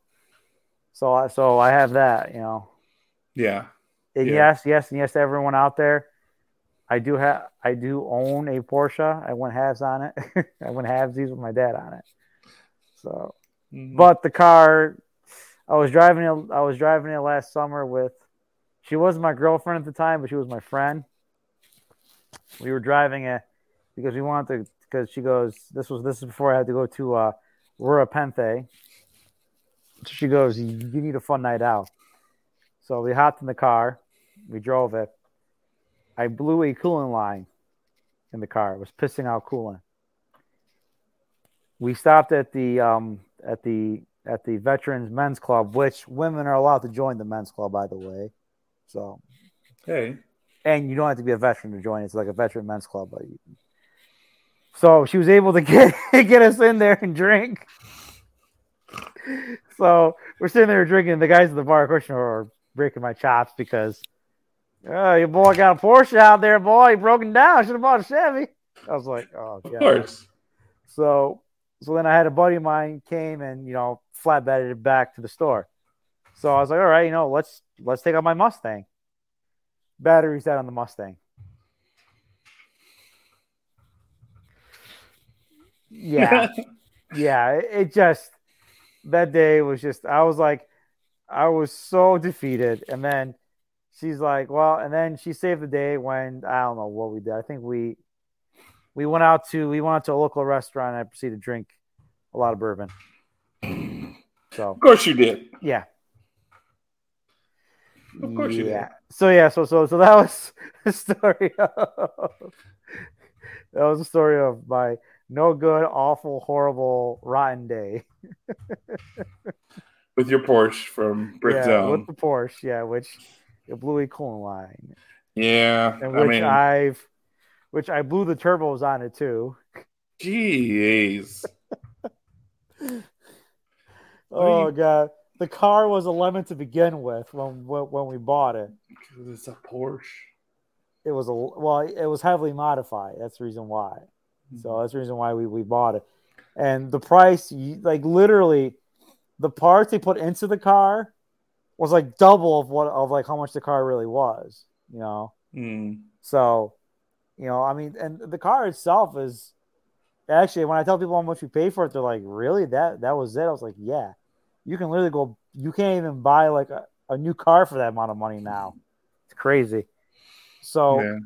so I so I have that you know. Yeah, And Yeah. yes yes and yes to everyone out there. I do have I do own a Porsche. I went halves on it. I went halvesies with my dad on it. So Mhm. but the car I was driving it I was driving it last summer with she wasn't my girlfriend at the time, but she was my friend. We were driving it because we wanted to because she goes, This was this is before I had to go to uh Rura Penthe. She goes, You you need a fun night out. So we hopped in the car, we drove it. I blew a coolant line in the car. It was pissing out coolant. We stopped at the um at the at the veterans men's club, which women are allowed to join the men's club, by the way. So hey, and you don't have to be a veteran to join. It's like a veteran men's club. But you, so she was able to get get us in there and drink. So we're sitting there drinking. The guys at the bar, of course, are breaking my chops because, oh, your boy got a Porsche out there, boy. He broken down. Should have bought a Chevy. I was like, oh, of course. So, so then I had a buddy of mine came and you know flatbedded it back to the store. So I was like, all right, you know, let's let's take out my Mustang. Batteries out on the Mustang. Yeah, yeah. It, just that day was just I was like, I was so defeated, and then she's like, well, and then she saved the day when I don't know what we did. I think we we went out to we went out to a local restaurant and I proceeded to drink a lot of bourbon. So Of course you did. yeah. Of course you did. So yeah, so so so that was the story of that was the story of my no good, awful, horrible, rotten day. With your Porsche from Brick yeah, with the Porsche, yeah, which it Bluey a coolant line. yeah, And I which mean, I've which I blew the turbos on it too. jeez. Oh you- god. The car was a lemon to begin with when when, when we bought it. It's a Porsche. It was a well, it was heavily modified. That's the reason why. So that's the reason why we, we bought it. And the price, like literally, the parts they put into the car was like double of what of like how much the car really was. You know, Mm. so you know, I mean, and the car itself is actually when I tell people how much we paid for it, they're like, "Really? That that was it?" I was like, "Yeah." You can literally go. You can't even buy like a, a new car for that amount of money now. It's crazy. So Yeah.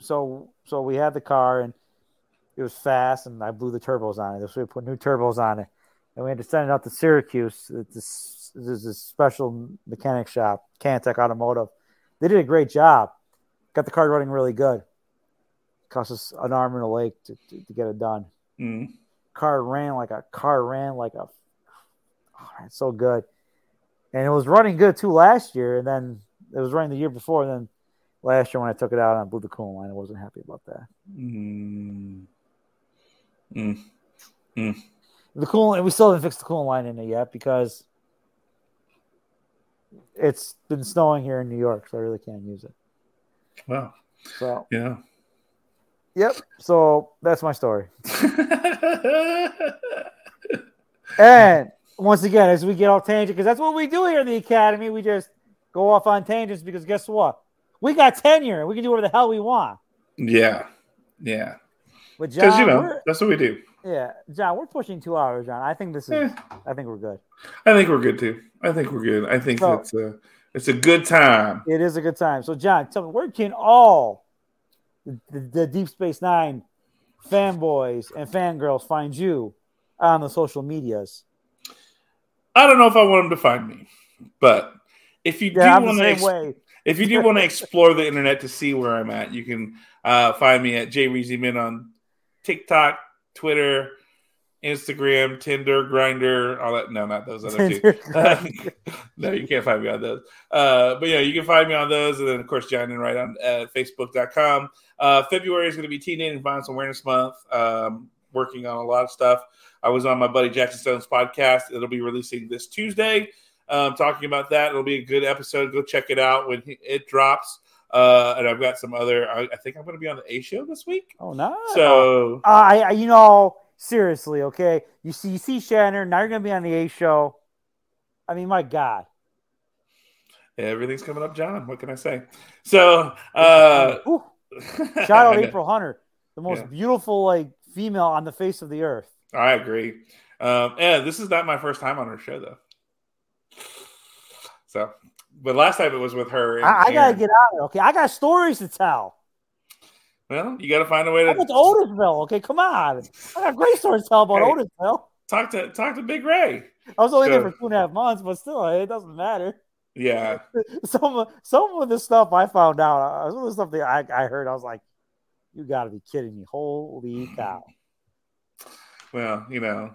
So so we had the car and it was fast and I blew the turbos on it. So we put new turbos on it. And we had to send it out to Syracuse. This, is a special mechanic shop, Cantech Automotive. They did a great job. Got the car running really good. Cost us an arm and a leg to, to, to get it done. Mm. Car ran like a car ran like a oh, man, so good. And it was running good too last year, and then it was running the year before, and then last year when I took it out and I blew the coolant line, I wasn't happy about that. Mm. Mm. The coolant, we still haven't fixed the coolant line in it yet because it's been snowing here in New York, so I really can't use it. Wow. So, Yeah. yep. So that's my story. And once again, as we get off tangent, because that's what we do here in the academy, we just go off on tangents because guess what? We got tenure. We can do whatever the hell we want. yeah. Yeah. But Because, you know, that's what we do. yeah, John, we're pushing two hours, John. I think this is. Eh. I think we're good. I think we're good too. I think we're good. I think So- it's a it's a good time. It is a good time. So, John, tell me, where can all the, the, the Deep Space Nine fanboys and fangirls find you on the social medias? I don't know if I want them to find me, but if you Yeah, do the want same to, way. If you do want to explore the internet to see where I'm at, you can uh, find me at Jay Reezyman on TikTok, Twitter, Instagram, Tinder, Grindr, all that. No, not those other two. no, you can't find me on those. Uh, but yeah, you can find me on those, and then of course John and right on uh, Facebook.com. Uh, February is going to be Teenage Violence Awareness Month. Um, working on a lot of stuff. I was on my buddy Jackson Stone's podcast. It'll be releasing this Tuesday. Um, talking about that. It'll be a good episode. Go check it out when it drops. Uh, and I've got some other. I, I think I'm going to be on the A show this week. Oh, nice. So Uh, I, I- you know, seriously, okay. You see, you see Shannon. Now you're gonna be on the A show. I mean, my God. everything's coming up, John. What can I say? So uh. Shout out April Hunter, the most Yeah. beautiful like female on the face of the earth. I agree. Um, and this is not my first time on her show though. So, but last time it was with her. and I, I gotta get out of it. Okay, I got stories to tell. Well, you got to find a way I went to to Otisville. Okay, come on. I got great stories to tell about Hey. Otisville. talk to talk to Big Ray. I was only there for two and a half months, but still, it doesn't matter. Yeah, Some of some of the stuff I found out, uh, some of the stuff that I, I heard, I was like, "You got to be kidding me! Holy cow!" well, you know,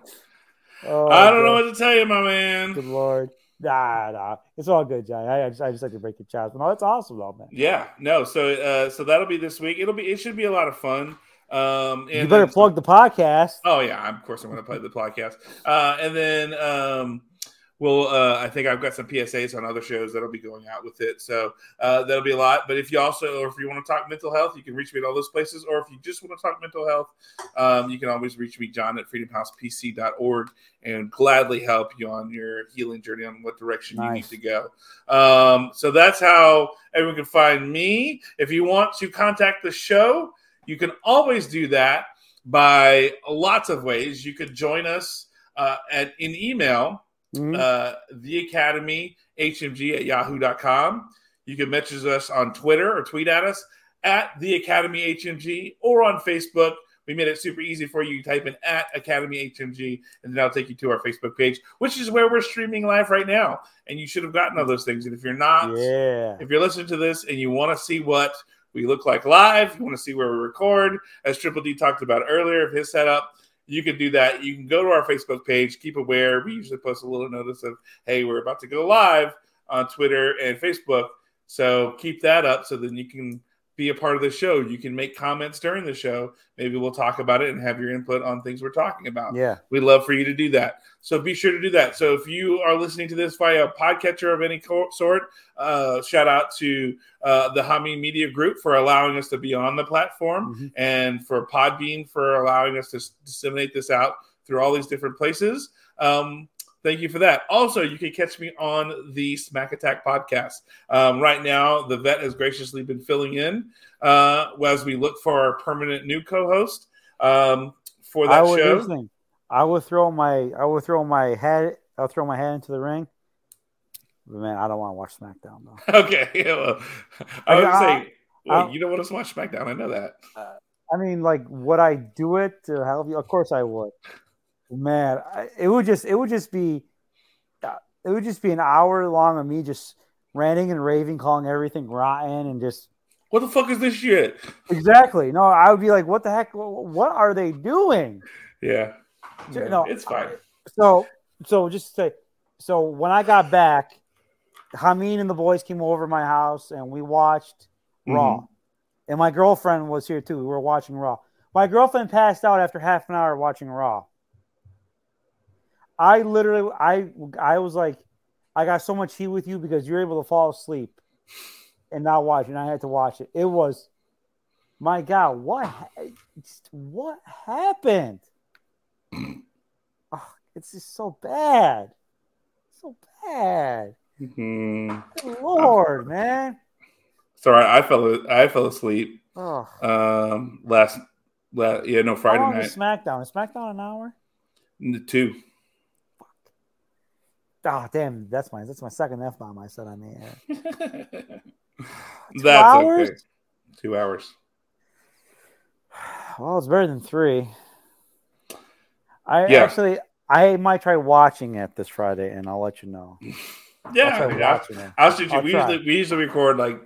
Oh, I don't know what to tell you, my man. Good lord. Nah, nah. It's all good, Johnny. I, I just I just like to break your chops. No, it's awesome though, man. Yeah, no. So, uh, so that'll be this week. It'll be. It should be a lot of fun. Um, You better then- plug the podcast. Oh yeah, of course I'm going to plug the podcast. Uh, and then um, we'll. Uh, I think I've got some PSAs on other shows that'll be going out with it. So uh, that'll be a lot. But if you also, or if you want to talk mental health, you can reach me at all those places. Or if you just want to talk mental health, um, you can always reach me, John at freedomhousepc.org, and gladly help you on your healing journey on what direction you need to go. Um, so that's how everyone can find me. If you want to contact the show, you can always do that by lots of ways. You could join us uh, at in email, Mhm. uh, the academy hmg at yahoo.com. You can message us on Twitter or tweet at us at the academy hmg or on Facebook. We made it super easy for you. You type in at Academy HMG, and then I'll take you to our Facebook page, which is where we're streaming live right now. And you should have gotten all those things. And if you're not, yeah. if you're listening to this and you want to see what we look like live, you want to see where we record, as Triple D talked about earlier of his setup, you can do that. You can go to our Facebook page, keep aware. We usually post a little notice of, hey, we're about to go live on Twitter and Facebook. So keep that up so then you can be a part of the show. You can make comments during the show. Maybe we'll talk about it and have your input on things we're talking about. Yeah. We'd love for you to do that. So be sure to do that. So if you are listening to this via a podcatcher of any sort, uh, shout out to uh, the Hami Media Group for allowing us to be on the platform Mhm. and for Podbean for allowing us to s- disseminate this out through all these different places. Um, thank you for that. Also, you can catch me on the Smack Attack podcast. Um, right now, the vet has graciously been filling in uh, as we look for our permanent new co-host um, for I that would show. I will throw my I will throw my head I'll throw my head into the ring. But man, I don't want to watch SmackDown though. Okay. well, I I- say, I- you don't want to watch SmackDown? I know that. I mean, like, would I do it to help you? Of course I would. Man, it would just it would just be uh, it would just be an hour long of me just ranting and raving, calling everything rotten, and just What the fuck is this shit? exactly. No, I would be like, what the heck? What are they doing? Yeah. Sure, no, it's fine. So, so just to say, so when I got back, Hameen and the boys came over to my house and we watched Raw. And my girlfriend was here too. We were watching Raw. My girlfriend passed out after half an hour watching Raw. I literally, I, I was like, I got so much heat with you because you're able to fall asleep and not watch, and I had to watch it. It was, my God, what, ha- what happened? Oh, it's just so bad, so bad. Mhm. Good Lord, man. Sorry, I fell. I fell asleep. Oh, Um, last, last yeah, no, Friday night. is SmackDown? Is SmackDown an hour? Two. Oh, damn, that's my that's my second f bomb I said on the air. That's hours? okay. Two hours. Well, it's better than three. I Yeah. actually, I might try watching it this Friday, and I'll let you know. Yeah, I'll try yeah. watching it. I'll you. I'll we try. usually we usually record like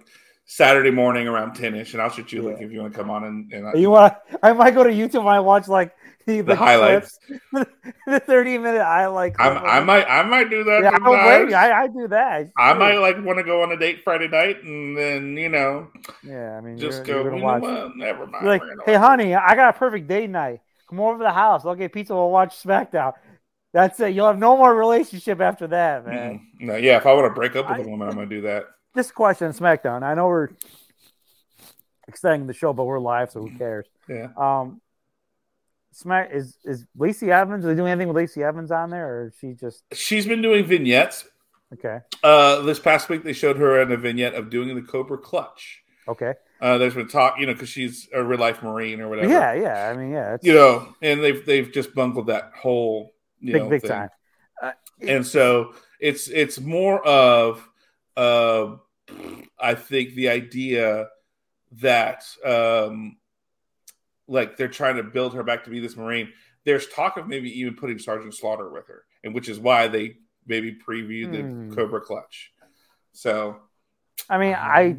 Saturday morning around ten ish, and I'll shoot you like if you want to come on and, and You want? I might go to YouTube and I watch like the, the highlights. clips, the thirty minute highlight. I'm. I might I might do that. Yeah, I, you. Oh, I, I do that. I might like want to go on a date Friday night and then you know Yeah, I mean, just you're, go. you're watch. what? Never mind. You're like, hey, honey, I got a perfect date night. Come over to the house. I'll get pizza. We'll watch SmackDown. That's it. You'll have no more relationship after that, man. Mm-mm. No, yeah. If I want to break up with I- a woman, I'm gonna do that. Just a question SmackDown. I know we're extending the show, but we're live, so who cares? Yeah. Um, Smack is is Lacey Evans? Are they doing anything with Lacey Evans on there, or is she just She's been doing vignettes. okay? Uh, this past week they showed her in a vignette of doing the Cobra Clutch. Okay. Uh, there's been talk, you know, because she's a real life Marine or whatever. Yeah, yeah. I mean, yeah. You know, and they've they've just bungled that whole you big, know, big thing. time. Uh, and so it's it's more of uh i think the idea that um like they're trying to build her back to be this marine there's talk of maybe even putting sergeant slaughter with her and which is why they maybe previewed Hmm. the cobra clutch so I mean, I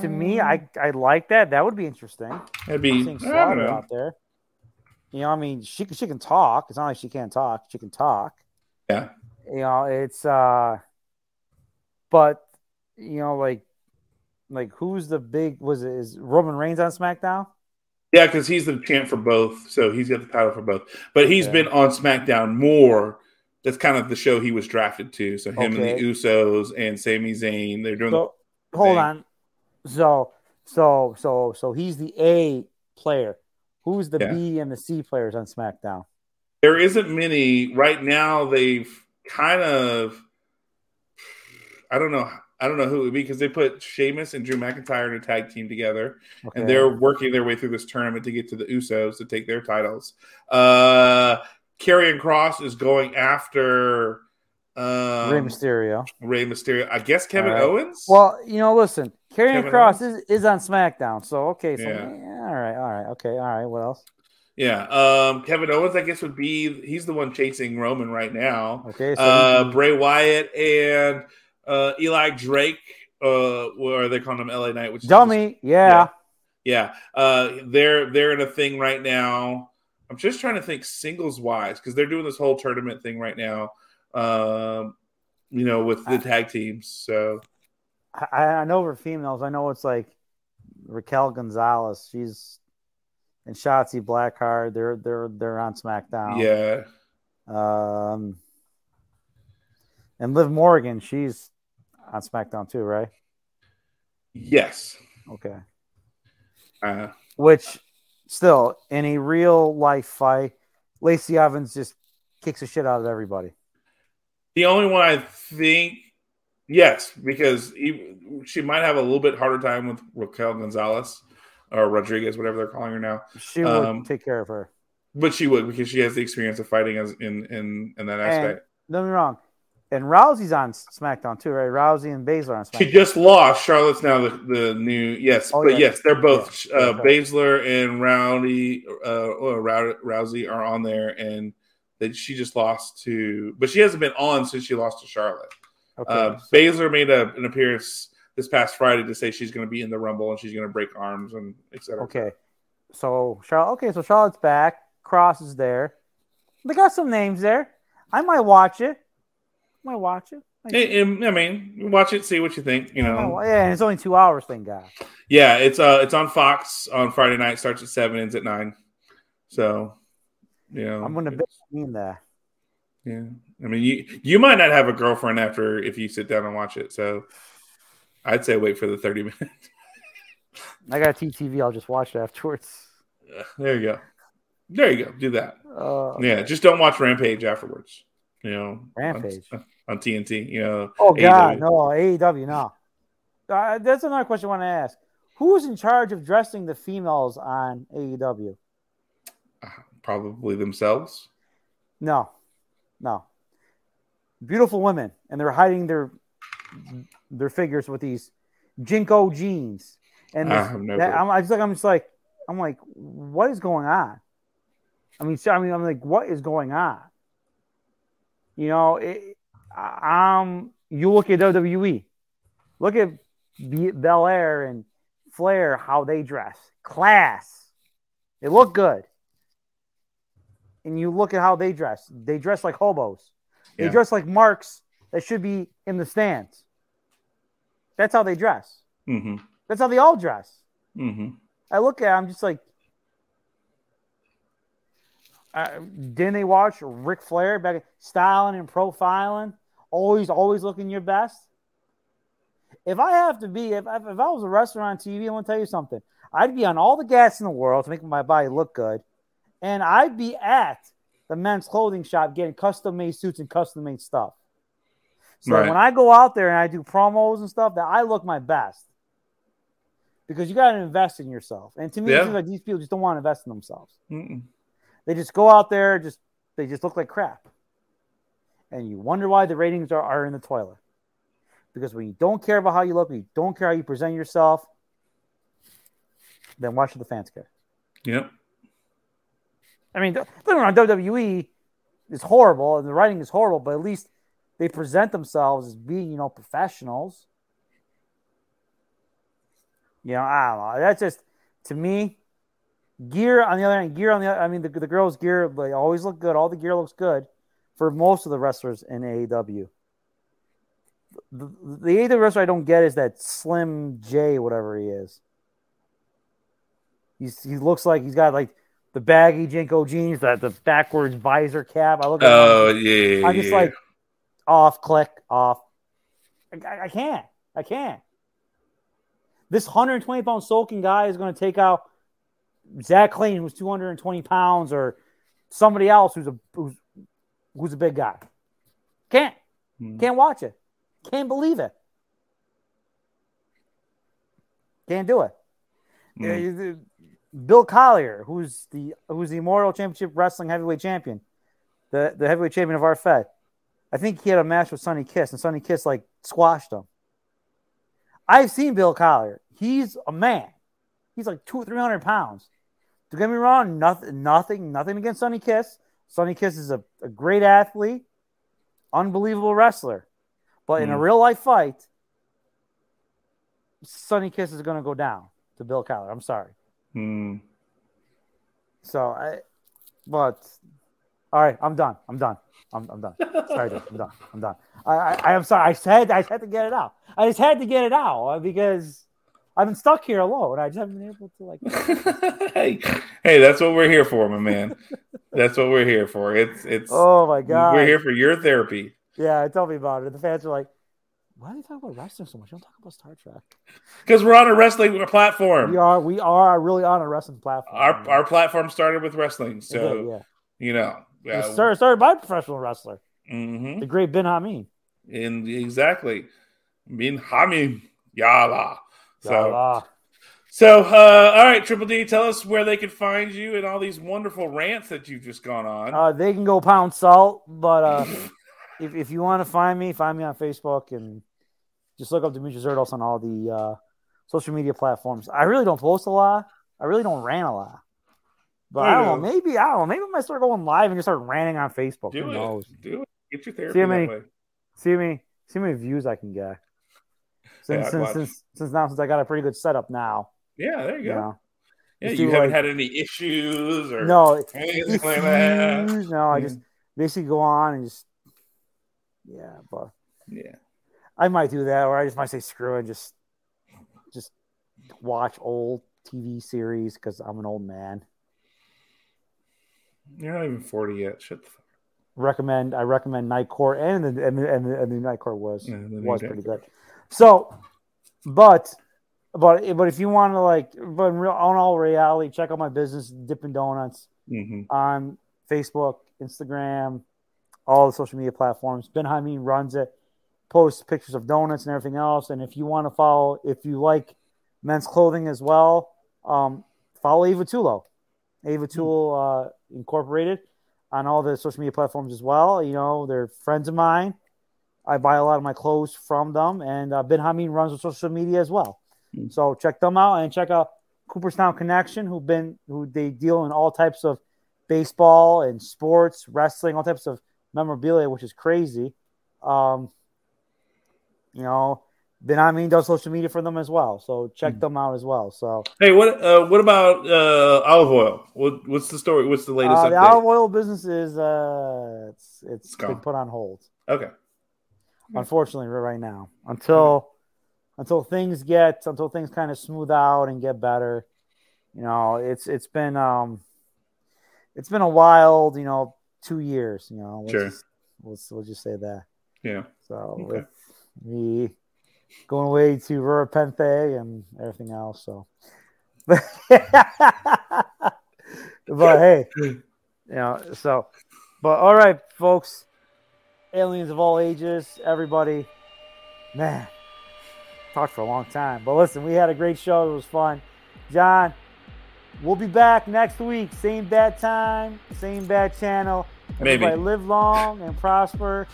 to me, I I like that. That would be interesting. it'd be Seeing I don't Slaughter out there. You know, I mean, she she can talk. It's not like she can't talk. She can talk. yeah You know, it's uh, but you know, like, like who's the big? Was it is Roman Reigns on SmackDown? yeah because he's the champ for both so he's got the title for both but he's Okay. been on smackdown more that's kind of the show he was drafted to so him Okay. and the usos and Sami Zayn they're doing So hold thing. on. So so so so he's the A player. Who's the Yeah. B and the C players on SmackDown? There isn't many right now. They've kind of, I don't know, I don't know who it would be because they put Sheamus and Drew McIntyre in a tag team together, Okay. and they're working their way through this tournament to get to the Usos to take their titles. Uh, Karrion Kross is going after um, Rey Mysterio. Rey Mysterio. I guess Kevin right. Owens. Well, you know, listen, Karrion Kross is, is on SmackDown, so okay, so Yeah. yeah, all right, all right, okay, all right. What else? yeah, um, Kevin Owens. I guess would be he's the one chasing Roman right now. Okay, so uh, Bray Wyatt and uh, Eli Drake. Uh, are they calling him? LA Knight, which is dummy, yeah. yeah, uh, they're they're in a thing right now. I'm just trying to think singles wise because they're doing this whole tournament thing right now. Um, you know, with the tag teams. So I, I know for females, I know it's like Raquel Gonzalez. She's and Shotzi Blackheart. They're they're they're on SmackDown. yeah, Um, and Liv Morgan, she's on SmackDown too, right? yes, Okay. uh, Which, still, in a real life fight, Lacey Evans just kicks the shit out of everybody. the only one I think. Yes, because he, she might have a little bit harder time with Raquel Gonzalez or Rodriguez, whatever they're calling her now. She would Um, take care of her. But she would because she has the experience of fighting as in in in that aspect. Don't get me wrong. And Rousey's on SmackDown too, right? Rousey and Baszler on SmackDown. she just lost. Charlotte's now the, the new yes, Oh, but yeah. yes, they're both Yeah, uh. Baszler and Rowdy uh, Rousey are on there, and that she just lost to, but she hasn't been on since she lost to Charlotte. okay. Uh, Baszler made a, an appearance this past Friday to say she's going to be in the Rumble and she's going to break arms and etc. okay. So Charlotte. Okay, so Charlotte's back. Kross is there. They got some names there. I might watch it. Might watch it. Might- And, and, I mean, watch it, see what you think. You know, Oh, yeah, it's only two hours. Thank God. Yeah, it's uh it's on Fox on Friday night. Starts at seven, ends at nine. So, you know, I'm gonna bet in there. yeah. I mean, you you might not have a girlfriend after if you sit down and watch it. So, I'd say wait for the thirty minutes. I got TTV. I'll just watch it afterwards. there you go. There you go. Do that. Uh, Yeah, just don't watch Rampage afterwards. You know, on- Rampage. on, TNT. You know, Oh God, AEW. no AEW, no. Uh, that's another question I want to ask. Who's in charge of dressing the females on AEW? probably themselves. No, no. Beautiful women, and they're hiding their their figures with these JNCO jeans. And this- no that-. I'm, I just like I'm just like I'm like, what is going on? I mean, so, I mean, I'm like, what is going on? You know, it, um, you look at WWE, look at Belair and Flair, how they dress, class. They look good. And you look at how they dress. They dress like hobos. They Yeah. dress like marks that should be in the stands. That's how they dress. Mm-hmm. That's how they all dress. Mm-hmm. I look at, it, I'm just like, uh, didn't they watch Ric Flair back styling and profiling, always, always looking your best? If I have to be, if, if, if I was a wrestler on TV, I want to tell you something. I'd be on all the gas in the world to make my body look good, and I'd be at the men's clothing shop getting custom made suits and custom made stuff. So Right. when I go out there and I do promos and stuff, that I look my best because you got to invest in yourself. And to me, it Yeah. seems like these people just don't want to invest in themselves. Mm-mm. They just go out there, just they just look like crap, and you wonder why the ratings are, are in the toilet. Because when you don't care about how you look, when you don't care how you present yourself, then why should the fans care? Yep. I mean, on WWE is horrible, and the writing is horrible, but at least they present themselves as being, you know, professionals. You know, I don't know. That's just to me. Gear on the other hand, gear on the other. I mean, the, the girls' gear they always look good. All the gear looks good for most of the wrestlers in AEW. The, the AEW wrestler I don't get is that Slim J, whatever he is. He's, he looks like he's got like the baggy JNCO jeans, that the backwards visor cap. I look at Oh yeah. yeah, I'm just yeah. like off, click, off. I, I- I can't. I can't. This 120 pound soaking guy is going to take out Zach Clayton, who's 220 pounds, or somebody else who's a who's, who's a big guy. Can't. Hmm. Can't watch it. Can't believe it. Can't do it. Hmm. Yeah, Bill Collier, who's the who's the Immortal Championship Wrestling Heavyweight Champion, the the heavyweight champion of our Fed. I think he had a match with Sonny Kiss, and Sonny Kiss like squashed him. I've seen Bill Collier. He's a man. He's like two, three hundred pounds. Don't get me wrong. Nothing, nothing, nothing against Sonny Kiss. Sonny Kiss is a, a great athlete, unbelievable wrestler. But in a Hmm. real life fight, Sonny Kiss is going to go down to Bill Collier. I'm sorry. Hmm. So I, but all right, I'm done. I'm done. I'm, I'm done. Sorry, dude. I'm done. I'm done. I, I, I am sorry. I said I had to get it out. I just had to get it out uh, because I've been stuck here alone. I just haven't been able to like. hey, hey, that's what we're here for, my man. That's what we're here for. It's it's Oh my god. we're here for your therapy. Yeah, tell me about it. The fans are like, "Why do they talk about wrestling so much? You don't talk about Star Trek." Because we're on a wrestling platform. We are. We are really on a wrestling platform. Our our platform started with wrestling, so did, yeah. you know. It started, started by a professional wrestler, hmm the great Ben Hameen. And exactly, Bin Hamim Yala. So so uh, all right, Triple D, tell us where they can find you and all these wonderful rants that you've just gone on. Uh, they can go pound salt, but uh, if, if you want to find me, find me on Facebook and just look up Demetrius Erdos on all the uh, social media platforms. I really don't post a lot. I really don't rant a lot. But I don't know. Maybe I don't know. Maybe I might start going live and just start ranting on Facebook. Do Who it. knows? Do it. Get your therapy See how many-. See how many see how many views I can get. Since since, since since now since I got a pretty good setup now. Yeah, there you You go. know. Yeah, you haven't like- had any issues or No, anything like no, I just basically go on and just yeah, but Yeah. I might do that, or I just might say screw it, and just just watch old TV series because I'm an old man. You're not even 40 yet. Shut the fuck Recommend I recommend Night Court and the and the, and the, and the Night Court was Yeah, was pretty good. So, but but but if you want to like, but in real on all reality, check out my business Dippin' Donuts hmm on Facebook, Instagram, all the social media platforms. Ben Hameen runs it, posts pictures of donuts and everything else. And if you want to follow, if you like men's clothing as well, um, follow Ava Tulo, Ava Tulo uh, Incorporated on all the social media platforms as well. You know, they're friends of mine. I buy a lot of my clothes from them, and uh, Ben Hameen runs the social media as well. Hmm. So check them out and check out Cooperstown Connection, who've been who they deal in all types of baseball and sports, wrestling, all types of memorabilia, which is crazy. Um, you know, then I mean does social media for them as well. So check mm. them out as well. So hey, what uh, what about uh, olive oil? What, what's the story? What's the latest? Uh, the olive oil business is uh, it's it's, it's been put on hold. Okay. Unfortunately, right now until until things get until things kind of smooth out and get better. You know, it's it's been um, it's been a wild you know two years. You know, sure. Just, we'll, we'll just say that. Yeah. So okay. with me going away to Rura Penthe and everything else. So, but hey, you know, so, but all right, folks, aliens of all ages, everybody, man, talked for a long time. But listen, we had a great show. It was fun. John, we'll be back next week. Same bad time, same bad channel. Maybe. Live long and prosper.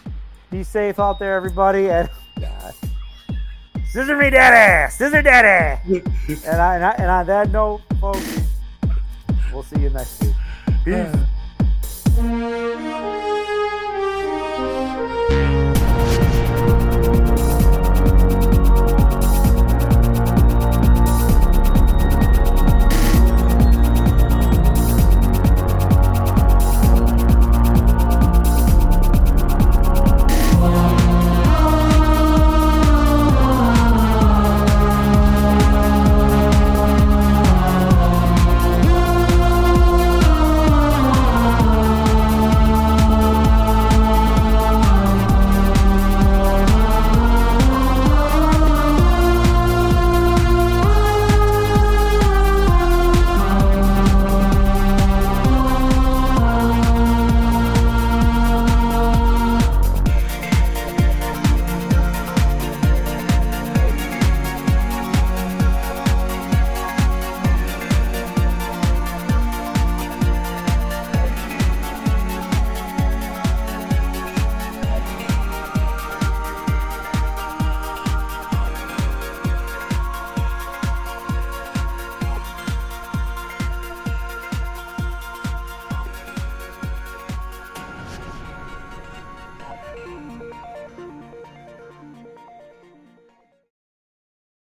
Be safe out there, everybody. And God. Scissor me, daddy! Scissor daddy! and, I, and, I, and on that note, folks, we'll see you next week. Peace. Uh.